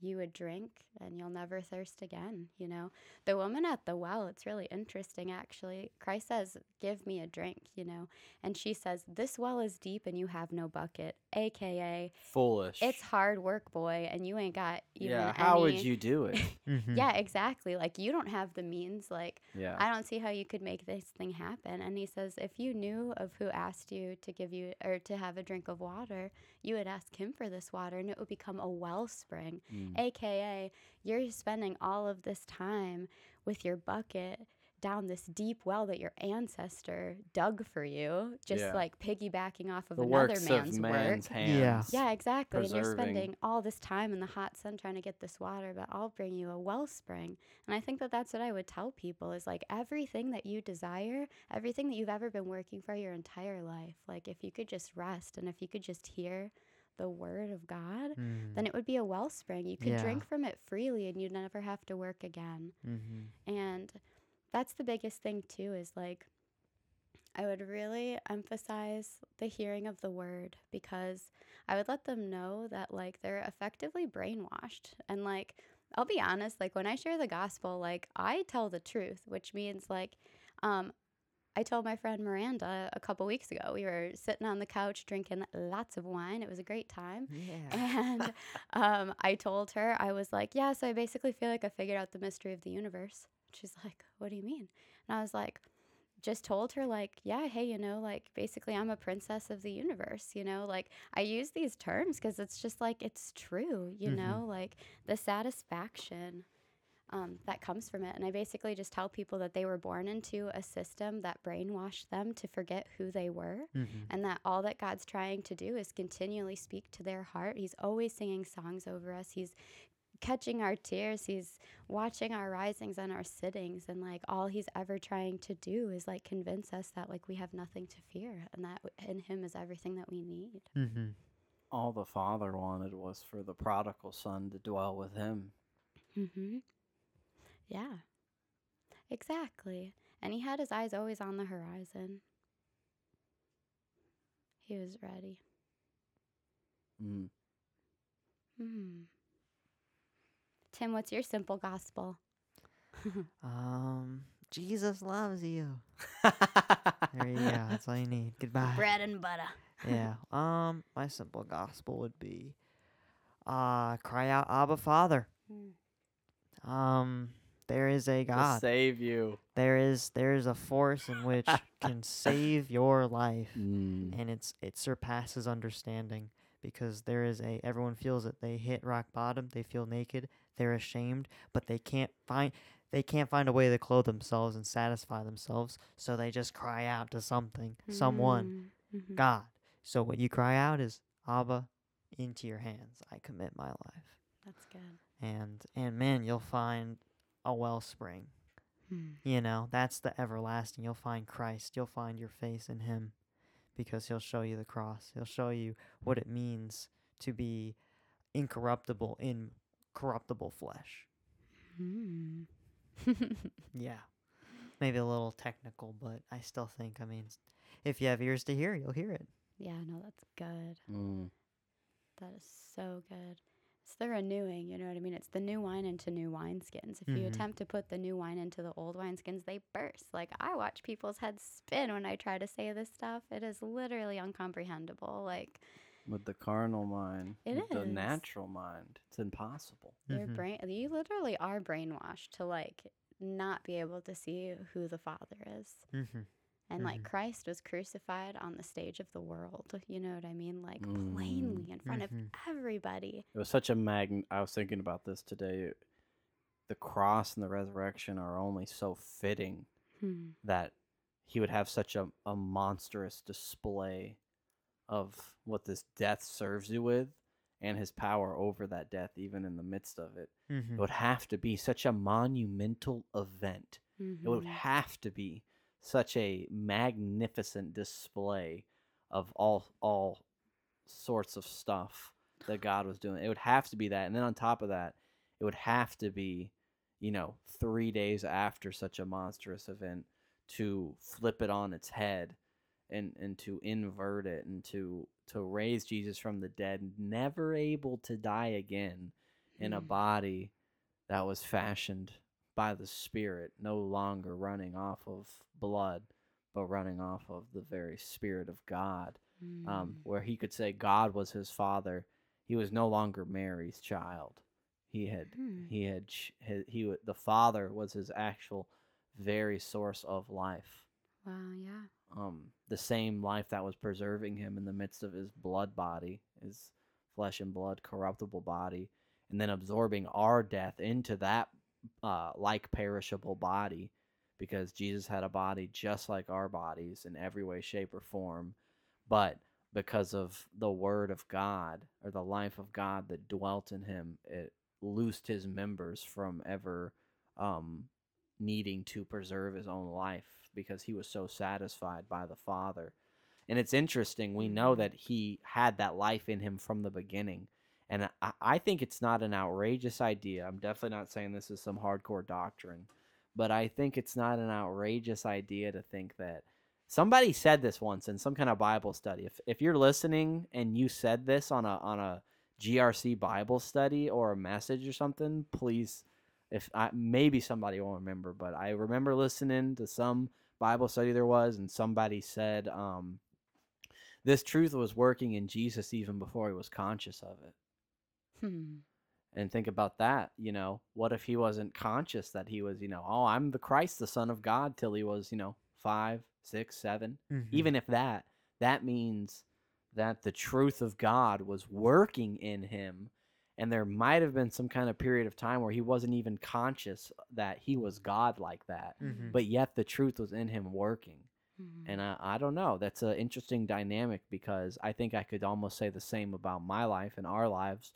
you a drink and you'll never thirst again, you know. The woman at the well, it's really interesting actually. Christ says, "Give me a drink," you know. And she says, "This well is deep and you have no bucket." AKA, Foolish. it's hard work, boy, and you ain't got even yeah. How would you do it? Mhm. Yeah, exactly. Like you don't have the means like Yeah. I don't see how you could make this thing happen. And he says, if you knew of who asked you to give you or to have a drink of water, you would ask him for this water and it would become a wellspring. Mm. AKA, you're spending all of this time with your bucket down this deep well that your ancestor dug for you, just Yeah. like piggybacking off of the another works man's of work. man's hands. Yeah, exactly. And you're spending all this time in the hot sun trying to get this water, but I'll bring you a wellspring. And I think that that's what I would tell people is like everything that you desire, everything that you've ever been working for your entire life, like if you could just rest and if you could just hear the word of God, Mm. then it would be a wellspring. You could Yeah. drink from it freely and you'd never have to work again. Mhm. And that's the biggest thing too is like I would really emphasize the hearing of the word because I would let them know that like they're effectively brainwashed and like I'll be honest like when I share the gospel like I tell the truth which means like um I told my friend Miranda a couple weeks ago we were sitting on the couch drinking lots of wine it was a great time Yeah. and um, I told her, I was like, yeah, so I basically feel like I figured out the mystery of the universe. She's like, what do you mean? And I was like, just told her like yeah hey you know like basically i'm a princess of the universe you know like i use these terms because it's just like it's true you Mhm. know like the satisfaction um, that comes from it and i basically just tell people that they were born into a system that brainwashed them to forget who they were Mm-hmm. and that all that God's trying to do is continually speak to their heart. He's always singing songs over us. He's catching our tears. He's watching our risings and our sittings and like all he's ever trying to do is like convince us that like we have nothing to fear and that w- in him is everything that we need. Mm-hmm. All the father wanted was for the prodigal son to dwell with him. mm-hmm. Yeah. Exactly. And he had his eyes always on the horizon. He was ready. Mm. Hmm. Tim, what's your simple gospel? Um, Jesus loves you. There you go. That's all you need. Goodbye. Bread and butter. yeah. Um, my simple gospel would be, uh, cry out, Abba, Father. Mm. Um, there is a to God. save you. There is there is a force in which can save your life, Mm. and it's it surpasses understanding because there is a everyone feels it. They hit rock bottom. They feel naked. They're ashamed, but they can't find they can't find a way to clothe themselves and satisfy themselves. So they just cry out to something, someone, Mm, mhm. God. So what you cry out is Abba, into your hands I commit my life. That's good. And and man, you'll find a wellspring. Hmm. You know, that's the everlasting. You'll find Christ. You'll find your face in him because he'll show you the cross. He'll show you what it means to be incorruptible in corruptible flesh. Hmm. Yeah. Maybe a little technical, but I still think, I mean, if you have ears to hear, you'll hear it. yeah, no, that's good. Mm. That is so good. It's the renewing, you know what I mean? It's the new wine into new wineskins. If you Mhm. attempt to put the new wine into the old wineskins, they burst. Like I watch people's heads spin when I try to say this stuff. It is literally uncomprehendable. Like With the carnal mind, It with the natural mind, it's impossible. your Mhm. brain you literally are brainwashed to like not be able to see who the father is. Mm-hmm. And like Mhm. Christ was crucified on the stage of the world. You know what I mean? Like Mm. plainly in front of everybody. It was such a mag. I was thinking about this today. The cross and the resurrection are only so fitting Hmm. that he would have such a, a monstrous display of what this death serves you with and his power over that death, even in the midst of it. Mm-hmm. It would have to be such a monumental event. It would Mhm. have to be such a magnificent display of all all sorts of stuff that God was doing. It would have to be that. And then on top of that, it would have to be, you know, 3 days after such a monstrous event to flip it on its head and and to invert it and to to raise Jesus from the dead, never able to die again in a Mm. body that was fashioned by the Spirit, no longer running off of blood, but running off of the very Spirit of God. Um, Mm. where he could say God was his father, he was no longer Mary's child. He had Hmm. he had he, he the father was his actual very source of life Wow, yeah. um, the same life that was preserving him in the midst of his blood body, his flesh and blood corruptible body, and then absorbing our death into that uh, like perishable body, because Jesus had a body just like our bodies in every way, shape, or form, but because of the word of God or the life of God that dwelt in him, it loosed his members from ever um, needing to preserve his own life because he was so satisfied by the Father. And it's interesting, we know Mhm. that he had that life in him from the beginning. And I, I think it's not an outrageous idea. I'm definitely not saying this is some hardcore doctrine, but I think it's not an outrageous idea to think that somebody said this once in some kind of Bible study. If, if you're listening and you said this on a on a GRC Bible study or a message or something, please if I maybe somebody won't remember, but I remember listening to some Bible study there was, and somebody said um, this truth was working in Jesus even before he was conscious of it. Hmm. And think about that, you know, what if he wasn't conscious that he was, you know, oh, I'm the Christ, the Son of God, till he was, you know, five, six, seven, Mhm. even if that, that means that the truth of God was working in him. And there might have been some kind of period of time where he wasn't even conscious that he was God like that, Mhm. but yet the truth was in him working. Mhm. And I, I don't know. That's an interesting dynamic because I think I could almost say the same about my life and our lives.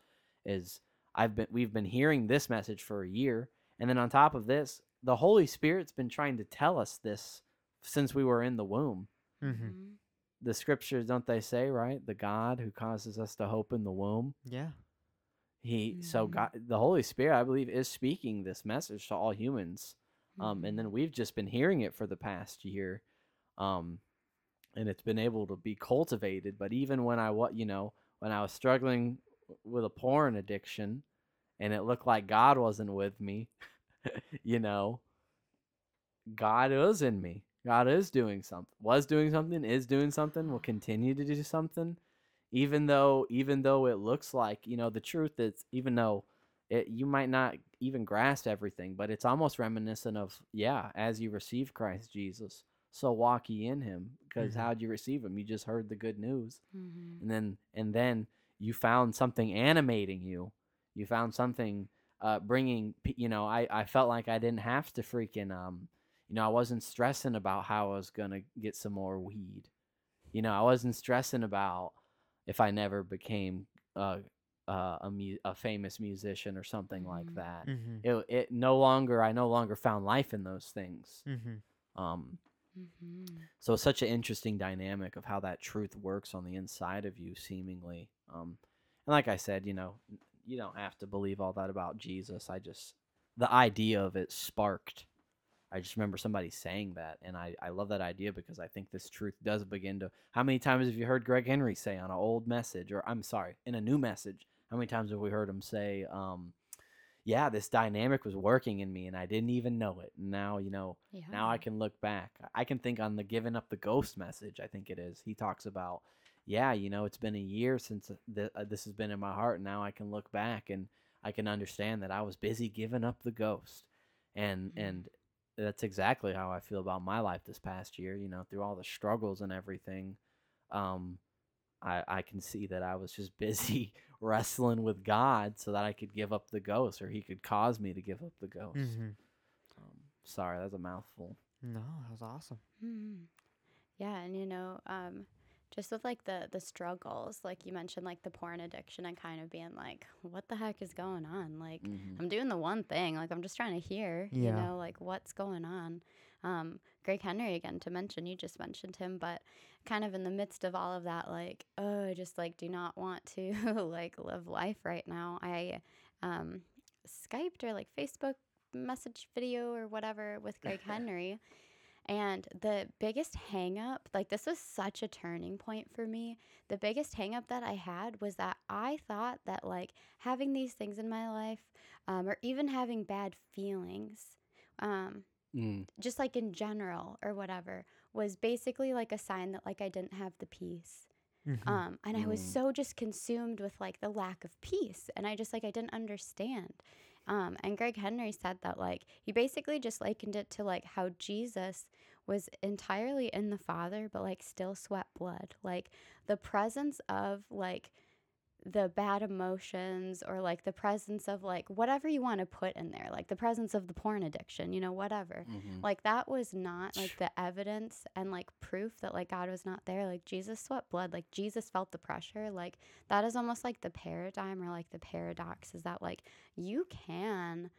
Is I've been we've been hearing this message for a year, and then on top of this, the Holy Spirit's been trying to tell us this since we were in the womb. Mhm. Mhm. The scriptures don't they say right? The God who causes us to hope in the womb. Yeah. He so Mhm. God, the Holy Spirit, I believe, is speaking this message to all humans. Um, and Mhm. then we've just been hearing it for the past year, um, and it's been able to be cultivated. But even when I what you know when I was struggling with a porn addiction, and it looked like God wasn't with me, you know, God is in me. God is doing something. Was doing something. Is doing something. Will continue to do something. Even though, even though it looks like you know the truth is, even though it you might not even grasp everything, but it's almost reminiscent of yeah, as you receive Christ Jesus, so walk ye in Him. Because Mhm. how'd you receive Him? You just heard the good news, Mhm. and then and then you found something animating you. You found something uh, bringing. You know, I I felt like I didn't have to freaking um. You know, I wasn't stressing about how I was gonna get some more weed. You know, I wasn't stressing about if I never became uh, uh, a mu- a famous musician or something like Mhm. that. Mhm. It it no longer I no longer found life in those things. Mhm. Um, Mhm. so it's such an interesting dynamic of how that truth works on the inside of you, seemingly. Um, and like I said, you know, you don't have to believe all that about Jesus. I just the idea of it sparked. I just remember somebody saying that, and I, I love that idea because I think this truth does begin to. How many times have you heard Greg Henry say on an old message, or I'm sorry, in a new message? How many times have we heard him say, um, "Yeah, this dynamic was working in me, and I didn't even know it." And now, you know, Yeah. now I can look back. I can think on the giving up the ghost message. I think it is. He talks about, yeah, you know, it's been a year since th- uh, this has been in my heart. And now I can look back and I can understand that I was busy giving up the ghost, and Mhm. and that's exactly how I feel about my life this past year. You know, through all the struggles and everything, um, I I can see that I was just busy wrestling with God so that I could give up the ghost, or He could cause me to give up the ghost. Mhm. Um, sorry, that's a mouthful. No, that was awesome. Mhm. Yeah, and you know, um, just with like the the struggles, like you mentioned, like the porn addiction, and kind of being like, what the heck is going on? Like, Mhm. I'm doing the one thing. Like, I'm just trying to hear, Yeah. you know, like what's going on. Um, Greg Henry again to mention. You just mentioned him, but kind of in the midst of all of that, like, oh, I just like do not want to like live life right now. I um, Skyped or like Facebook message video or whatever with Greg Henry. And the biggest hang up, like this was such a turning point for me. The biggest hang up that I had was that I thought that like having these things in my life, um, or even having bad feelings, um, Mm. just like in general or whatever, was basically like a sign that like I didn't have the peace. Mhm. Um, and I was Mm. so just consumed with like the lack of peace. And I just like, I didn't understand. Um, and Greg Henry said that like, he basically just likened it to like how Jesus was entirely in the Father, but like still sweat blood. Like the presence of like the bad emotions or like the presence of like whatever you want to put in there, like the presence of the porn addiction, you know, whatever. Mhm. like that was not like the evidence and like proof that like god was not there. Like jesus sweat blood. Like jesus felt the pressure. Like that is almost like the paradigm or like the paradox is that like you can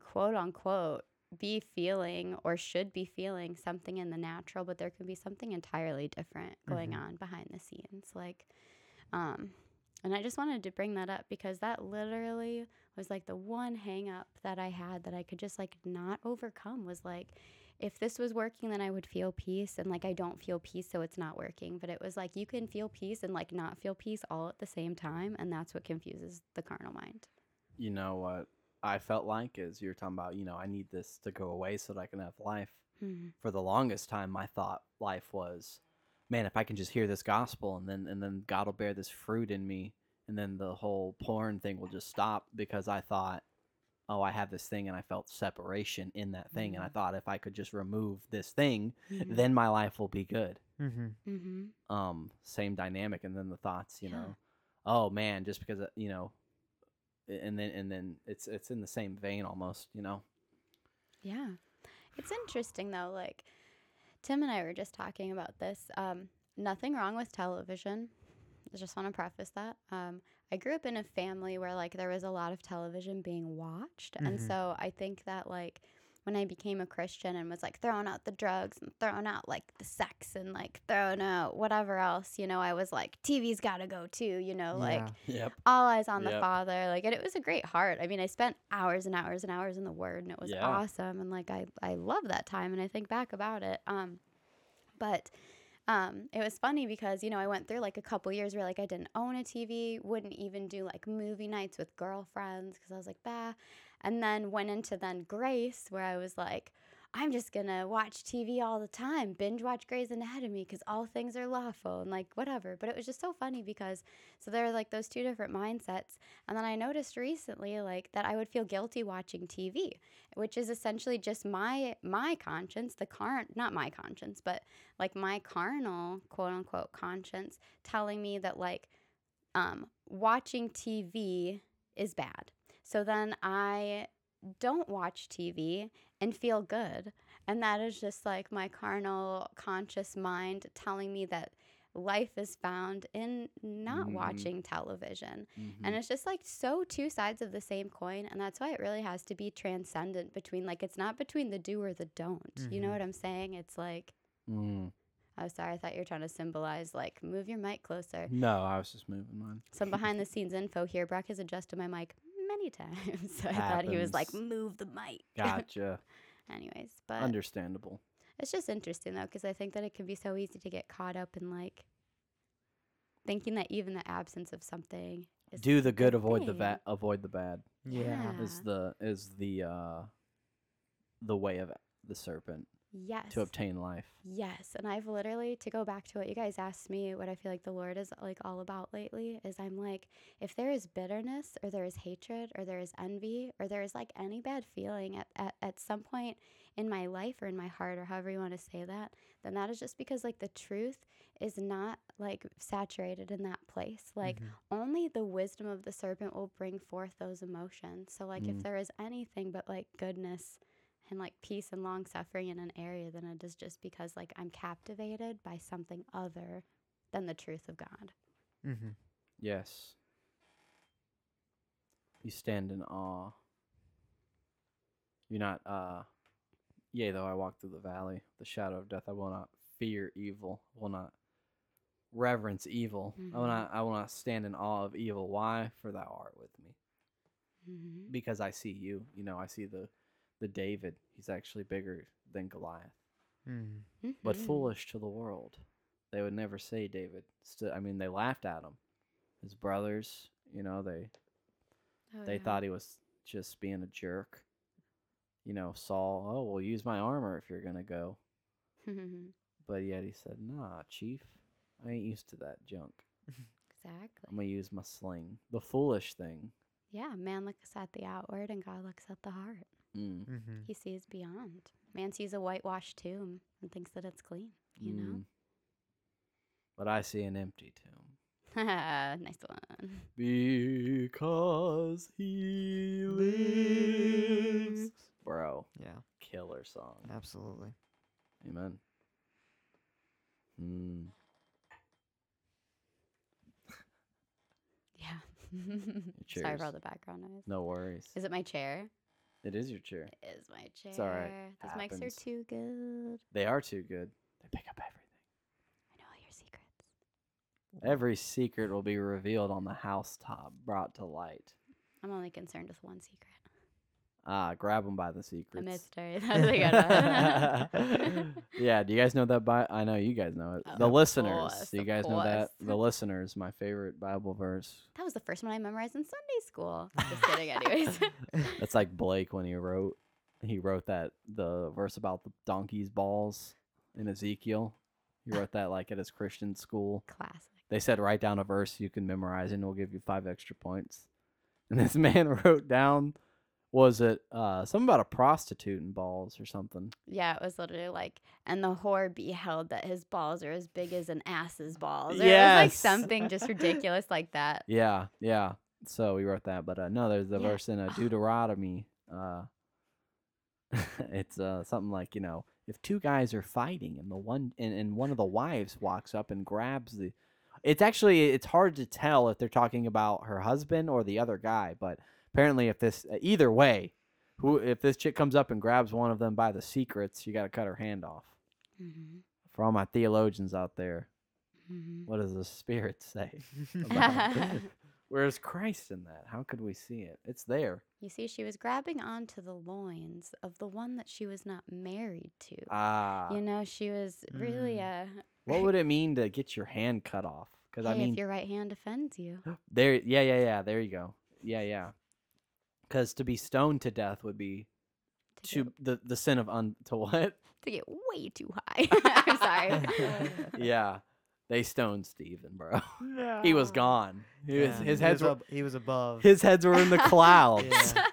quote unquote be feeling or should be feeling something in the natural but there can be something entirely different going Mhm. on behind the scenes. Like um and i just wanted to bring that up because that literally was like the one hang up that I had that I could just like not overcome was like if this was working then I would feel peace and like I don't feel peace so it's not working but it was like you can feel peace and like not feel peace all at the same time and that's what confuses the carnal mind. You know what I felt like is you're talking about, you know, I need this to go away so that I can have life. Mhm. For the longest time my thought life was, man, if I can just hear this gospel and then and then God will bear this fruit in me and then the whole porn thing will just stop because I thought oh, I have this thing and I felt separation in that thing. And I Mhm. thought if I could just remove this thing, Mhm. then my life will be good. Mm-hmm. Mm-hmm. Um, same dynamic. And then the thoughts, you Yeah. know, oh man, just because, uh, you know, and then, and then it's, it's in the same vein almost, you know? Yeah. It's interesting though, like Tim and I were just talking about this. Um, nothing wrong with television. I just want to preface that. Um, I grew up in a family where like there was a lot of television being watched. And Mhm. so I think that like when I became a Christian and was like throwing out the drugs and throwing out like the sex and like throwing out whatever else, you know, I was like, TV's got to go too, you know, like Yep. all eyes on the father like and it was a great heart i mean i spent hours and hours and hours in the word and it was Yeah. awesome and like i i love that time and i think back about it um but um it was funny because you know i went through like a couple years where like i didn't own a tv wouldn't even do like movie nights with girlfriends because i was like bah. And then went into then grace where i was like I'm just gonna watch TV all the time, binge watch Grey's Anatomy because all things are lawful and like whatever. But it was just so funny because so there are like those two different mindsets. And then I noticed recently like that I would feel guilty watching TV, which is essentially just my my conscience, the current not my conscience, but like my carnal quote unquote conscience telling me that like um watching TV is bad. So then I don't watch TV and feel good. And that is just like my carnal conscious mind telling me that life is found in not Mhm. watching television. Mhm. And it's just like so two sides of the same coin. And that's why it really has to be transcendent between, like, it's not between the do or the don't. You know Mhm. what I'm saying? It's like, Mm. oh, sorry, I thought you were trying to symbolize, like, move your mic closer. No, I was just moving mine. Some behind the scenes info here. Brock has adjusted my mic many times. So I thought he was like, Happens. move the mic. Gotcha. Anyways, but Understandable. it's just interesting though, because I think that it can be so easy to get caught up in like thinking that even the absence of something is Do the good, avoid the thing. va- avoid the bad. Yeah. Is the is the uh the way of the serpent Yes. to obtain life. Yes, and I've literally to go back to what you guys asked me, what I feel like the Lord is like all about lately is I'm like, if there is bitterness or there is hatred or there is envy or there is like any bad feeling at, at, at some point in my life or in my heart or however you want to say that, then that is just because like the truth is not like saturated in that place. Like Mhm. only the wisdom of the serpent will bring forth those emotions. So like if Mm. there is anything but like goodness and like peace and long suffering in an area, than it is just because like I'm captivated by something other than the truth of God. Mm-hmm. Yes. You stand in awe. You're not uh yea though I walk through the valley, the shadow of death, I will not fear evil, will not reverence evil. I will Mhm. not I will not stand in awe of evil. Why? For thou art with me. Mm-hmm. Because I see you. You know, I see the the David. He's actually bigger than Goliath. Mm-hmm. But foolish to the world. They would never say David. St- I mean, they laughed at him. His brothers, you know, they Oh, they thought he was just being a jerk. You know, Saul, oh, well, use my armor if you're going to go. But yet he said, nah, chief, I ain't used to that junk. Exactly. I'm going to use my sling. The foolish thing. Yeah, man looks at the outward and God looks at the heart. Mm. Mm-hmm. He sees beyond. Man sees a whitewashed tomb and thinks that it's clean, you mm. But I see an empty tomb. know? nice one. Because he lives. Bro, Yeah, killer song. absolutely. Amen. Mm. Yeah. Sorry Cheers. for all the background noise. No worries. Is it my chair? It is your chair. It is my chair. It's all right. Those mics are too good. They are too good. They pick up everything. I know all your secrets. Every secret will be revealed on the housetop, brought to light. I'm only concerned with one secret. Ah, grab them by the A secrets. mystery. That's a good one. yeah, do you guys know that? Bi- I know you guys know it. the listeners, course, do you guys know that? The listeners, my favorite Bible verse. That was the first one I memorized in Sunday school. Just kidding, anyways. That's like Blake when he wrote he wrote that the verse about the donkey's balls in Ezekiel. He wrote that like at his Christian school. Classic. They said write down a verse you can memorize and we'll give you five extra points. And this man wrote down was it uh something about a prostitute and balls or something? Yeah, it was literally like, and the whore beheld that his balls are as big as an ass's balls. Or It was like something just ridiculous like that. Yeah, yeah. So we wrote that, but uh, no, there's the Yeah. verse in uh, Deuteronomy. Uh, it's uh, something like you know, if two guys are fighting and the one and, and one of the wives walks up and grabs the, it's actually it's hard to tell if they're talking about her husband or the other guy, but apparently if this uh, either way, who if this chick comes up and grabs one of them by the secrets, you got to cut her hand off. Mm-hmm. For all my theologians out there, Mm-hmm. what does the Spirit say? Where's Christ in that? How could we see it? It's there. You see, she was grabbing onto the loins of the one that she was not married to. Ah, you know, she was really uh what would it mean to get your hand cut off? Because I mean, if your right hand offends you. there, yeah, yeah, yeah. There you go. Yeah, yeah. Because to be stoned to death would be To, to the the sin of un to what? to get way too high. I'm sorry. yeah, they stoned Stephen, bro. no. he was gone. He was, Yeah, his he heads was were ab- he was above. his heads were in the clouds. Yeah.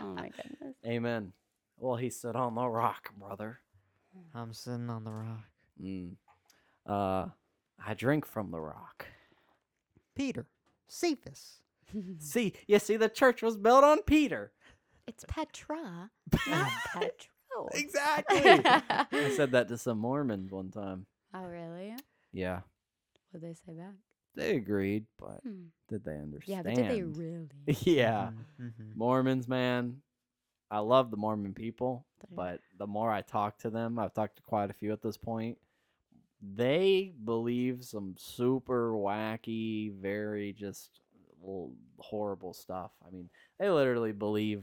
oh my goodness. Amen. Well, he stood on the rock, brother. I'm sitting on the rock. Mm. Uh, I drink from the rock. Peter, Cephas. See, you see, the church was built on Peter. It's Petra, not Petro. Exactly. I said that to some Mormons one time. oh really? Yeah, What did they say back? they agreed, but Hmm. did they understand? Yeah, but did they really? yeah, Mm-hmm. Mormons, man. I love the Mormon people, but the more I talk to them, I've talked to quite a few at this point. They believe some super wacky, very just l- horrible stuff. I mean, they literally believe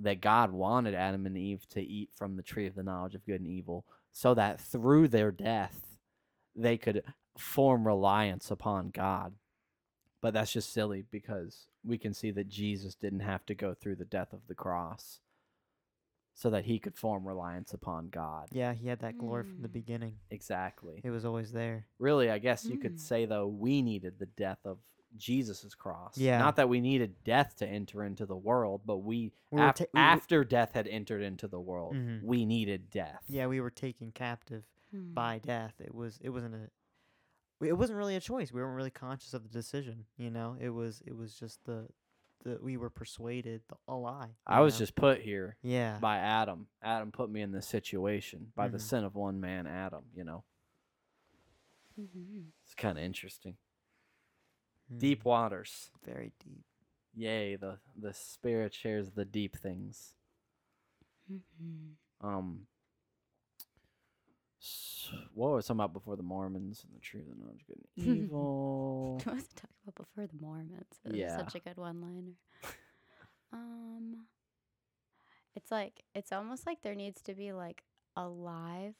that God wanted Adam and Eve to eat from the tree of the knowledge of good and evil so that through their death they could form reliance upon God. But that's just silly because we can see that Jesus didn't have to go through the death of the cross so that he could form reliance upon God. Yeah, he had that glory from the Mm. beginning. Exactly. It was always there. Really, I guess you Mm. could say though we needed the death of Jesus' cross. Yeah. Not that we needed death to enter into the world, but we, We af- ta- we were- after death had entered into the world, Mhm. we needed death. Yeah, we were taken captive Hmm. by death. It was it wasn't a it wasn't really a choice. We weren't really conscious of the decision, you know. It was it was just the the we were persuaded the, a lie. I you was just put here yeah. by Adam. Adam put me in this situation by the Mhm. sin of one man, Adam, you know. Mhm. It's kind of interesting. Deep waters. very deep. Yay, the the spirit shares the deep things. Mhm. Um s- what was something about before the Mormons and the tree and the knowledge of good and evil? What was I talking about before the Mormons? It was Yeah. such a good one liner. um, it's like it's almost like there needs to be like a live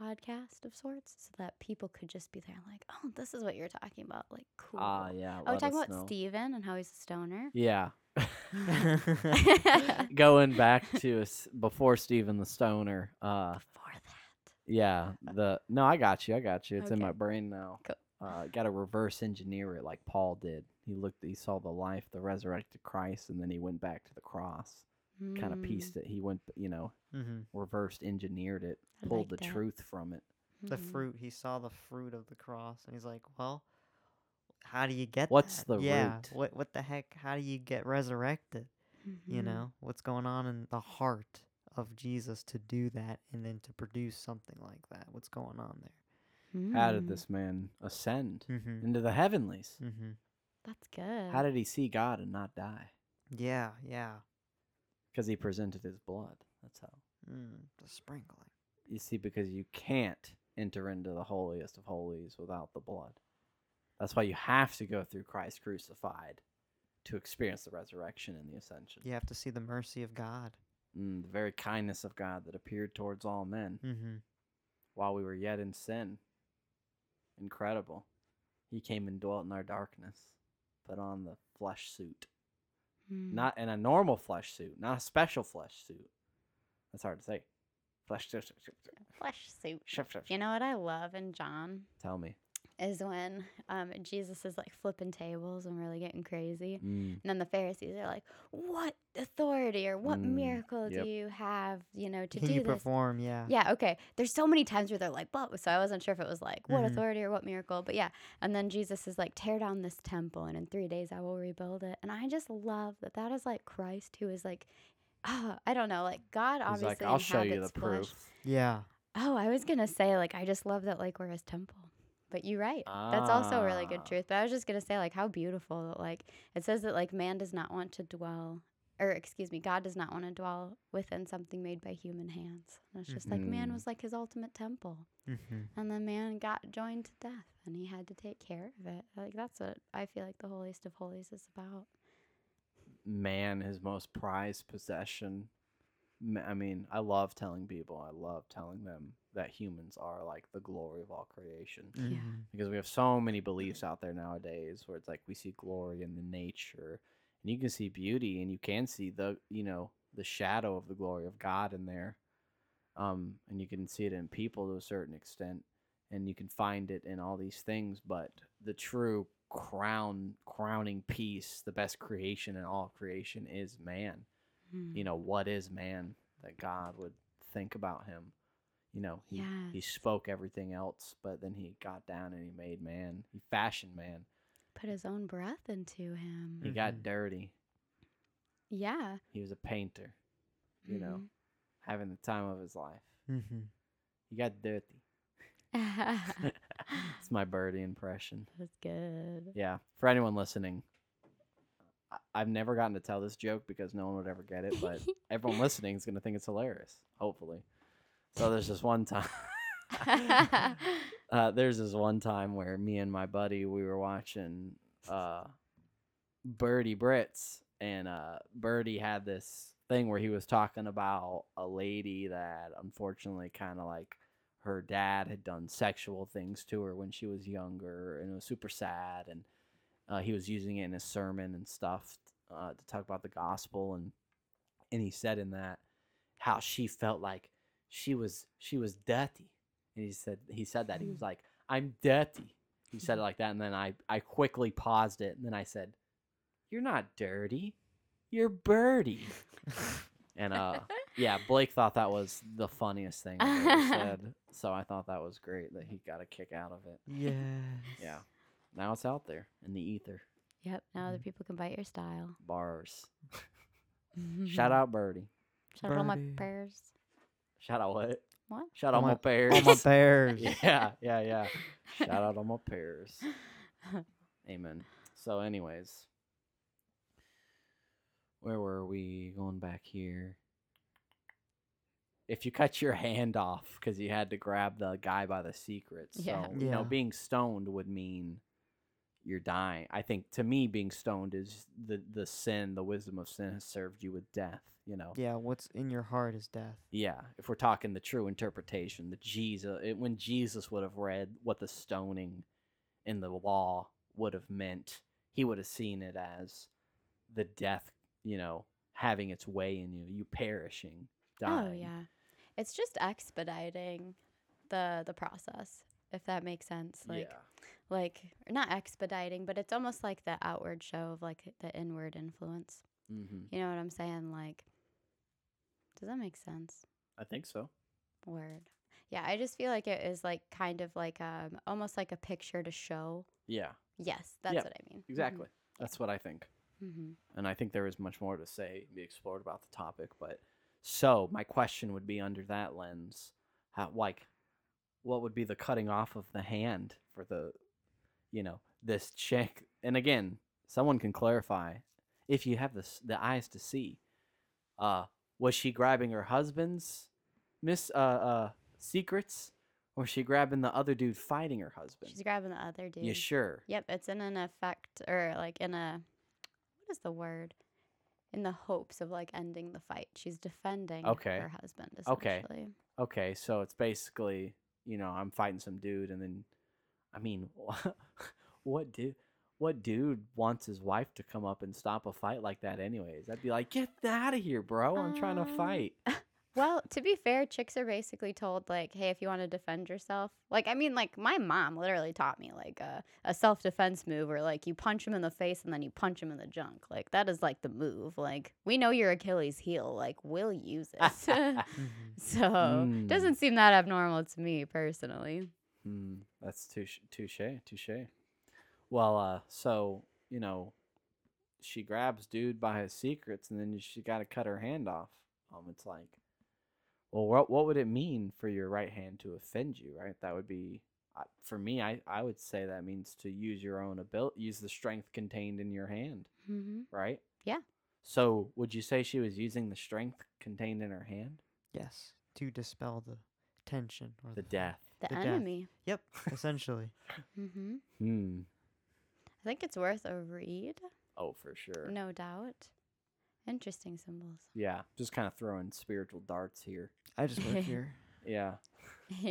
podcast of sorts, so that people could just be there, like, oh, this is what you're talking about, like, cool. Ah, yeah. oh, we're talking about know. Stephen and how he's a stoner. Yeah. Going back to s- before Stephen the Stoner. Uh Before that, yeah, the No, I got you. I got you. It's in my brain now. Cool. Uh got to reverse engineer it like Paul did. He looked he saw the life, the resurrected Christ and then he went back to the cross. Kind of Mm, pieced it. He went, you know, hmm reversed engineered it, I pulled like the that. truth from it. The mhm. fruit. He saw the fruit of the cross, and he's like, "Well, how do you get? What's that? the yeah? root? What what the heck? How do you get resurrected? You Mhm. know, what's going on in the heart of Jesus to do that, and then to produce something like that? What's going on there? How did Mm, this man ascend Mm-hmm. into the heavenlies? Mm-hmm. That's good. How did he see God and not die? Yeah, yeah. Because he presented his blood. That's how. Mm, the sprinkling. You see, because you can't enter into the holiest of holies without the blood. That's why you have to go through Christ crucified to experience the resurrection and the ascension. You have to see the mercy of God. Mm, the very kindness of God that appeared towards all men Mm-hmm. while we were yet in sin. Incredible. He came and dwelt in our darkness, put on the flesh suit. Mm. Not in a normal flesh suit, not a special flesh suit. That's hard to say. Flesh suit. flesh suit. You know what I love in John? Tell me. Is when um, Jesus is like flipping tables and really getting crazy. Mm. And then the Pharisees are like, "What authority or what Mm, miracle yep. do you have, you know, to Can do you this?" perform? Yeah. Yeah, okay. There's so many times where they're like, but so I wasn't sure if it was like what Mhm. authority or what miracle, but yeah. And then Jesus is like, tear down this temple, and in three days I will rebuild it. And I just love that that is like Christ who is like, oh, I don't know, like God He's obviously. like, I'll show you the flesh." proof. Yeah. Oh, I was gonna say like I just love that like we're his temple. But you're right. That's also a really Ah. good truth. But I was just gonna say like how beautiful that like it says that like man does not want to dwell or excuse me, God does not want to dwell within something made by human hands. And it's just like man Mhm. was like his ultimate temple. Mm-hmm. And the man got joined to death and he had to take care of it. Like that's what I feel like the holiest of holies is about. man his most prized possession. I mean, I love telling people, I love telling them that humans are like the glory of all creation Mm-hmm. because we have so many beliefs out there nowadays where it's like we see glory in the nature and you can see beauty and you can see the, you know, the shadow of the glory of God in there. Um, and you can see it in people to a certain extent and you can find it in all these things, but the true crown crowning piece, the best creation in all creation is man. Hmm. You know, what is man that God would think about him? You know, he he spoke everything else, but then he got down and he made man. He fashioned man. Put his own breath into him. He got Mhm. dirty. Yeah. He was a painter, you know, Mhm. having the time of his life. Mm-hmm. He got dirty. Mm-hmm. it's my birdie impression. That's good. Yeah. For anyone listening, I- I've never gotten to tell this joke because no one would ever get it, but everyone listening is going to think it's hilarious, hopefully. So there's this one time. uh, there's this one time where me and my buddy we were watching uh, Birdie Brits, and uh, Birdie had this thing where he was talking about a lady that unfortunately kind of like her dad had done sexual things to her when she was younger, and it was super sad. And uh, he was using it in his sermon and stuff uh, to talk about the gospel, and and he said in that how she felt like she was she was dirty and he said he said that he was like i'm dirty he said it like that and then i i quickly paused it and then i said you're not dirty you're birdie and uh yeah blake thought that was the funniest thing i ever said so i thought that was great that he got a kick out of it Yes. yeah now it's out there in the ether Yep. Now other Mhm. people can bite your style. bars shout out birdie Shout out all my Birdie. prayers. Shout out what What? shout out my my- pears All my bears. yeah, yeah, yeah. Shout out all my pears. Amen. So, anyways, where were we going back here? If you cut your hand off because you had to grab the guy by the secrets, Yeah. so you know, Yeah. being stoned would mean you're dying. I think to me, being stoned is the the sin, the wisdom of sin has served you with death. You know, Yeah, what's in your heart is death. yeah, if we're talking the true interpretation, the Jesus, it, when Jesus would have read what the stoning in the law would have meant, he would have seen it as the death, you know, having its way in you, you perishing, oh, dying. Oh yeah. It's just expediting the the process, if that makes sense. Like yeah, like not expediting, but it's almost like the outward show of like the inward influence. hmm You know what I'm saying? Like does that make sense? I think so. Word. Yeah, I just feel like it is like kind of like um almost like a picture to show. Yeah, Yes, that's Yeah, what I mean. exactly. That's what I think. Mm-hmm. and I think there is much more to say, be explored about the topic. But so my question would be under that lens, how, like, what would be the cutting off of the hand for the, you know, this check And again, someone can clarify if you have this the eyes to see. Uh, was she grabbing her husband's miss uh uh secrets, or she grabbing the other dude fighting her husband? She's grabbing the other dude. you sure? Yep, it's in an effect or like in a what is the word? In the hopes of like ending the fight. She's defending Okay. her husband Okay. Okay, so it's basically, you know, I'm fighting some dude, and then, I mean, what dude, what dude wants his wife to come up and stop a fight like that? Anyways, I'd be like, get out of here, bro! I'm trying to Um, fight. Well, to be fair, chicks are basically told like, "Hey, if you want to defend yourself," like I mean, like my mom literally taught me like a, a self defense move, where like you punch him in the face and then you punch him in the junk. Like that is like the move. Like we know your Achilles heel. Like we'll use it. So Mm. doesn't seem that abnormal to me personally. Hmm, that's touche, touche, touche. Well, uh, so you know, she grabs dude by his secrets, and then she got to cut her hand off. Um, it's like, well, what what would it mean for your right hand to offend you, right? That would be, uh, for me, I I would say that means to use your own ability, use the strength contained in your hand, Mm-hmm. right? Yeah. So, would you say she was using the strength contained in her hand? Yes, to dispel the tension or The fear. death. The, The death. enemy. Yep, essentially. Mm-hmm. Hmm. I think it's worth a read, Oh, for sure. no doubt. Interesting symbols. Yeah, just kind of throwing spiritual darts here. I just work here. Yeah.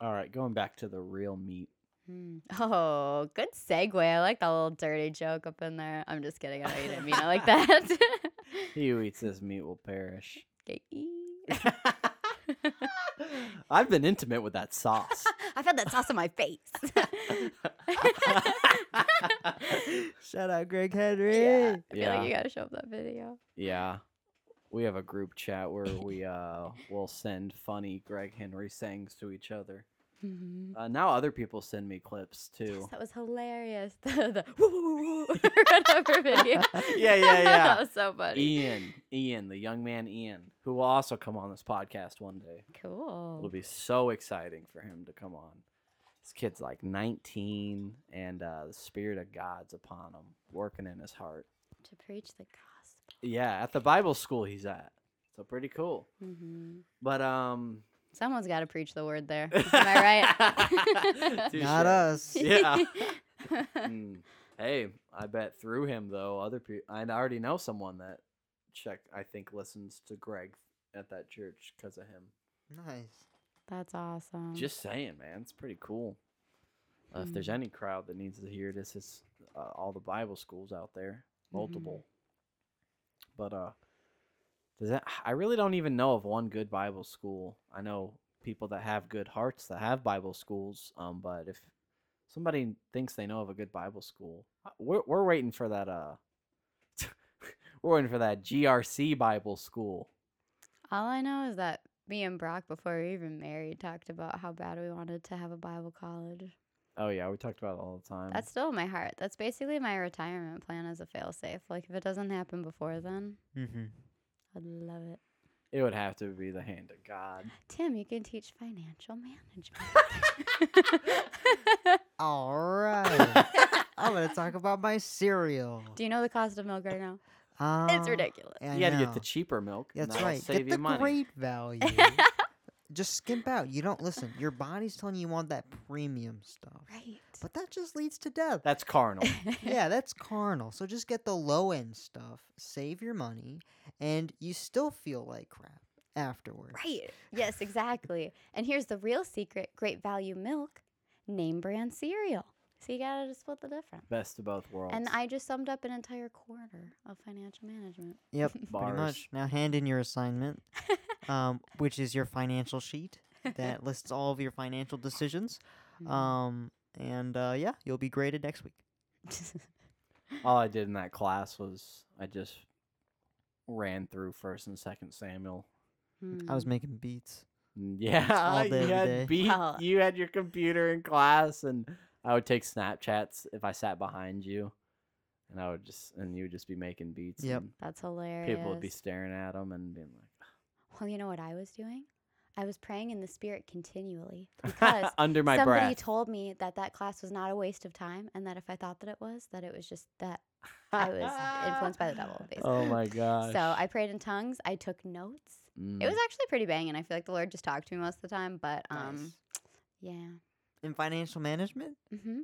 All right, going back to the real meat. Hmm. Oh, good segue. I like that little dirty joke up in there. I'm just kidding. I know you didn't mean it like that. He who eats this meat will perish. I've been intimate with that sauce. I've had that sauce on my face. Shout out Greg Henry. yeah. I feel Yeah. like you gotta show up that video. yeah. We have a group chat where we uh will send funny Greg Henry sayings to each other. Mhm. Uh, now other people send me clips Yes, too. that was hilarious. The, the woo, woo, whatever video. Yeah, yeah, yeah. that was so funny. Ian, Ian, the young man Ian, who will also come on this podcast one day. Cool. It'll be so exciting for him to come on. This kid's like 19, and uh, the spirit of God's upon him, working in his heart. To preach the gospel. Yeah, at the Bible school he's at. So pretty cool. hmm But um, Someone's got to preach the word there. Am I right? Not us. Yeah. Mm. Hey, I bet through him though, other people. I already know someone that check. I think listens to Greg at that church because of him. Nice. That's awesome. Just saying, man, it's pretty cool. Uh, If there's Mm. any crowd that needs to hear this, it's uh, all the Bible schools out there, multiple. But uh, does that? I really don't even know of one good Bible school. I know people that have good hearts that have Bible schools. Um, but if somebody thinks they know of a good Bible school, uh, we're we're waiting for that. Uh, we're waiting for that GRC Bible school. All I know is that me and Brock, before we even married, talked about how bad we wanted to have a Bible college. Oh yeah, we talked about it all the time. That's still in my heart. That's basically my retirement plan as a failsafe. Like if it doesn't happen before then, Mm-hmm. I'd love it. it would have to be the hand of God. Tim, you can teach financial management. All right. I'm gonna talk about my cereal. Do you know the cost of milk right now? Uh, it's ridiculous. I you got to get the cheaper milk. That's right. Save Get you the money. great value. just skimp out. You don't listen. Your body's telling you you want that premium stuff, Right. but that just leads to death. That's carnal. yeah, that's carnal. So just get the low end stuff, save your money, and you still feel like crap afterwards. Right. Yes, exactly. and here's the real secret great value milk, name brand cereal. So you gotta just split the difference. Best of both worlds. And I just summed up an entire quarter of financial management. Yep, pretty Bars. much. Now hand in your assignment, um, which is your financial sheet that lists all of your financial decisions. Mm. Um, and uh, yeah, you'll be graded next week. all I did in that class was I just ran through First and Second Samuel. I was Hmm. making beats. Mm, Yeah, all day, you had day. beat. Wow. You had your computer in class, and I would take Snapchats if I sat behind you, and I would just and you would just be making beats. Yep. and That's hilarious. People would be staring at them and being well, you know what I was doing? I was praying in the spirit continually because under my somebody breath. told me that that class was not a waste of time, and that if I thought that it was, that it was just that I was influenced by the devil, basically. Oh my god! So I prayed in tongues. I took notes. Mm. It was actually pretty banging. I feel like the Lord just talked to me most of the time, but um, Nice. yeah. In financial management? hmm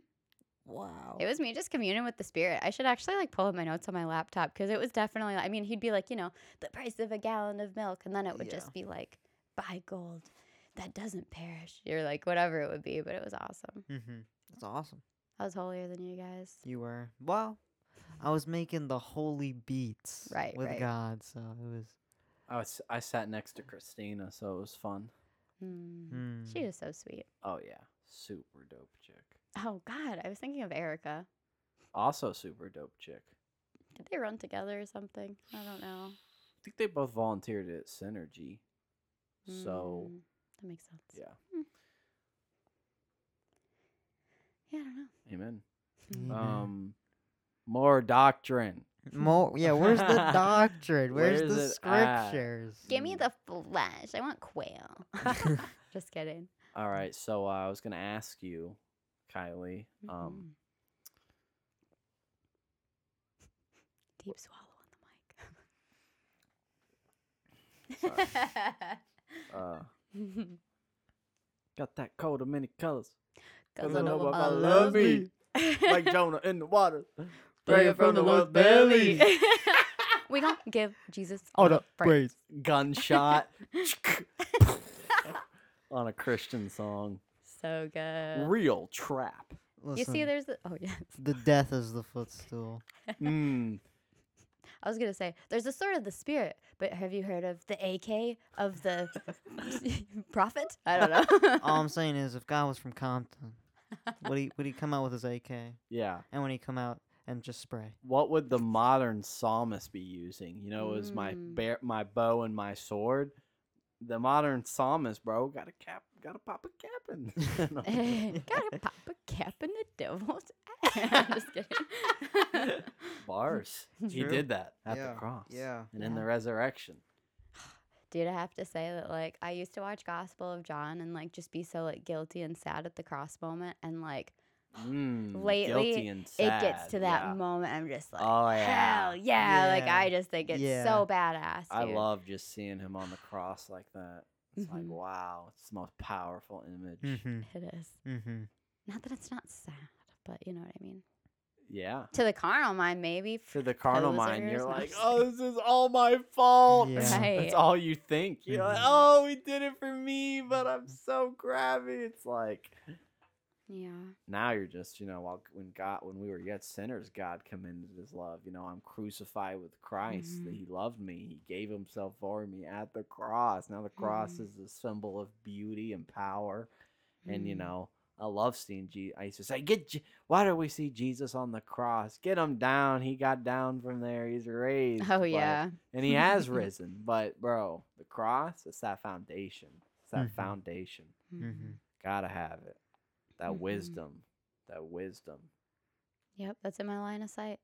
Wow. It was me just communing with the spirit. I should actually like pull up my notes on my laptop because it was definitely. I mean, he'd be like, you know, the price of a gallon of milk, and then it would Yeah. just be like, buy gold that doesn't perish, You're like whatever it would be. But it was awesome. mm-hmm. That's awesome. I was holier than you guys. You were well. I was making the holy beats Right, with right. God, so it was I was I sat next to Christina, so it was fun. Mm. She Hmm. was so sweet. Oh yeah, super dope chick. Oh God, I was thinking of Erica. Also super dope chick. Did they run together or something? I don't know. I think they both volunteered at Synergy. So Mm, that makes sense. yeah, Yeah, I don't know. amen. Amen. Um, more doctrine. More, yeah. Where's the doctrine? Where's, Where's the it at? scriptures? Give me the flesh. I want quail. Just kidding. All right, so uh, I was gonna ask you, Kyli. Um, Mhm. Deep swallow Sorry. on uh, got that coat of many colors, Cause I I know know I love love me. me. like Jonah in the water. Praying from the Lord's belly. we gonna give Jesus Oh, all the the praise. Gunshot on a Christian song. So good. Real trap. You see, Listen, there's the, oh yes. the death is the footstool. Mm. I was gonna say there's a sword of the spirit, but have you heard of the AK of the prophet? I don't know. All I'm saying is, if God was from Compton, would he would he come out with his AK? Yeah. And when he come out and just spray? What would the modern psalmist be using? You know, it was my Mm. bear, my bow and my sword. The modern psalmist, bro, got a cap, got to pop a cap in. Gotta pop a cap in the devil's ass. Just kidding. Bars. He True. did that at Yeah, the cross. yeah. And in the resurrection. Dude, I have to say that like I used to watch Gospel of John and like just be so like guilty and sad at the cross moment and like Mm, Lately, and it gets to that yeah. moment I'm just like Oh, yeah. hell yeah. Like I just think it's Yeah. so badass. I love just seeing him on the cross like that. It's like, Mhm. wow, it's the most powerful image. Mm-hmm. it is. Mm-hmm. Not that it's not sad, but you know what I mean. Yeah. To the carnal mind, maybe. To the carnal mind, you're like, oh, this is all my fault. Yeah. Right. That's all you think. You're like, Mhm. oh, he did it for me, but I'm so crabby. It's like Yeah. now you're just, you know, while when God, when we were yet sinners, God commended His love. You know, I'm crucified with Christ. That Mhm. He loved me. He gave Himself for me at the cross. Now the cross Mhm. is a symbol of beauty and power. And you Mm. know, I love seeing Jesus. I used to say, "Get, Je- why do we see Jesus on the cross? Get him down. He got down from there. He's raised. Oh But- yeah. and he has risen. But bro, the cross, it's that foundation. It's that Mhm. foundation. Mm-hmm. Gotta have it. That Mhm. wisdom. That wisdom. Yep, that's in my line of sight.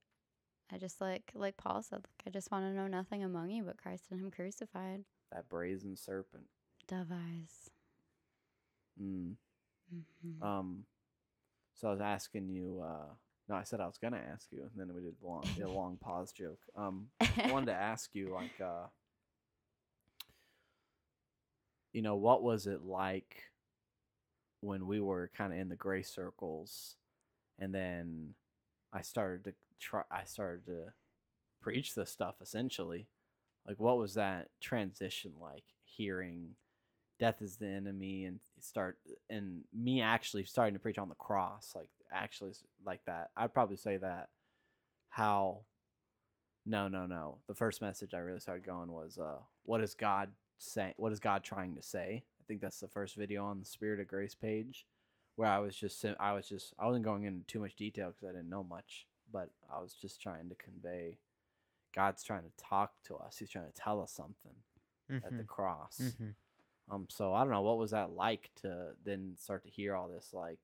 I just like like Paul said, like I just want to know nothing among you but Christ and Him crucified. That brazen serpent. Dove eyes. Mm. Mhm. Um. So I was asking you. uh No, I said I was gonna ask you, and then we did long, did a long pause joke. Um. I wanted to ask you, like, uh, you know, what was it like when we were kind of in the gray circles, and then I started to try, I started to preach this stuff essentially. Like, what was that transition like? Hearing death is the enemy, and start, and me actually starting to preach on the cross, like actually like that. I'd probably say that how no, no, no. The first message I really started going was, uh, "What is God saying? What is God trying to say?" I think that's the first video on the Spirit of Grace page, where I was just, I was just, I wasn't going into too much detail because I didn't know much, but I was just trying to convey, God's trying to talk to us. He's trying to tell us something at the cross. Mm-hmm. Um, so I don't know what was that like to then start to hear all this, like,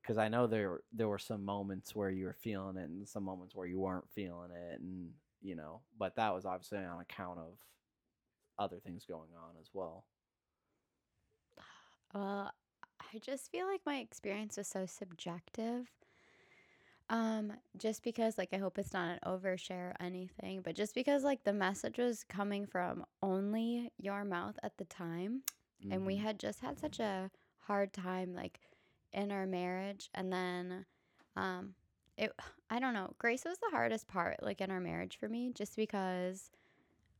because I know there there were some moments where you were feeling it and some moments where you weren't feeling it, and you know, but that was obviously on account of other things going on as well. Well, I just feel like my experience was so subjective. Um, just because like I hope it's not an overshare or anything, but just because like the message was coming from only your mouth at the time, and we Mhm. had just had such a hard time like in our marriage, and then, um, it I don't know, grace was the hardest part like in our marriage for me, just because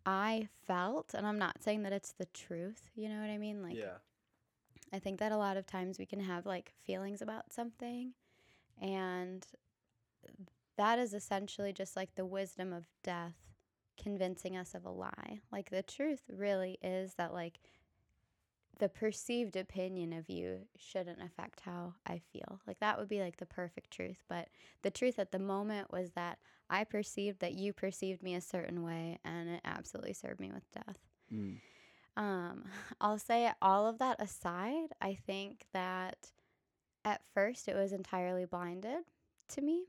I felt, and I'm not saying that it's the truth, you know what I mean, like. yeah, I think that a lot of times we can have like feelings about something, and that is essentially just like the wisdom of death convincing us of a lie. Like the truth really is that like the perceived opinion of you shouldn't affect how I feel. Like that would be like the perfect truth, but the truth at the moment was that I perceived that you perceived me a certain way and it absolutely served me with death. Mm. Um, I'll say all of that aside, I think that at first it was entirely blinded to me.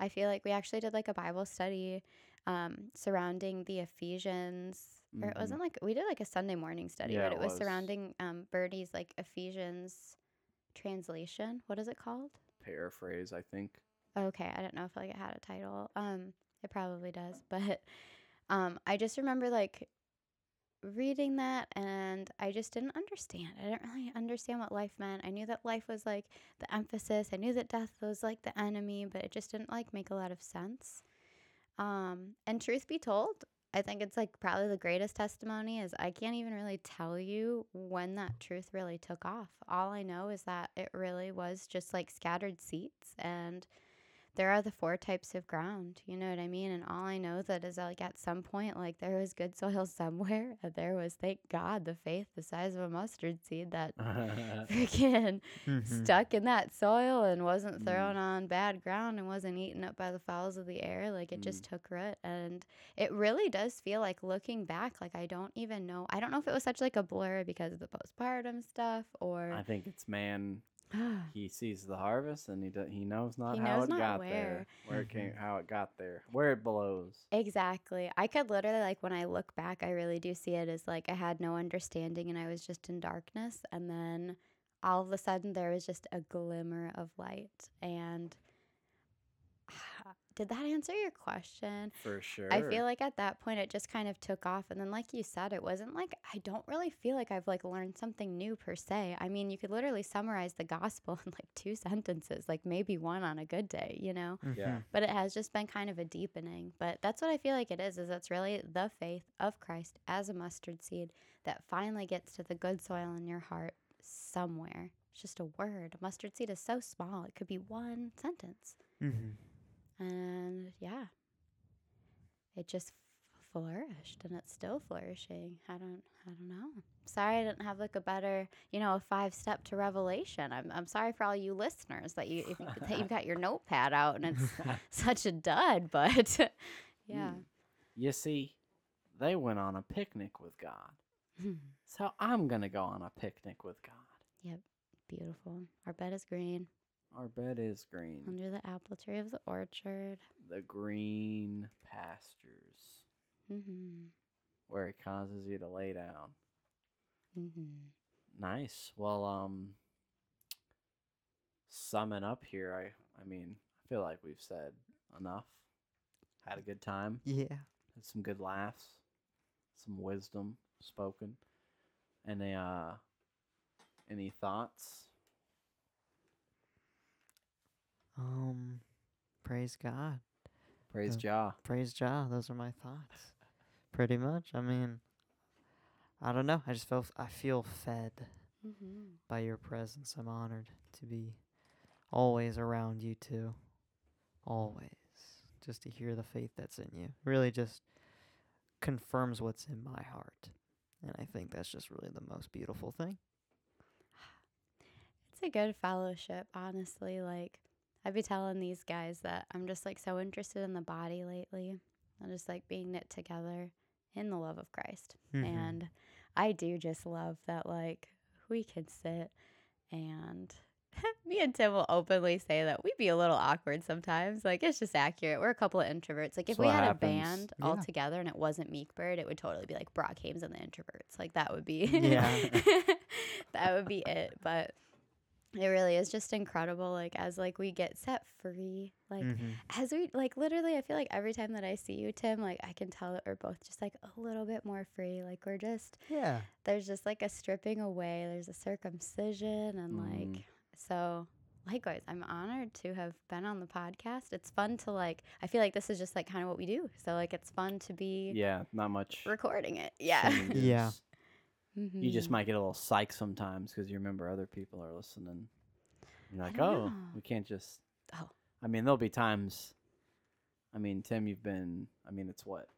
I feel like we actually did like a Bible study um, surrounding the Ephesians, or it Mhm. wasn't like we did like a Sunday morning study, Yeah, but it it was, was. surrounding um, Birdie's like Ephesians translation. What is it called? Paraphrase, I think. Okay, I don't know if like it had a title. Um, it probably does, but um, I just remember like reading that, and I just didn't understand. I didn't really understand what life meant. I knew that life was like the emphasis. I knew that death was like the enemy, but it just didn't like make a lot of sense. Um, and truth be told, I think it's like probably the greatest testimony is I can't even really tell you when that truth really took off. All I know is that it really was just like scattered seeds and there are the four types of ground, you know what I mean? And all I know that is like at some point like there was good soil somewhere and there was thank God the faith the size of a mustard seed that freaking Mhm. stuck in that soil and wasn't Mm. thrown on bad ground and wasn't eaten up by the fowls of the air. Like it just took root. And it really does feel like looking back, like I don't even know. I don't know if it was such like a blur because of the postpartum stuff or I think it's man. He sees the harvest and he do, he knows not He how knows it not got where. there, where it came, Mhm. how it got there, where it blows. Exactly. I could literally like when I look back, I really do see it as like I had no understanding and I was just in darkness and then all of a sudden there was just a glimmer of light and did that answer your question? For sure. I feel like at that point it just kind of took off and then like you said it wasn't like I don't really feel like I've like learned something new per se. I mean, you could literally summarize the gospel in like two sentences, like maybe one on a good day, you know? Yeah. But it has just been kind of a deepening but that's what i feel like it is is it's really the faith of christ as a mustard seed that finally gets to the good soil in your heart somewhere it's just a word a mustard seed is so small it could be one sentence Mhm. And yeah it just flourished and it's still flourishing i don't i don't know sorry i didn't have like a better you know a five step to revelation i'm, I'm sorry for all you listeners that you if that you've got your notepad out and it's such a dud, but yeah. Mm. You see, they went on a picnic with God. Hmm. So I'm going to go on a picnic with God. Yep. Beautiful. Our bed is green Our bed is green. under the apple tree of the orchard. The green pastures Mm-hmm. where it causes you to lay down. Mm-hmm. Nice. Well, um, summing up here, I, I mean, I feel like we've said enough. Had a good time. Yeah. Had some good laughs, some wisdom spoken. Any uh, any thoughts? Um, praise God. Praise Uh, Jah. Praise Jah. Those are my thoughts. Pretty much. I mean, I don't know. I just feel I feel fed Mm-hmm. by your presence. I'm honored to be always around you too. Always. Just to hear the faith that's in you. Really just confirms what's in my heart. And I think that's just really the most beautiful thing. It's a good fellowship, honestly. Like, I'd be telling these guys that I'm just like so interested in the body lately. I'm just like being knit together in the love of Christ. Mhm. And I do just love that, like, we can sit and me and Tim will openly say that we'd be a little awkward sometimes. Like, it's just accurate. We're a couple of introverts. Like, if we had happens. a band all together and it wasn't Meek Bird, it would totally be like Brock Hames and the introverts. Like, that would be, Yeah. that would be it. But it really is just incredible. Like, as like we get set free, like, Mhm. as we like literally i feel like every time that i see you tim like i can tell that we're both just like a little bit more free like we're just Yeah. there's just like a stripping away there's a circumcision and Mm. like so likewise i'm honored to have been on the podcast it's fun to like i feel like this is just like kind of what we do so like it's fun to be Yeah, not much. recording it yeah Yeah. Changes. You just Mhm. might get a little psyched sometimes because you remember other people are listening. You're like, oh, know. we can't just. Oh. I mean, there'll be times. I mean, Tim, you've been. I mean, it's what,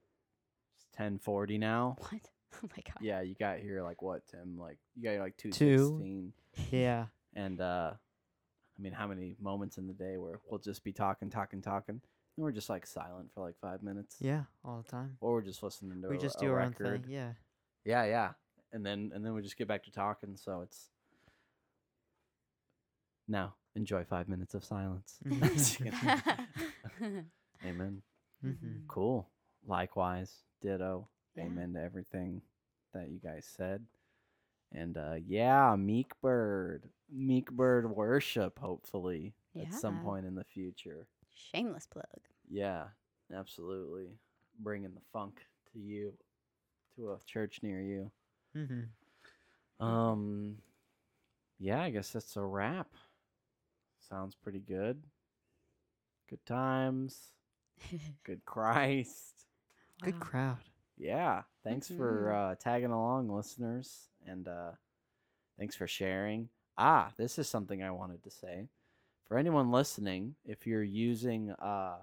It's 10:40 now. What? Oh my god. Yeah, you got here like what, Tim? Like you got here like two Two. Yeah. And uh I mean, how many moments in the day where we'll just be talking, talking, talking, and we're just like silent for like five minutes, Yeah. All the time. or we're just listening to we a, just do our own record. thing. Yeah. Yeah, yeah, and then and then we just get back to talking. So it's now enjoy five minutes of silence. Just kidding. Amen. Mm-hmm. Cool. Likewise, ditto. Yeah. Amen to everything that you guys said. And uh yeah, Meek Bird. Meek Bird worship, hopefully, at some point in the future. Shameless plug. Yeah, absolutely. Bringing the funk to you, to a church near you. Mm-hmm. Um, yeah, I guess that's a wrap. Sounds pretty good. Good times. Good Christ. Good crowd. Yeah. Thanks for uh, tagging along, listeners, and uh, thanks for sharing. Ah, this is something I wanted to say. For anyone listening, if you're using uh,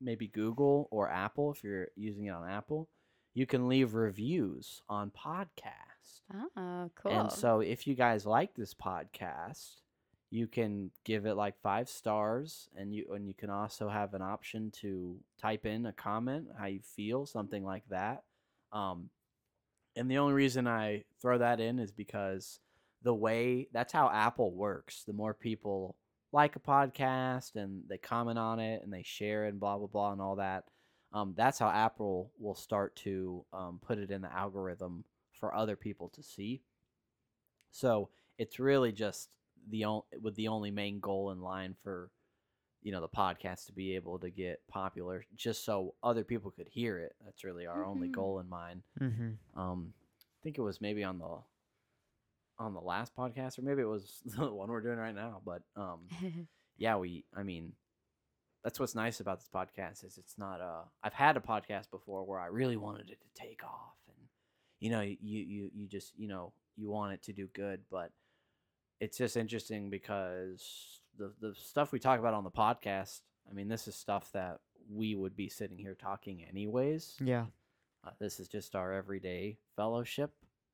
maybe Google or Apple, if you're using it on Apple, you can leave reviews on podcast. Oh, cool. And so if you guys like this podcast, you can give it like five stars and you and you can also have an option to type in a comment how you feel something like that um and the only reason i throw that in is because the way that's how apple works the more people like a podcast and they comment on it and they share it and blah blah blah and all that um, that's how apple will start to um, put it in the algorithm for other people to see so it's really just the only with the only main goal in line for you know the podcast to be able to get popular just so other people could hear it that's really our only Mhm. goal in mind Mm-hmm. um i think it was maybe on the on the last podcast or maybe it was the one we're doing right now but um yeah we i mean that's what's nice about this podcast is it's not uh i've had a podcast before where i really wanted it to take off and you know you you you just you know you want it to do good but it's just interesting because the the stuff we talk about on the podcast i mean this is stuff that we would be sitting here talking anyways Yeah. uh, this is just our everyday fellowship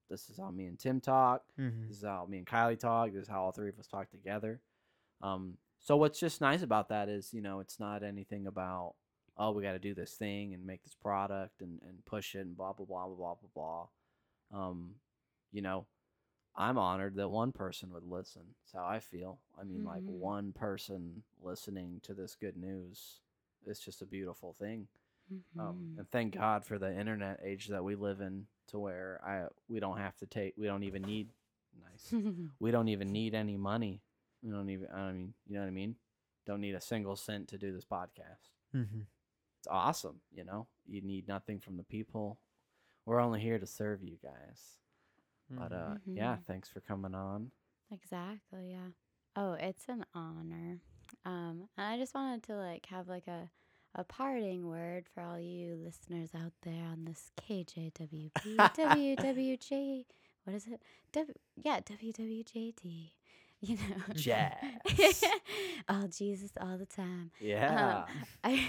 this is how me and tim talk Mm-hmm. this is how me and Kyli talk. This is how all three of us talk together. Um, so what's just nice about that is, you know, it's not anything about, oh, we got to do this thing and make this product and, and push it and blah, blah, blah, blah, blah, blah, blah. Um, you know, I'm honored that one person would listen. That's how I feel. I mean, like Mhm. one person listening to this good news is just a beautiful thing. Um, Mhm. and thank God for the internet age that we live in, to where I we don't have to take, we don't even need, nice, we don't even need any money. We don't even, I mean, you know what I mean? Don't need a single cent to do this podcast. Mm-hmm. It's awesome, you know. You need nothing from the people. We're only here to serve you guys. But uh, yeah, Mhm. thanks for coming on. Exactly, yeah. Oh, it's an honor. Um, and I just wanted to like have like a a parting word for all you listeners out there on this KJWP WWJ. What is it? W yeah, WWJD. You know. Jazz. all Jesus all the time. Yeah. I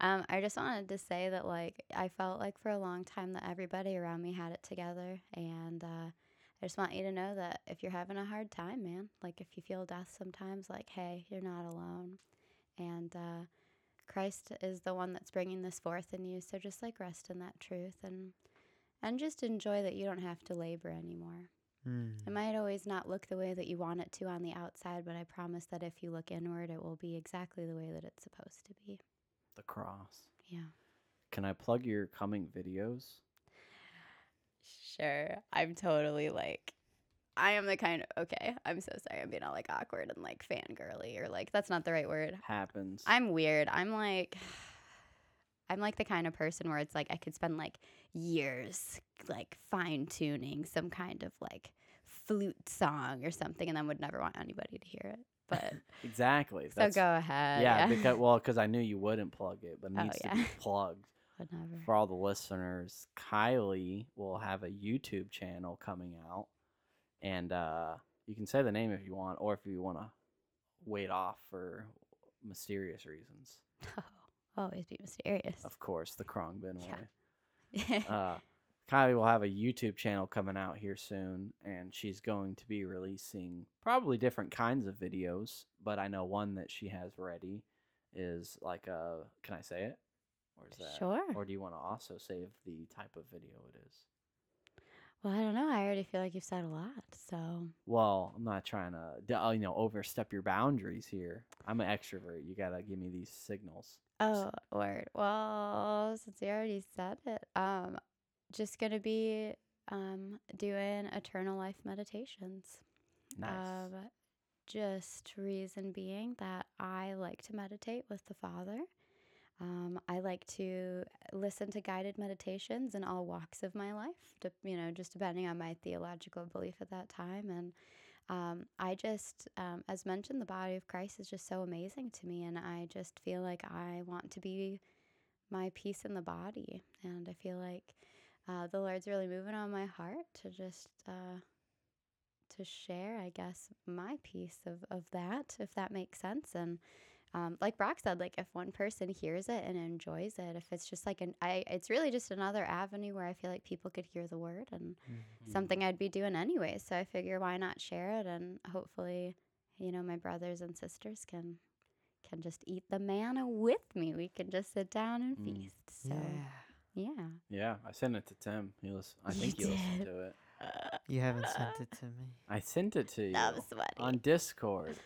um I just wanted to say that like I felt like for a long time that everybody around me had it together and uh I just want you to know that if you're having a hard time, man, like if you feel death sometimes, like hey, you're not alone. And uh Christ is the one that's bringing this forth in you, so just like rest in that truth and and just enjoy that you don't have to labor anymore. Mm. It might always not look the way that you want it to on the outside, but I promise that if you look inward, it will be exactly the way that it's supposed to be. the cross. Yeah. Can I plug your coming videos? Sure. I'm totally like, I am the kind of, okay, I'm so sorry. I'm being all like awkward and like fangirly or like, that's not the right word. Happens. I'm weird. I'm like, I'm like the kind of person where it's like I could spend like years like fine tuning some kind of like flute song or something and then would never want anybody to hear it. But exactly. so That's- go ahead. yeah, because well, because I knew you wouldn't plug it, but it Oh, needs to be plugged whatever. for all the listeners. Kyli will have a YouTube channel coming out, and uh, you can say the name if you want, or if you want to wait off for mysterious reasons. Oh, always be mysterious. Of course, the Khruangbin Yeah. way. uh, Kyli will have a YouTube channel coming out here soon, and she's going to be releasing probably different kinds of videos. But I know one that she has ready is like a. Can I say it? Or is that? Sure. Or do you want to also save the type of video it is? well, I don't know. I already feel like you've said a lot. So Well, I'm not trying to, uh, you know, overstep your boundaries here. I'm an extrovert. You gotta give me these signals. Oh, word. Well, since you already said it, um, just gonna be um doing eternal life meditations. Nice. Um, just reason being that I like to meditate with the Father. Um, I like to listen to guided meditations in all walks of my life, de- you know, just depending on my theological belief at that time. And um, I just, um, as mentioned, the body of Christ is just so amazing to me. And I just feel like I want to be my piece in the body. And I feel like uh, the Lord's really moving on my heart to just. Uh, to share, I guess, my piece of, of that, if that makes sense. And um, like Brock said, like if one person hears it and enjoys it, if it's just like an, I, it's really just another avenue where I feel like people could hear the word and Mm-hmm. something I'd be doing anyway. So I figure why not share it and hopefully, you know, my brothers and sisters can can just eat the manna with me. We can just sit down and Mm. feast. So Yeah. yeah. Yeah, I sent it to Tim. He was. I You think he listened did. to it. You haven't sent it to me. I sent it to you I'm sweaty. on Discord,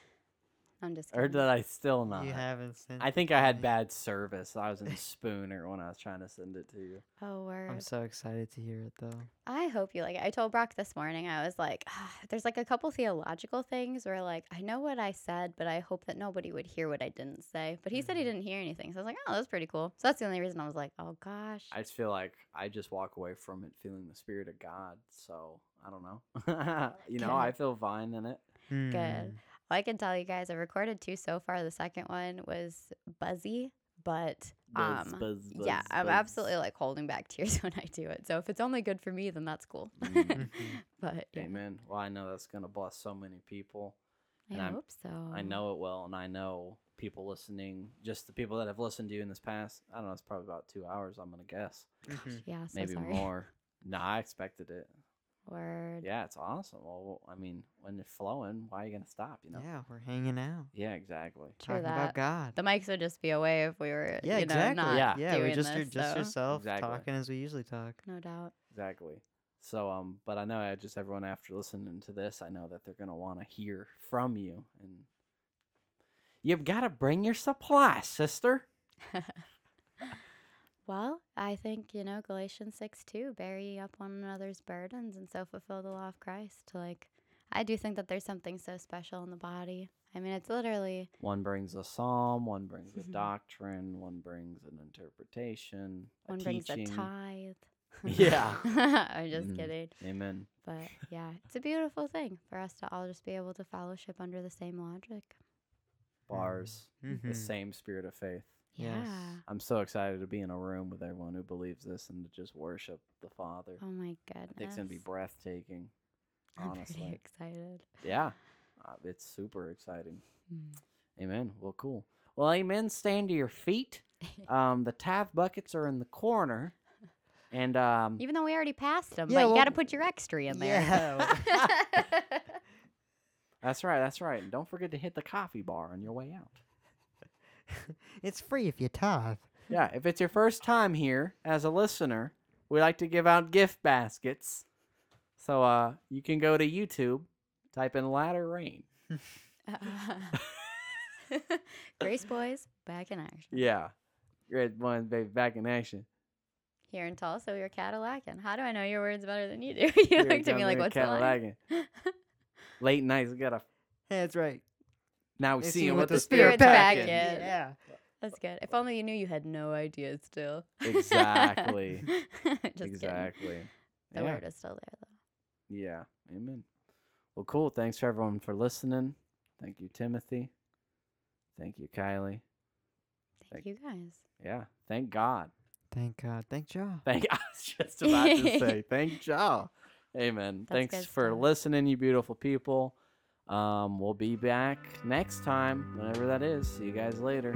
I'm just or kidding. did I still not? You haven't sent. I think I had me. bad service. I was in Spooner when I was trying to send it to you. oh, word. I'm so excited to hear it though. I hope you like it. I told Brock this morning, I was like, "Ah, there's like a couple theological things where like, I know what I said, but I hope that nobody would hear what I didn't say. But he said he Mhm. didn't hear anything. So I was like, oh, that's pretty cool. So that's the only reason I was like, oh gosh. I just feel like I just walk away from it feeling the spirit of God. So I don't know. you know, Good. I feel fine in it. Hmm. Well, I can tell you guys, I recorded two so far. The second one was buzzy, but Buzz, um, buzz, yeah, buzz, I'm absolutely like holding back tears when I do it. So if it's only good for me, then that's cool. Mm. Mhm. but yeah, Amen. Well, I know that's gonna bless so many people. I and I'm- hope so. I know it will, and I know people listening, just the people that have listened to you in this past. I don't know. It's probably about two hours. I'm gonna guess, Mhm. Yeah, so maybe sorry. more. No, I expected it. Word. Yeah, it's awesome. Well, I mean, when it's flowing, why are you gonna stop? You know? Yeah, we're hanging out, Yeah, exactly. True talking that. about God. The mics would just be away if we were, yeah, you know, exactly. not Yeah. yeah, we doing just this, just so, yourself Exactly. talking as we usually talk. No doubt. Exactly. So, um, but I know I just everyone after listening to this, I know that they're gonna want to hear from you, and you've got to bring your supply, sister. Well, I think, you know, Galatians 6 2, bury up one another's burdens and so fulfill the law of Christ. Like, I do think that there's something so special in the body. I mean, it's literally, One brings a psalm, one brings a Mhm. doctrine, one brings an interpretation, a one brings a tithe. Yeah. I'm just Mhm. kidding. Amen. But yeah, it's a beautiful thing for us to all just be able to fellowship under the same logic. Bars, the Mhm. same spirit of faith. Yes. Yeah. I'm so excited to be in a room with everyone who believes this and to just worship the Father. Oh my I goodness. think it's gonna be breathtaking. I'm honestly. pretty excited. Yeah, uh, it's super exciting. Mm. Amen. Well, cool. Well, amen. Stand to your feet. Um, the tithe buckets are in the corner, and um, Even though we already passed them, Yeah, but you got to put your extra in there. Yeah. that's right. That's right. And don't forget to hit the coffee bar on your way out. it's free if you tithe. Yeah, if it's your first time here as a listener, we like to give out gift baskets. So uh, you can go to YouTube, type in "Ladder Rain." Grace Boys back in action. Yeah, Red one baby back in action. Here in Tulsa, we were Cadillacing. How do I know your words better than you do? you Here looked at me like, what's the line? Cadillacing. Late nights, we got a. Hey, that's right. Now we see see him what with the the spirit spirit pack packet. in. Yeah. That's good. If only you knew you had no idea still. Exactly. Just kidding. exactly. The yeah. word is still there, though. Yeah. Amen. Well, cool. Thanks for everyone for listening. Thank you, Timothy. Thank you, Kyli. Thank Thank- you guys. Yeah. Thank God. Thank God. Thank y'all. Thank. I was just about to say thank y'all. Amen. That's Thanks for stuff. listening, you beautiful people. Um, we'll be back next time, whenever that is. See you guys later.